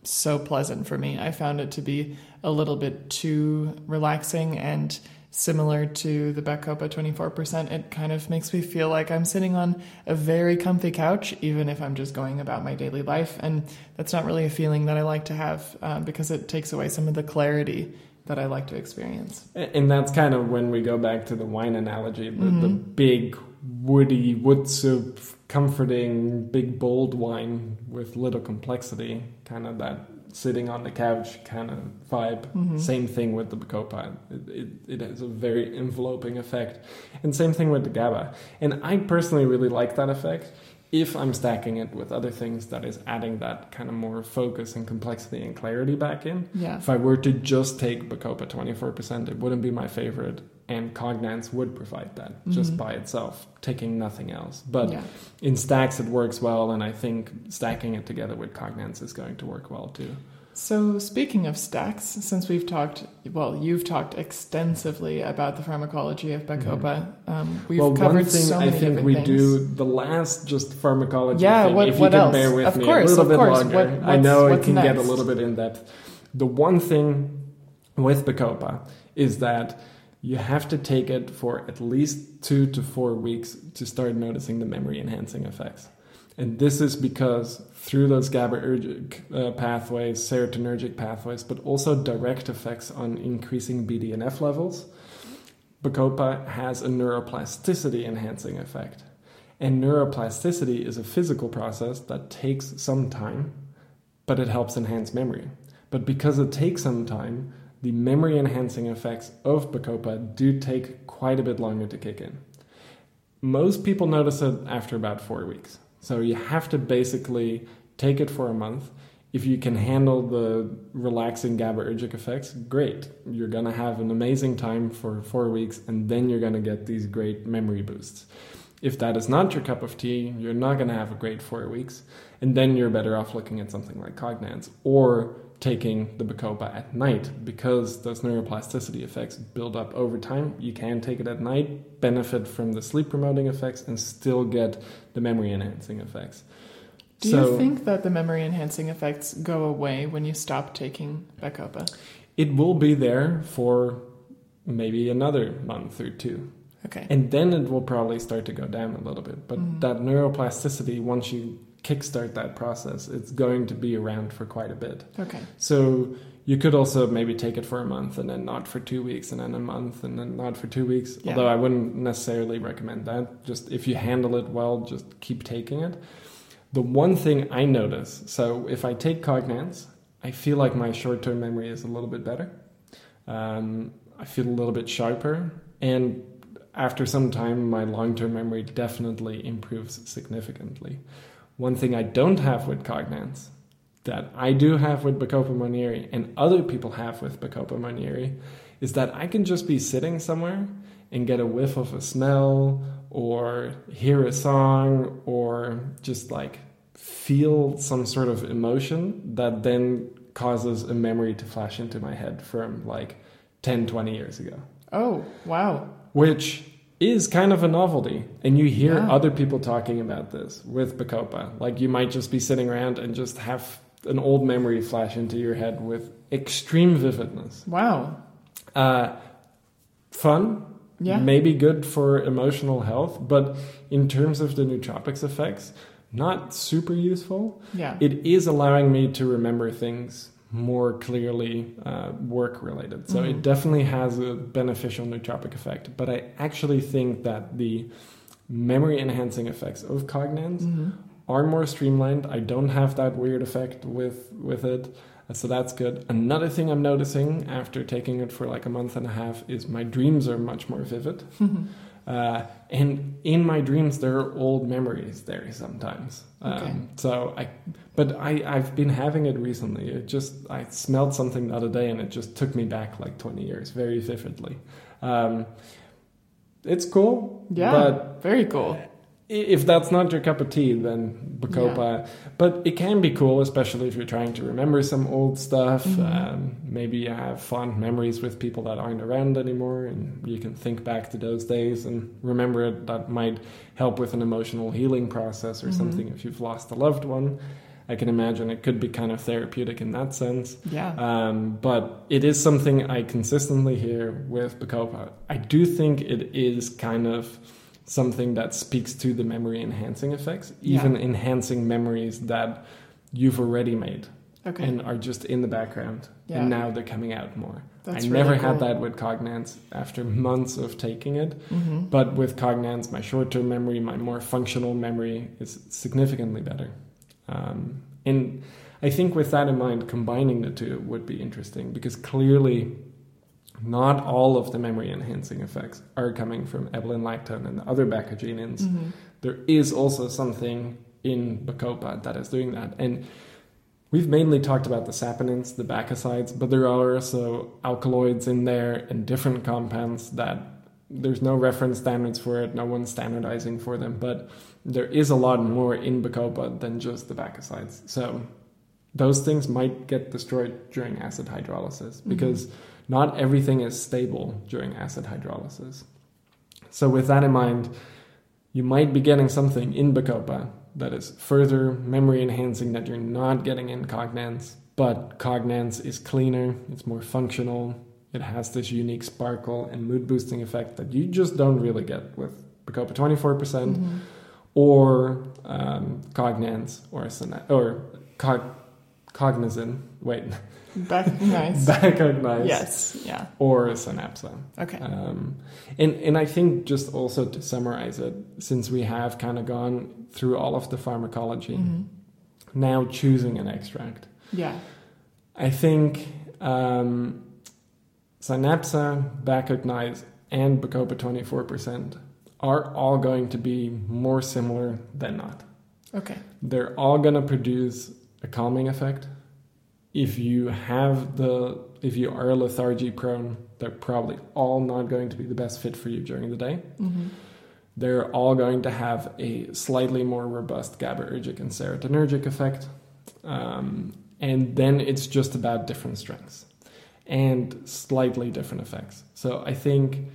so pleasant for me. I found it to be a little bit too relaxing and similar to the Bacopa 24%. It kind of makes me feel like I'm sitting on a very comfy couch, even if I'm just going about my daily life. And that's not really a feeling that I like to have uh, because it takes away some of the clarity that I like to experience. And that's kind of when we go back to the wine analogy, the, mm-hmm. the big, woody, wood soup, comforting, big, bold wine with little complexity, kind of that sitting on the couch kind of vibe. Mm-hmm. Same thing with the Bacopa. It, it, it, has a very enveloping effect. And same thing with the GABA. And I personally really like that effect if I'm stacking it with other things that is adding that kind of more focus and complexity and clarity back in. Yeah. If I were to just take Bacopa 24%, it wouldn't be my favorite. And Cognance would provide that mm-hmm. just by itself, taking nothing else. But yeah. in stacks, it works well. And I think stacking it together with Cognance is going to work well too. So, speaking of stacks, since we've talked, well, you've talked extensively about the pharmacology of Bacopa. Mm-hmm. Um, we've well, covered one thing so I think we things. do the last just pharmacology. Yeah, thing, what, if what you can else? bear with of me course, a little bit course. longer. What, I know it can next? get a little bit in depth. The one thing with Bacopa is that you have to take it for at least two to four weeks to start noticing the memory enhancing effects. And this is because through those GABAergic uh, pathways, serotonergic pathways, but also direct effects on increasing BDNF levels, Bacopa has a neuroplasticity enhancing effect. And neuroplasticity is a physical process that takes some time, but it helps enhance memory. But because it takes some time, the memory enhancing effects of Bacopa do take quite a bit longer to kick in. Most people notice it after about four weeks. So you have to basically take it for a month. If you can handle the relaxing GABAergic effects, great. You're going to have an amazing time for four weeks, and then you're going to get these great memory boosts. If that is not your cup of tea, you're not going to have a great four weeks, and then you're better off looking at something like Cognance or taking the Bacopa at night because those neuroplasticity effects build up over time. You can take it at night, benefit from the sleep promoting effects, and still get the memory enhancing effects. Do so, you think that the memory enhancing effects go away when you stop taking Bacopa? It will be there for maybe another month or two. Okay. And then it will probably start to go down a little bit. But mm-hmm. that neuroplasticity, once you kickstart that process, it's going to be around for quite a bit. Okay. So you could also maybe take it for a month and then not for two weeks and then a month and then not for two weeks. Yeah. Although I wouldn't necessarily recommend that. Just if you handle it well, just keep taking it. The one thing I notice, so if I take Cognance, I feel like my short term memory is a little bit better. Um, I feel a little bit sharper. And after some time, my long term memory definitely improves significantly. One thing I don't have with Cognance that I do have with Bacopa Monnieri and other people have with Bacopa Monnieri is that I can just be sitting somewhere and get a whiff of a smell or hear a song or just like feel some sort of emotion that then causes a memory to flash into my head from like 10, 20 years ago. Oh, wow. Which is kind of a novelty. And you hear yeah. other people talking about this with Bacopa. Like you might just be sitting around and just have an old memory flash into your head with extreme vividness. Wow. Uh, fun. Yeah. Maybe good for emotional health, but in terms of the nootropics effects, not super useful. Yeah. It is allowing me to remember things more clearly uh, work related. So mm-hmm. it definitely has a beneficial nootropic effect. But I actually think that the memory enhancing effects of Cognance mm-hmm. are more streamlined. I don't have that weird effect with with it. So that's good. Another thing I'm noticing after taking it for like a month and a half is my dreams are much more vivid. (laughs) Uh, and in my dreams, there are old memories there sometimes. Okay. Um, so I, but I, I've been having it recently. It just, I smelled something the other day and it just took me back like 20 years very vividly. Um, it's cool. Yeah. But very cool if that's not your cup of tea, then Bacopa. Yeah. But it can be cool, especially if you're trying to remember some old stuff. Mm-hmm. Um, maybe you have fond memories with people that aren't around anymore, and you can think back to those days and remember it. That might help with an emotional healing process or mm-hmm. something if you've lost a loved one. I can imagine it could be kind of therapeutic in that sense. Yeah. Um, but it is something I consistently hear with Bacopa. I do think it is kind of something that speaks to the memory enhancing effects, even enhancing memories that you've already made okay. and are just in the background. Yeah. and now they're coming out more. That's I really never had that with Cognance after months of taking it, hmm but with Cognance, my short-term memory, my more functional memory is significantly better. Um, and I think with that in mind, combining the two would be interesting because clearly not all of the memory enhancing effects are coming from ebelin lactone and the other bacogenins. hmm There is also something in Bacopa that is doing that. And we've mainly talked about the saponins, the bacosides, but there are also alkaloids in there and different compounds that there's no reference standards for it, no one's standardizing for them, but there is a lot more in Bacopa than just the bacosides. So those things might get destroyed during acid hydrolysis because not everything is stable during acid hydrolysis. So with that in mind, you might be getting something in Bacopa that is further memory enhancing that you're not getting in Cognance, but Cognance is cleaner, it's more functional, it has this unique sparkle and mood boosting effect that you just don't really get with Bacopa 24% hmm or um, Cognance or or Cog- Cognizin, wait, Back nice. (laughs) Bacognize yes. Yeah. or Synapsa. Okay. Um, and and I think just also to summarize it, since we have kind of gone through all of the pharmacology, hmm now choosing an extract, Yeah. I think um, Synapsa, Bacognize, and Bacopa 24% are all going to be more similar than not. Okay. They're all going to produce a calming effect. If you have the, if you are lethargy prone, they're probably all not going to be the best fit for you during the day. hmm They're all going to have a slightly more robust GABAergic and serotonergic effect. Um, and then it's just about different strengths and slightly different effects. So I think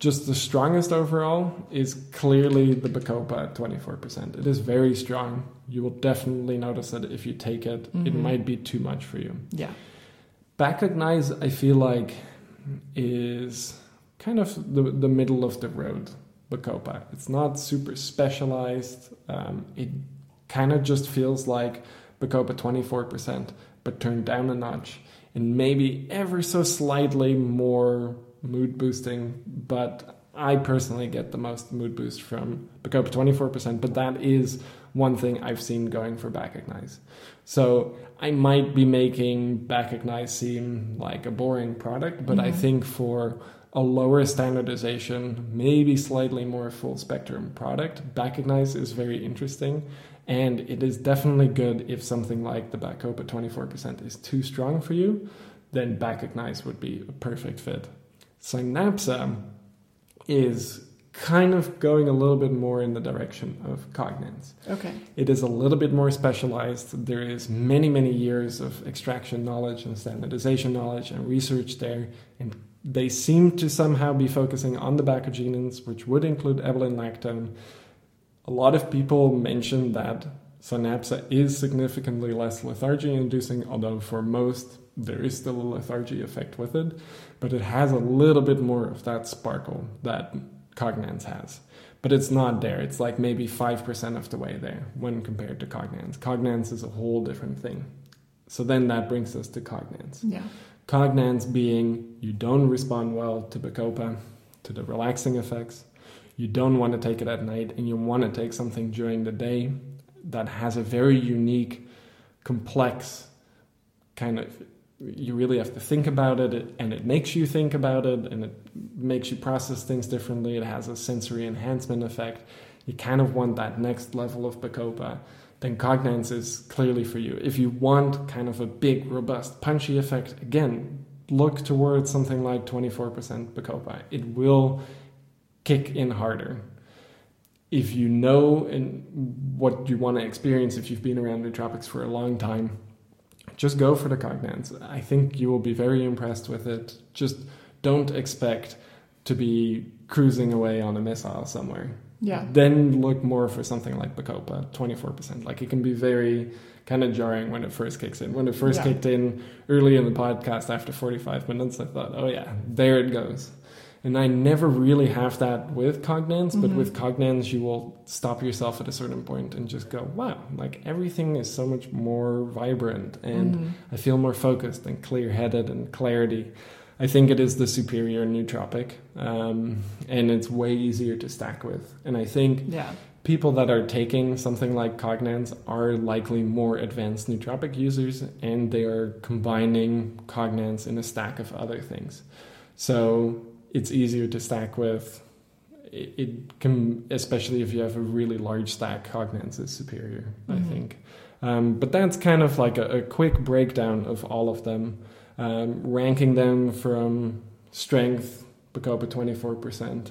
just the strongest overall is clearly the Bacopa at 24%. It is very strong. You will definitely notice that if you take it. It Mhm. might be too much for you. Yeah. Bacognize, I feel like, is kind of the, the middle of the road Bacopa. It's not super specialized. Um, it kind of just feels like Bacopa 24%, but turned down a notch. And maybe ever so slightly more mood boosting, but I personally get the most mood boost from Bacopa 24%, but that is one thing I've seen going for Bacognize. So I might be making Bacognize seem like a boring product, but I Mhm. think for a lower standardization, maybe slightly more full spectrum product, Bacognize is very interesting. And it is definitely good if something like the Bacopa 24% is too strong for you, then Bacognize would be a perfect fit. Synapsa is kind of going a little bit more in the direction of Cognance. Okay. It is a little bit more specialized. There is many, many years of extraction knowledge and standardization knowledge and research there. And they seem to somehow be focusing on the bacogenins, which would include ebelin lactone. A lot of people mention that Synapsa is significantly less lethargy inducing, although for most there is still a lethargy effect with it, but it has a little bit more of that sparkle that Cognance has. But it's not there. It's like maybe 5% of the way there when compared to Cognance. Cognance is a whole different thing. So then that brings us to Cognance. Yeah. Cognance being you don't respond well to Bacopa, to the relaxing effects. You don't want to take it at night, and you want to take something during the day that has a very unique, complex kind of. You really have to think about it, and it makes you think about it, and it makes you process things differently. It has a sensory enhancement effect. You kind of want that next level of Bacopa then Cognance is clearly for you. If you want kind of a big, robust, punchy effect, again, look towards something like 24% Bacopa. It will kick in harder. If you know what you want to experience, if you've been around nootropics for a long time, just go for the Cognance. I think you will be very impressed with it. Just don't expect to be cruising away on a missile somewhere Yeah. then look more for something like Bacopa, 24%. Like it can be very kind of jarring when it first kicks in. When it first Yeah. kicked in early in the podcast after 45 minutes, I thought, oh yeah, there it goes. And I never really have that with Cognance, but Mhm. with Cognance, you will stop yourself at a certain point and just go, wow, like everything is so much more vibrant and Mhm. I feel more focused and clear headed and clarity. I think it is the superior nootropic, um, and it's way easier to stack with. And I think Yeah. people that are taking something like Cognance are likely more advanced nootropic users, and they are combining Cognance in a stack of other things. So it's easier to stack with. It, it can, especially if you have a really large stack, Cognance is superior, I Mhm. think. Um, but that's kind of like a, a quick breakdown of all of them, um, ranking them from strength, Bacopa 24%,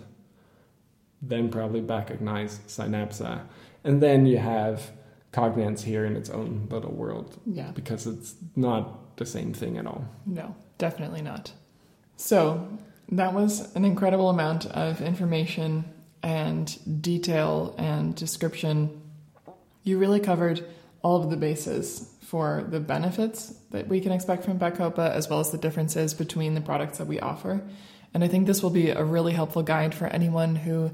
then probably Bacognize, Synapsa, and then you have Cognance here in its own little world Yeah. because it's not the same thing at all. No, definitely not. So, that was an incredible amount of information and detail and description. You really covered all of the bases for the benefits that we can expect from Bacopa, as well as the differences between the products that we offer. And I think this will be a really helpful guide for anyone who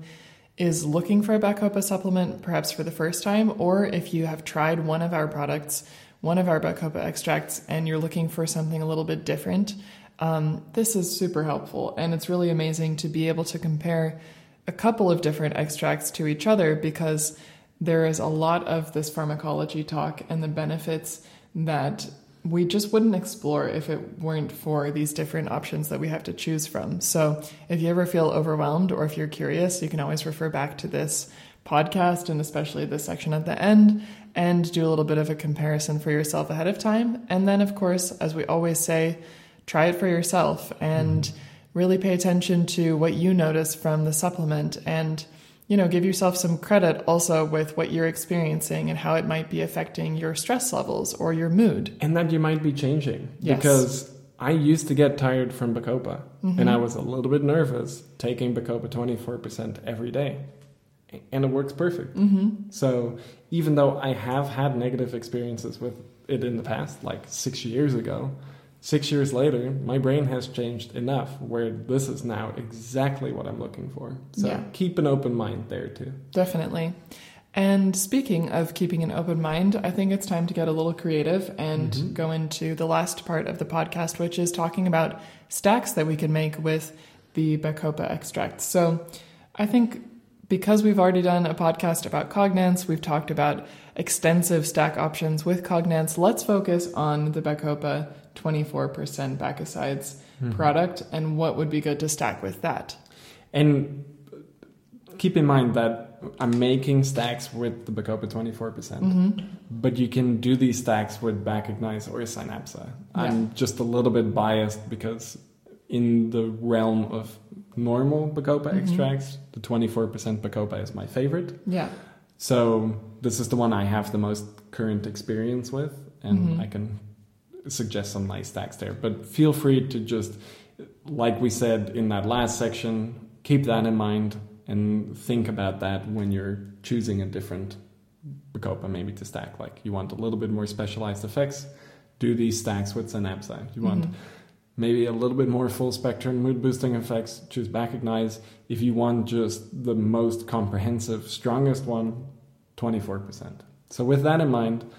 is looking for a Bacopa supplement, perhaps for the first time, or if you have tried one of our products, one of our Bacopa extracts, and you're looking for something a little bit different. Um, this is super helpful, and it's really amazing to be able to compare a couple of different extracts to each other because there is a lot of this pharmacology talk and the benefits that we just wouldn't explore if it weren't for these different options that we have to choose from. So, if you ever feel overwhelmed or if you're curious, you can always refer back to this podcast and especially this section at the end and do a little bit of a comparison for yourself ahead of time. And then, of course, as we always say, try it for yourself and really pay attention to what you notice from the supplement and you know give yourself some credit also with what you're experiencing and how it might be affecting your stress levels or your mood And that you might be changing Yes. because I used to get tired from Bacopa Mm-hmm. and I was a little bit nervous taking Bacopa 24% every day. And it works perfect. mm-hmm. So even though I have had negative experiences with it in the past, like six years ago, six years later, my brain has changed enough where this is now exactly what I'm looking for. So Yeah. keep an open mind there too. Definitely. And speaking of keeping an open mind, I think it's time to get a little creative and Mhm. go into the last part of the podcast, which is talking about stacks that we can make with the Bacopa extract. So I think because we've already done a podcast about Cognance, we've talked about extensive stack options with Cognance. Let's focus on the Bacopa 24% Bacosides product and what would be good to stack with that. And keep in mind that I'm making stacks with the Bacopa 24%, percent Mm-hmm. but you can do these stacks with Bacognize or Synapsa. I'm just a little bit biased because in the realm of normal Bacopa Mhm. extracts, the 24% Bacopa is my favorite. Yeah. So this is the one I have the most current experience with, and Mhm. I can suggest some nice stacks there. But feel free to just, like we said in that last section, keep that in mind and think about that when you're choosing a different Bacopa maybe to stack. Like you want a little bit more specialized effects, do these stacks with Synapsa. You want Mhm. Maybe a little bit more full spectrum mood boosting effects, choose Bacognize. If you want just the most comprehensive, strongest one, 24%. So, with that in mind,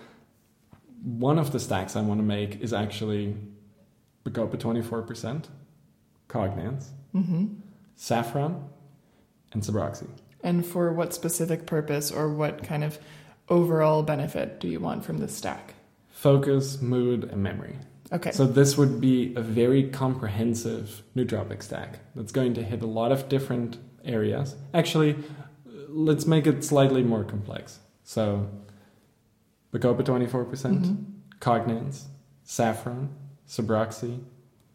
one of the stacks I want to make is actually Bacopa 24%, Cognance, Mm-hmm. Saffron, and Sabroxy. And for what specific purpose or what kind of overall benefit do you want from this stack? Focus, mood, and memory. Okay. So this would be a very comprehensive nootropic stack that's going to hit a lot of different areas. Actually, let's make it slightly more complex. So Bacopa 24%, percent Mhm. Cognance, Saffron, Sabroxy,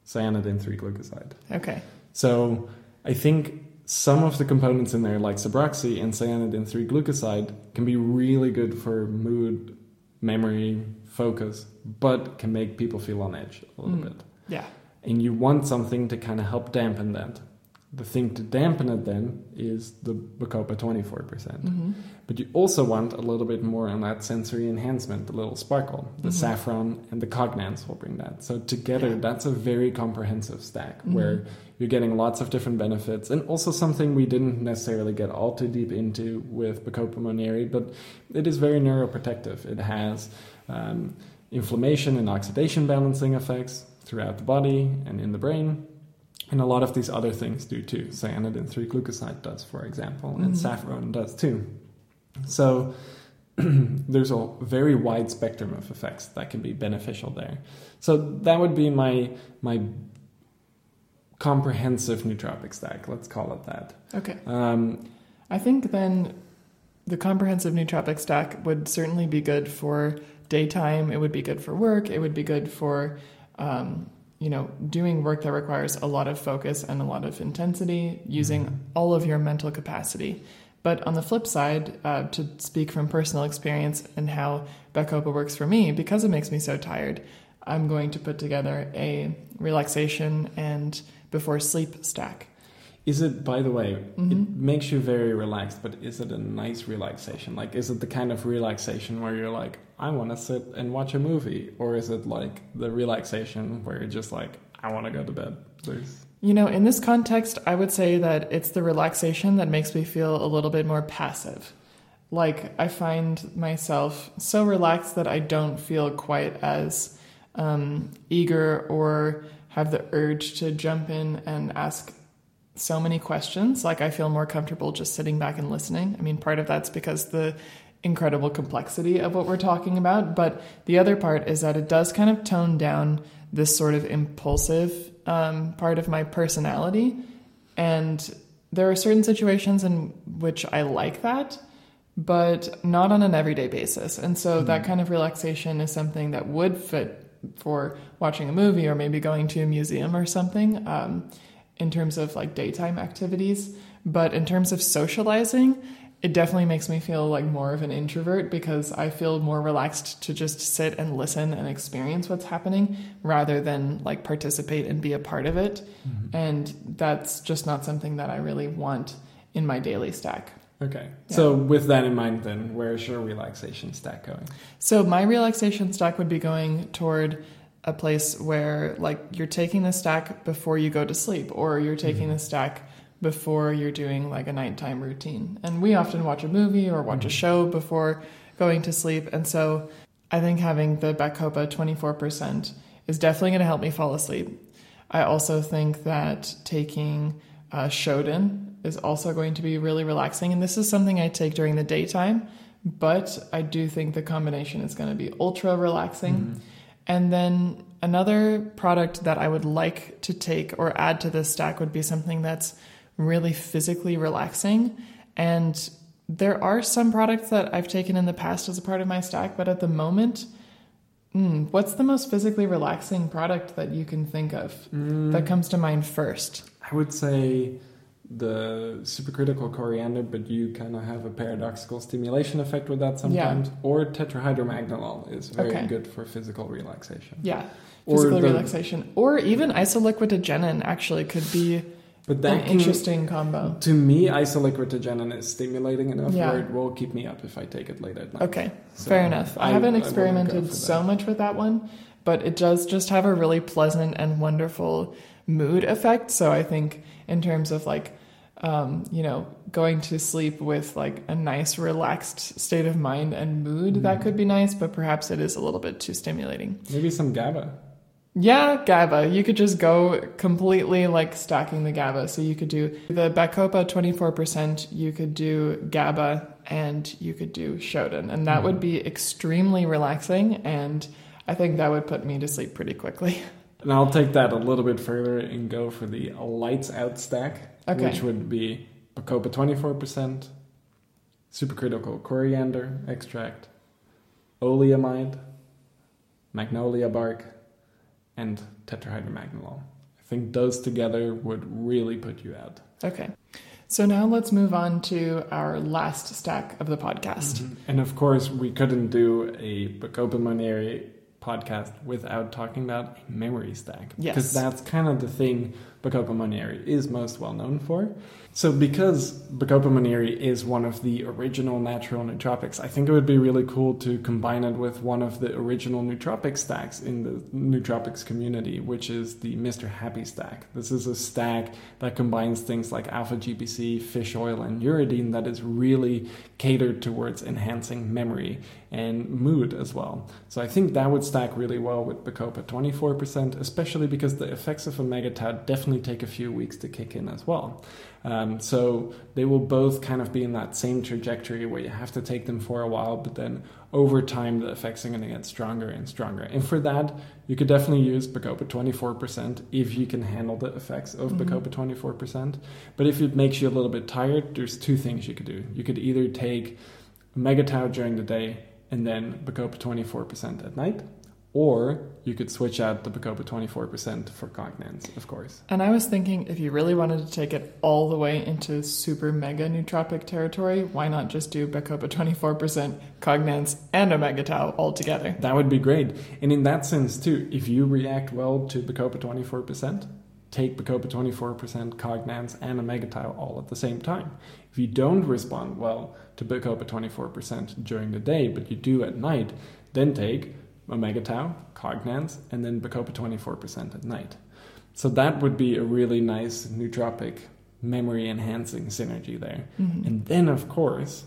cyanidin 3-glucoside. Okay. So I think some of the components in there, like Sabroxy and cyanidin 3-glucoside, can be really good for mood, memory, focus, but can make people feel on edge a little Mm. bit. Yeah. And you want something to kind of help dampen that. The thing to dampen it then is the Bacopa 24%. Mm-hmm. But you also want a little bit more on that sensory enhancement, the little sparkle. The Mhm. saffron and the cognance will bring that. So together, Yeah. that's a very comprehensive stack Mhm. where you're getting lots of different benefits, and also something we didn't necessarily get all too deep into with Bacopa monnieri, but it is very neuroprotective. It has um, inflammation and oxidation balancing effects throughout the body and in the brain. And a lot of these other things do too. Cyanidin 3 glucoside does, for example, and Mhm. saffron does too. So (clears throat) there's a very wide spectrum of effects that can be beneficial there. So that would be my my comprehensive nootropic stack. Let's call it that. Okay. Um, I think then the comprehensive nootropic stack would certainly be good for daytime. It would be good for work. It would be good for, um, you know, doing work that requires a lot of focus and a lot of intensity, using all of your mental capacity. But on the flip side, uh, to speak from personal experience and how Bacopa works for me, because it makes me so tired, I'm going to put together a relaxation and before sleep stack. is it, by the way, Mhm. it makes you very relaxed, but is it a nice relaxation? Like, is it the kind of relaxation where you're like, I want to sit and watch a movie? Or is it like the relaxation where you're just like, I want to go to bed? There's, You know, in this context, I would say that it's the relaxation that makes me feel a little bit more passive. Like, I find myself so relaxed that I don't feel quite as um, eager or have the urge to jump in and ask so many questions. Like, I feel more comfortable just sitting back and listening. I mean, part of that's because the incredible complexity of what we're talking about, but the other part is that it does kind of tone down this sort of impulsive um, part of my personality. And there are certain situations in which I like that, but not on an everyday basis. And so that kind of relaxation is something that would fit for watching a movie or maybe going to a museum or something um, in terms of like daytime activities. But in terms of socializing, it definitely makes me feel like more of an introvert because I feel more relaxed to just sit and listen and experience what's happening rather than like participate and be a part of it. Mm-hmm. And that's just not something that I really want in my daily stack. okay. Yeah. So, with that in mind, then, where's your relaxation stack going? So my relaxation stack would be going toward a place where like you're taking the stack before you go to sleep or you're taking mm-hmm. the stack before you're doing like a nighttime routine. And we often watch a movie or watch a show before going to sleep. And so I think having the Bacopa 24% is definitely going to help me fall asleep. I also think that taking uh, Shoden is also going to be really relaxing. And this is something I take during the daytime, but I do think the combination is going to be ultra relaxing. And then another product that I would like to take or add to this stack would be something that's really physically relaxing. And there are some products that I've taken in the past as a part of my stack, but at the moment, mm, what's the most physically relaxing product that you can think of that comes to mind first? I would say the supercritical coriander, but you kind of have a paradoxical stimulation effect with that sometimes. Yeah. Or tetrahydromagnolol is very Okay. good for physical relaxation. Yeah, Or physical the- relaxation. Or even isoliquiritigenin actually could be But that an can, interesting combo. to me, isoliquiritigenin is stimulating enough Yeah. where it will keep me up if I take it late at night. Okay, So fair enough. I, I- haven't I experimented for so much with that one, but it does just have a really pleasant and wonderful mood effect. So I think in terms of like, um, you know, going to sleep with like a nice relaxed state of mind and mood, Mm-hmm. that could be nice, but perhaps it is a little bit too stimulating. Maybe some GABA. Yeah, GABA. You could just go completely like stacking the GABA. So you could do the Bacopa 24%, you could do GABA, and you could do Shoden. And that would hmm. be extremely relaxing. And I think that would put me to sleep pretty quickly. And I'll take that a little bit further and go for the lights out stack, Okay. which would be Bacopa 24%, supercritical coriander extract, oleamide, magnolia bark, and tetrahydromagnolol. I think those together would really put you out. Okay. So now let's move on to our last stack of the podcast. Mm-hmm. And of course, we couldn't do a Bacopa podcast without talking about a memory stack. Yes. Because that's kind of the thing Bacopa is most well known for. So, because Bacopa monnieri is one of the original natural nootropics, I think it would be really cool to combine it with one of the original nootropic stacks in the nootropics community, which is the Mr. Happy stack. This is a stack that combines things like alpha GPC, fish oil, and uridine that is really catered towards enhancing memory and mood as well. So, I think that would stack really well with Bacopa 24%, especially because the effects of omega tau definitely take a few weeks to kick in as well. Uh, Um, so they will both kind of be in that same trajectory where you have to take them for a while, but then over time the effects are going to get stronger and stronger. And for that, you could definitely use Bacopa 24% if you can handle the effects of mm-hmm. Bacopa 24%. But if it makes you a little bit tired, there's two things you could do. You could either take Megatau during the day and then Bacopa 24% at night, or you could switch out the Bacopa 24% for cognance, of course. And I was thinking if you really wanted to take it all the way into super mega nootropic territory, why not just do Bacopa 24%, cognance, and Omega Tau all together? That would be great. And in that sense, too, if you react well to Bacopa 24%, take Bacopa 24%, cognance, and Omega Tau all at the same time. If you don't respond well to Bacopa 24% during the day, but you do at night, then take omega tau, cognance, and then bacopa 24% at night. So that would be a really nice nootropic memory enhancing synergy there. Mm-hmm. And then, of course,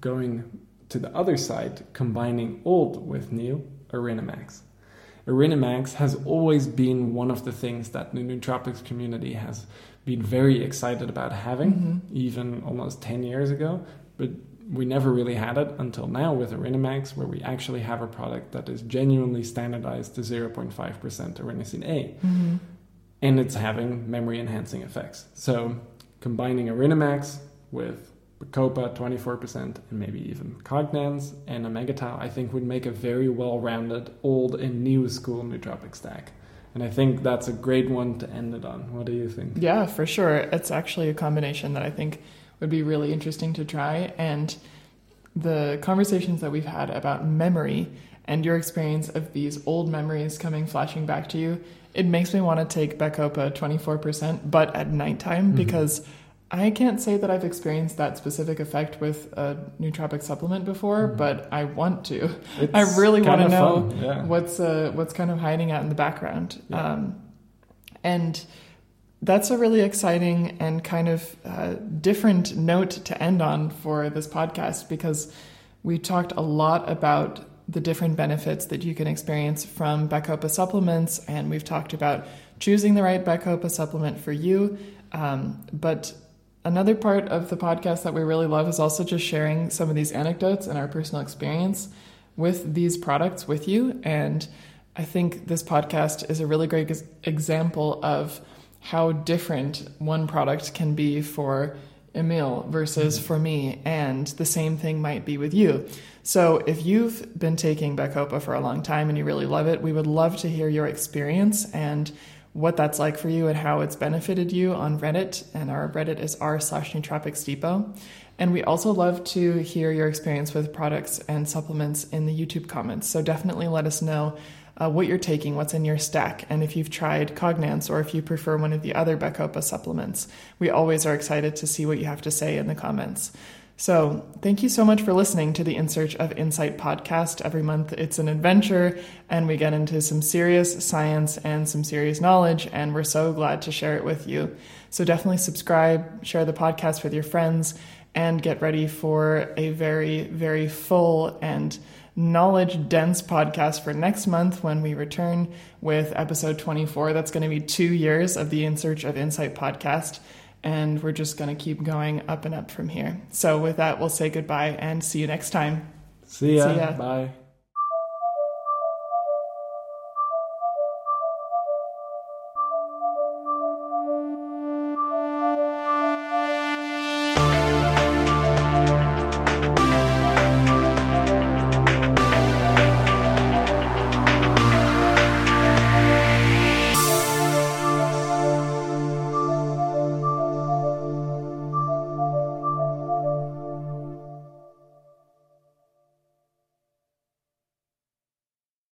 going to the other side, combining old with new, ErinaMax. ErinaMax has always been one of the things that the nootropics community has been very excited about having, mm-hmm. even almost 10 years ago. But we never really had it until now with ErinaMax, where we actually have a product that is genuinely standardized to 0.5% erinacine A. Mm-hmm. And it's having memory enhancing effects. So combining ErinaMax with Bacopa 24% and maybe even Cognance and Omega Tau, I think would make a very well rounded old and new school nootropic stack. And I think that's a great one to end it on. What do you think? Yeah, for sure. It's actually a combination that I think would be really interesting to try. And the conversations that we've had about memory and your experience of these old memories coming flashing back to you, it makes me want to take Bacopa 24%, but at nighttime, mm-hmm. because I can't say that I've experienced that specific effect with a nootropic supplement before, mm-hmm. but I want to. It's I really want to know yeah. what's uh, what's kind of hiding out in the background. Yeah. Um, and that's a really exciting and kind of uh, different note to end on for this podcast because we talked a lot about the different benefits that you can experience from Bacopa supplements, and we've talked about choosing the right Bacopa supplement for you. Um, but another part of the podcast that we really love is also just sharing some of these anecdotes and our personal experience with these products with you. And I think this podcast is a really great example of how different one product can be for Emil versus mm-hmm. for me, and the same thing might be with you. So, if you've been taking Bacopa for a long time and you really love it, we would love to hear your experience and what that's like for you and how it's benefited you on Reddit. And our Reddit is r slash nootropics depot. And we also love to hear your experience with products and supplements in the YouTube comments. So definitely let us know uh, what you're taking, what's in your stack, and if you've tried Cognance or if you prefer one of the other Bacopa supplements. We always are excited to see what you have to say in the comments. So, thank you so much for listening to the In Search of Insight podcast. Every month it's an adventure and we get into some serious science and some serious knowledge, and we're so glad to share it with you. So, definitely subscribe, share the podcast with your friends, and get ready for a very, very full and knowledge dense podcast for next month when we return with episode 24. That's going to be two years of the In Search of Insight podcast. And we're just going to keep going up and up from here. So, with that, we'll say goodbye and see you next time. See ya. See ya. Bye.